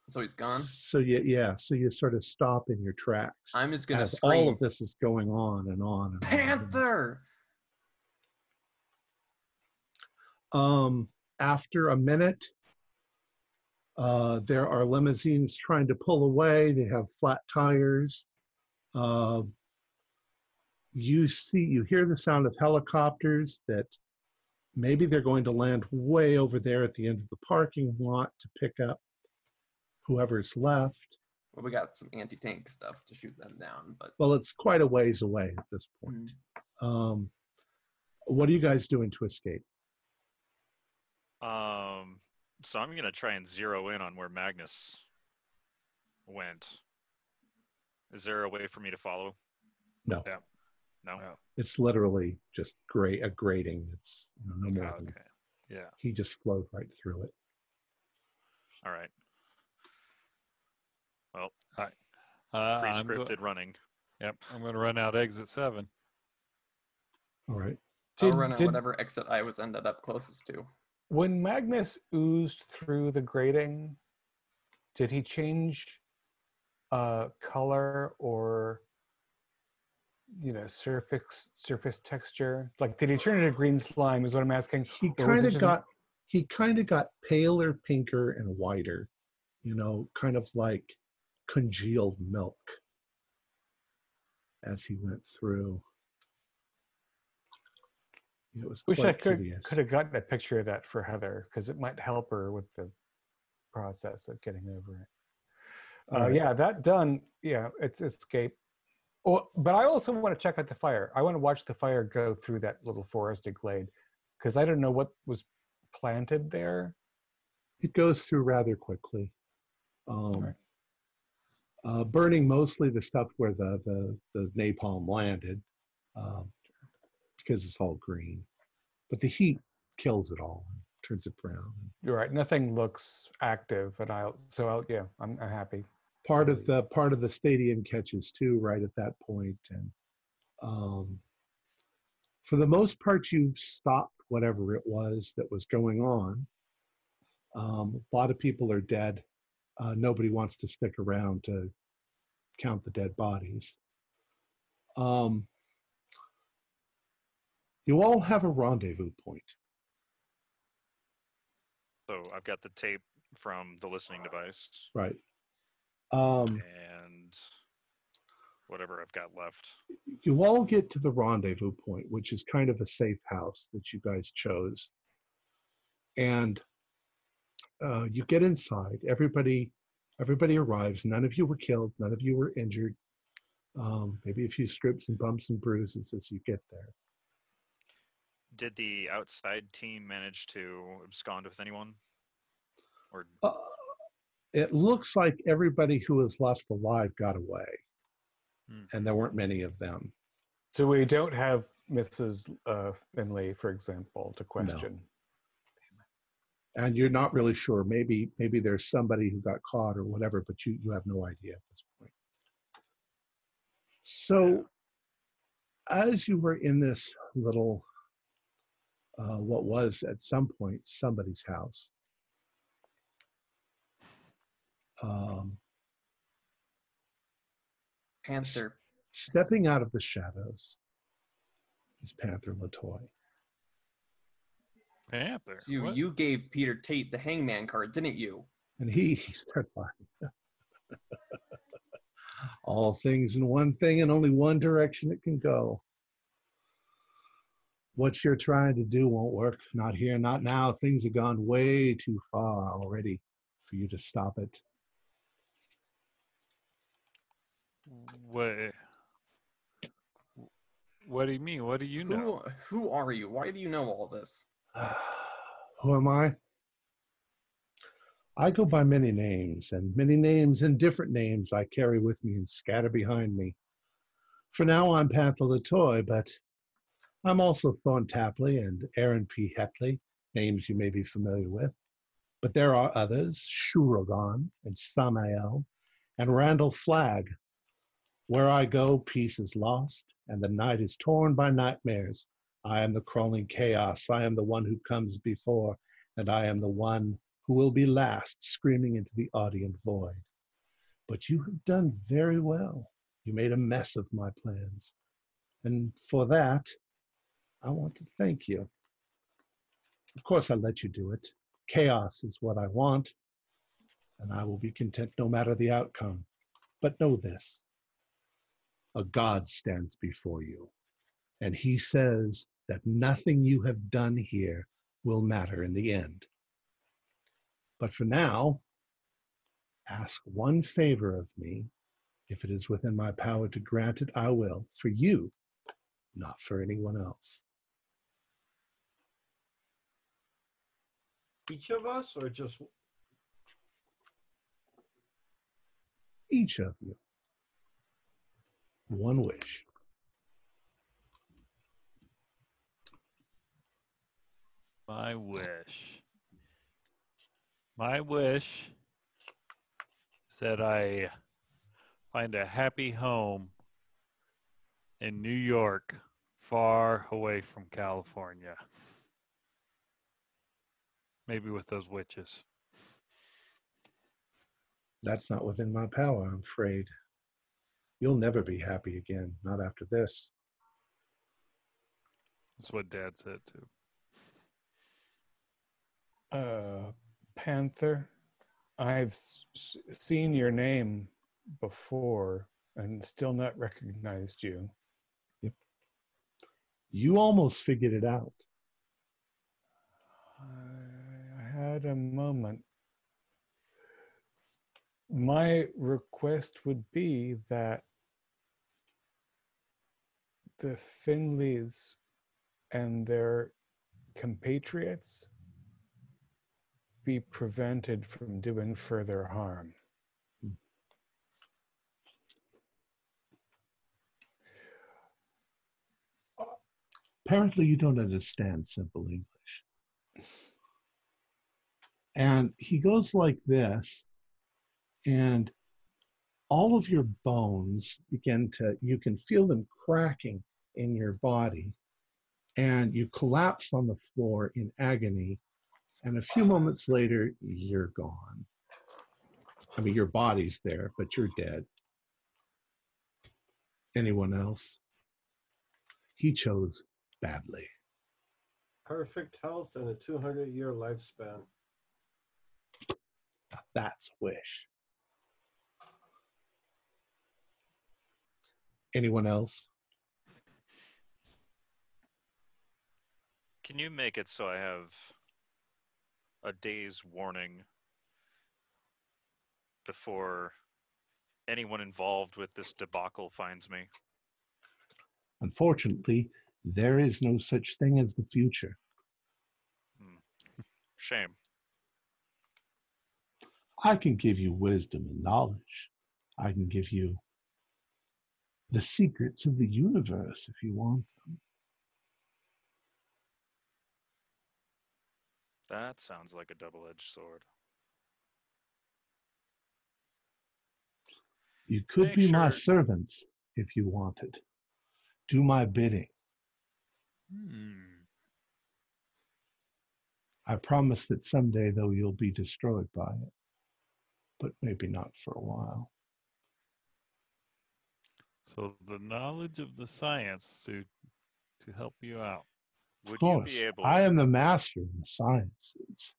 So he's gone. So you, yeah, so you sort of stop in your tracks I'm just gonna as scream. all of this is going on and on. And on. Panther. Um, after a minute, uh, there are limousines trying to pull away. They have flat tires. Uh, you see, you hear the sound of helicopters that maybe they're going to land way over there at the end of the parking lot to pick up whoever's left. Well, we got some anti-tank stuff to shoot them down, but Well, it's quite a ways away at this point. Um, what are you guys doing to escape? Um, so I'm gonna try and zero in on where Magnus went. Is there a way for me to follow? No. Yeah. No. No. It's literally just gra- a grating. It's you know, no more. Oh, than- okay. Yeah. He just flowed right through it. All right. Uh, I'm go- Pre-scripted running. yep. I'm going to run out exit seven. All right. I'll run at did- whatever exit I was ended up closest to. When Magnus oozed through the grating, did he change uh, color or you know surface surface texture? Like, did he turn into green slime? Is what I'm asking. He kind of got he kind of got paler, pinker, and whiter. You know, kind of like congealed milk as he went through. It was Wish I could hideous. could have gotten a picture of that for Heather because it might help her with the process of getting over it. Uh, Alright. Yeah, that done. Yeah, it's escape. Oh, but I also want to check out the fire. I want to watch the fire go through that little forested glade because I don't know what was planted there. It goes through rather quickly. Um, Alright. Uh, burning mostly the stuff where the, the, the napalm landed um, because it's all green. But the heat kills it all and turns it brown. You're right. Nothing looks active, and I'll so I'll yeah, I'm, I'm happy. Part of the part of the stadium catches too right at that point, and um, for the most part, you've stopped whatever it was that was going on. Um, a lot of people are dead. Uh, nobody wants to stick around to count the dead bodies. Um, you all have a rendezvous point. So I've got the tape from the listening device Right. Um, and whatever I've got left. you all get to the rendezvous point, which is kind of a safe house that you guys chose. And uh, you get inside. Everybody, everybody arrives. None of you were killed. None of you were injured. Um, maybe a few strips and bumps and bruises as you get there. Did the outside team manage to abscond with anyone? Or Uh, it looks like everybody who was left alive got away, Hmm. and there weren't many of them. So we don't have Mrs. Uh, Finley, for example, to question. And you're not really sure. Maybe maybe there's somebody who got caught or whatever, but you you have no idea at this point. So, as you were in this little, uh, what was at some point somebody's house, um, Panther. stepping out of the shadows is Panther Latoy. Panther. You What? you gave Peter Tate the hangman card, didn't you? And he, he starts laughing. All things in one thing and only one direction it can go. What you're trying to do won't work. Not here, not now. Things have gone way too far already for you to stop it. What? What do you mean? What do you know? Who who are you? Why do you know all this? Who am I? I go by many names, and many names and different names I carry with me and scatter behind me. For now, I'm Panther Latoy, but I'm also Thorn Tapley and Aaron P. Hepley, names you may be familiar with. But there are others, Shuragon and Samael and Randall Flagg. Where I go, peace is lost, and the night is torn by nightmares. I am the crawling chaos. I am the one who comes before, and I am the one who will be last, screaming into the audience void. But you have done very well. You made a mess of my plans. And for that, I want to thank you. Of course, I let you do it. Chaos is what I want, and I will be content no matter the outcome. But know this a God stands before you, and he says that nothing you have done here will matter in the end. But for now, ask one favor of me. If it is within my power to grant it, I will, for you, not for anyone else. Each of us, or just Each of you. One wish. My wish. My wish is that I find a happy home in New York, far away from California. Maybe with those witches. That's not within my power, I'm afraid. You'll never be happy again, not after this. That's what Dad said too. Uh, Panther, I've s- seen your name before and still not recognized you. Yep. You almost figured it out. I had a moment. My request would be that the Finleys and their compatriots be prevented from doing further harm. Apparently, you don't understand simple English. And he goes like this, and all of your bones begin to, you can feel them cracking in your body, and you collapse on the floor in agony. And a few moments later, you're gone. I mean, your body's there, but you're dead. Anyone else? He chose badly. perfect health and a 200 year lifespan. That's a wish. Anyone else? Can you make it so I have a day's warning before anyone involved with this debacle finds me? Unfortunately, there is no such thing as the future. Hmm. Shame. I can give you wisdom and knowledge. I can give you the secrets of the universe if you want them. That sounds like a double edged sword. You could Make be my servants if you wanted. Do my bidding. Hmm. I promise that someday, though, you'll be destroyed by it, but maybe not for a while. So the knowledge of the science to to help you out. Of Would you course, be able I am the master in the sciences.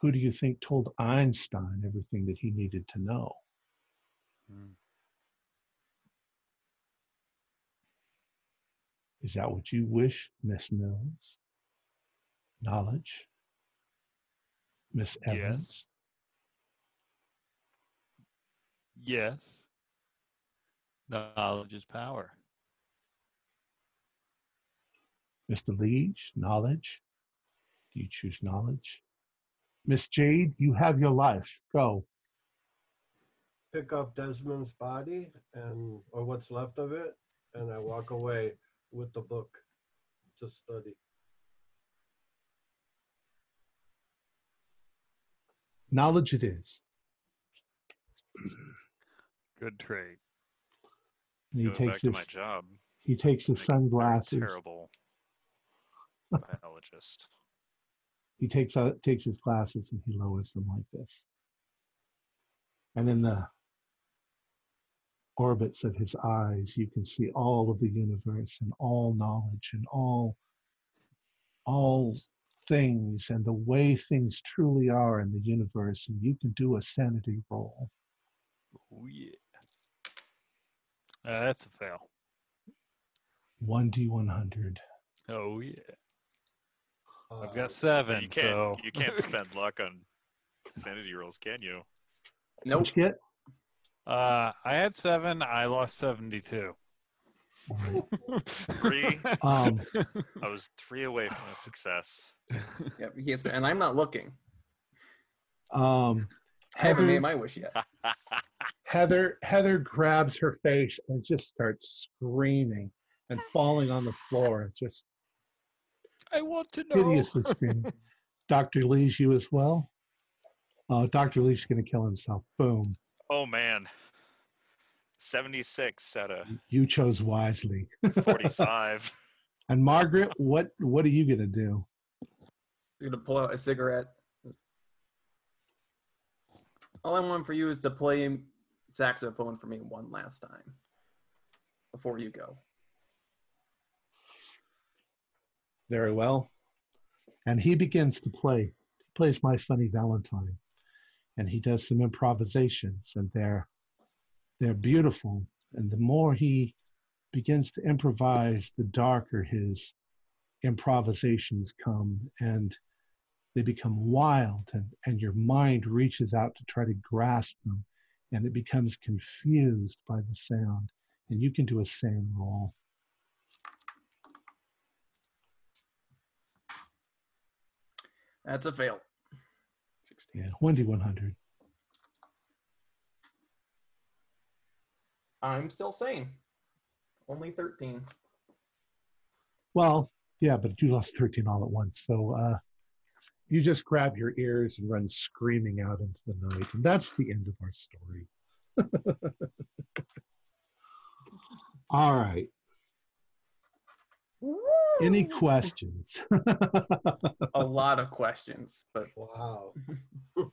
Who do you think told Einstein everything that he needed to know? Hmm. Is that what you wish, Miss Mills? Knowledge? Miss Evans? Yes. Yes. Knowledge is power. Mr. Liege, knowledge? Do you choose knowledge? Miss Jade, you have your life. Go. Pick up Desmond's body and or what's left of it, and I walk away with the book to study. Knowledge it is. Good trade. And he Going back takes to my his job. he takes his make a very sunglasses. Terrible biologist. He takes out takes his glasses and he lowers them like this. And in the orbits of his eyes, you can see all of the universe and all knowledge and all all things and the way things truly are in the universe. And you can do a sanity roll. Oh yeah. Uh, that's a fail. One D one hundred. Oh yeah. Uh, I've got seven. you can't so you can't spend luck on sanity rolls, can you? Nope. What'd you get? uh, I had seven. I lost seventy-two. Three. Um, I was three away from a success. Yep, he has, and I'm not looking. um, I haven't made Heather, my wish yet. Heather, Heather grabs her face and just starts screaming and falling on the floor, just I want to know. hideously screaming. Dr. Lee's you as well. Uh, Dr. Lee's going to kill himself. Boom. Oh man. 76 out of You chose wisely. 45. And Margaret, what what are you going to do? You're gonna pull out a cigarette. All I want for you is to play saxophone for me one last time before you go. Very well. And he begins to play. He plays My Funny Valentine. And he does some improvisations, and they're they're beautiful. And the more he begins to improvise, the darker his improvisations come, and they become wild, and, and your mind reaches out to try to grasp them, and it becomes confused by the sound. And you can do a SAN roll. That's a fail. 16. Yeah, 1d100. I'm still sane. Only 13. Well, yeah, but you lost 13 all at once. So uh, you just grab your ears and run screaming out into the night. And that's the end of our story. all right. Any questions? A lot of questions, but Wow.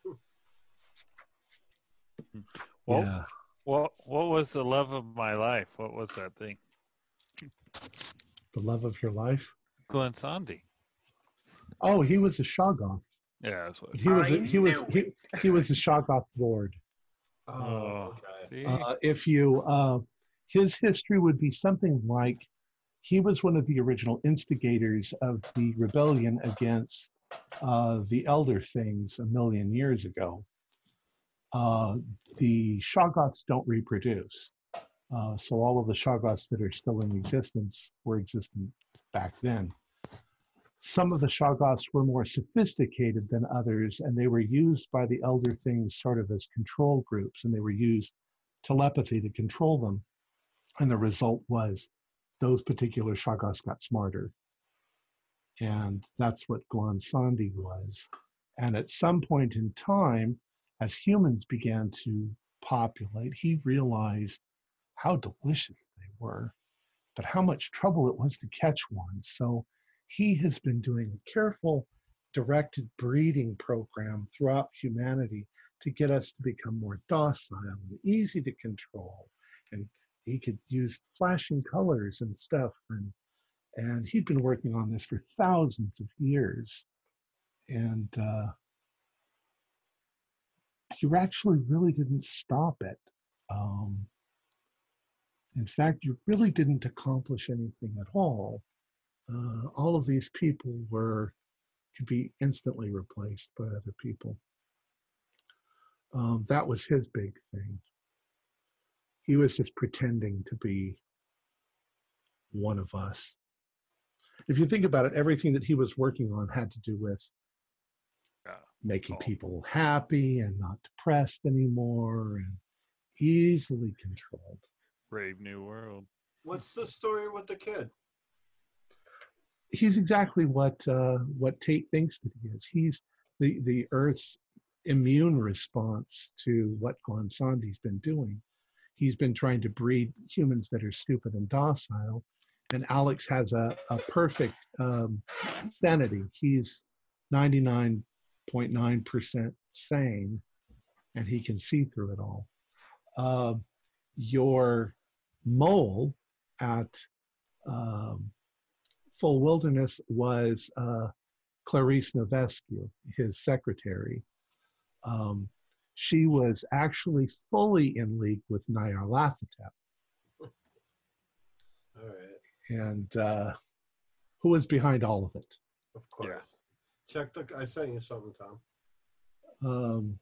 Well, yeah. what what was the love of my life? What was that thing? The love of your life? Glansandi. Oh, he was a Shoggoth. Yeah, that's what. He was a, I he was he, he was a Shoggoth lord. Oh, Oh, okay. Uh, if you, uh, his history would be something like he was one of the original instigators of the rebellion against uh, the Elder Things a million years ago. Uh, the Shoggoths don't reproduce. Uh, so all of the Shoggoths that are still in existence were existent back then. Some of the Shoggoths were more sophisticated than others, and they were used by the Elder Things sort of as control groups, and they were used telepathy to control them. And the result was those particular Shoggoths got smarter. And that's what Glansandi was. And at some point in time, as humans began to populate, he realized how delicious they were, but how much trouble it was to catch one. So he has been doing a careful, directed breeding program throughout humanity to get us to become more docile and easy to control. And he could use flashing colors and stuff. And, and he'd been working on this for thousands of years. And uh, you actually really didn't stop it. Um, in fact, you really didn't accomplish anything at all. Uh, all of these people were could be instantly replaced by other people. Um, that was his big thing. He was just pretending to be one of us. If you think about it, everything that he was working on had to do with Yeah. making Oh. people happy and not depressed anymore and easily controlled. Brave New World. What's the story with the kid? He's exactly what uh, what Tate thinks that he is. He's the the Earth's immune response to what Glansandi's been doing. He's been trying to breed humans that are stupid and docile, and Alex has a, a perfect um, sanity. He's 99.9% sane, and he can see through it all. Uh, your mole at um, Full Wilderness was uh, Clarice Novescu, his secretary. Um, she was actually fully in league with Nyarlathotep, All right, and uh, who was behind all of it. of course. Check the. I sent you something, Tom. Um,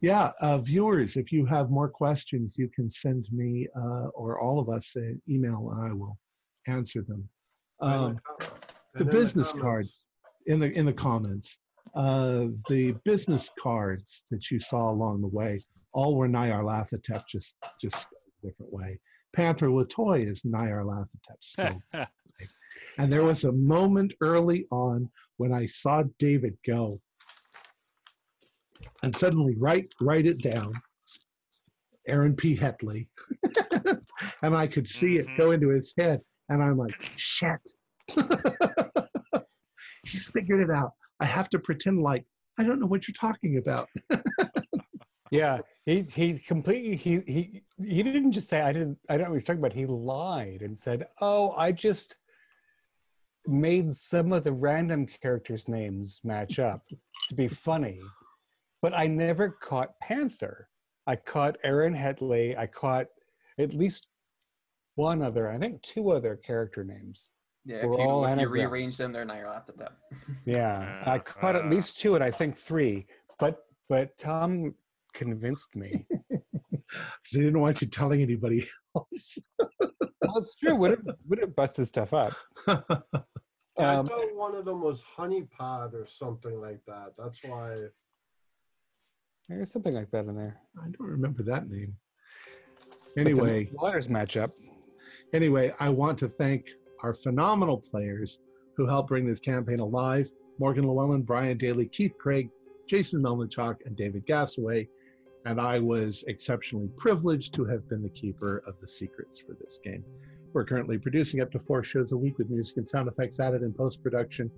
yeah, uh, viewers, if you have more questions, you can send me uh, or all of us an email, and I will answer them. Um, the com- the business cards in the in the comments. Uh, the business cards that you saw along the way all were Nyarlathotep, just just a different way. Panther Latoy is Nyarlathotep And there was a moment early on when I saw David go and suddenly write write it down. Aaron P. Hetley. and I could see it go into his head. And I'm like, shit. He's figured it out. I have to pretend like I don't know what you're talking about. Yeah, he he completely he he he didn't just say I didn't I don't know what you're talking about. He lied and said, "Oh, I just made some of the random characters' names match up to be funny, but I never caught Panther. I caught Aaron Hetley. I caught at least one other, I think two other character names. Yeah, We're if you, all if you anagrams. rearrange them, they're Nyarlathotep. Yeah, Yeah, I caught at uh. least two, and I think three. But but Tom convinced me. Because I didn't want you telling anybody else. well, it's true. Would have would have busted stuff up. Yeah, I Um, thought one of them was honeypot or something like that. That's why. There's something like that in there. I don't remember that name. But the Anyway, waters match up. anyway, I want to thank our phenomenal players who helped bring this campaign alive Morgan Llewellyn, Brian Daly, Keith Craig, Jason Melnichuk, and David Gassaway. And I was exceptionally privileged to have been the keeper of the secrets for this game. We're currently producing up to four shows a week with music and sound effects added in post production.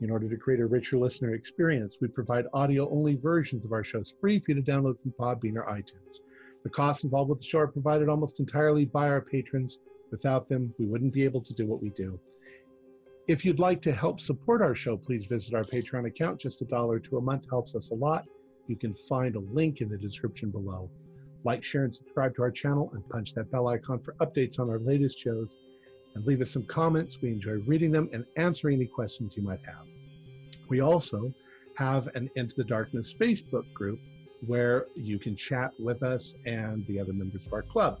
In order to create a richer listener experience, we provide audio only versions of our shows free for you to download from Podbean or iTunes. The costs involved with the show are provided almost entirely by our patrons. Without them, we wouldn't be able to do what we do. If you'd like to help support our show, please visit our Patreon account. Just a dollar to a month helps us a lot. You can find a link in the description below. Like, share, and subscribe to our channel and punch that bell icon for updates on our latest shows. And leave us some comments. We enjoy reading them and answering any questions you might have. We also have an Into the Darkness Facebook group where you can chat with us and the other members of our club.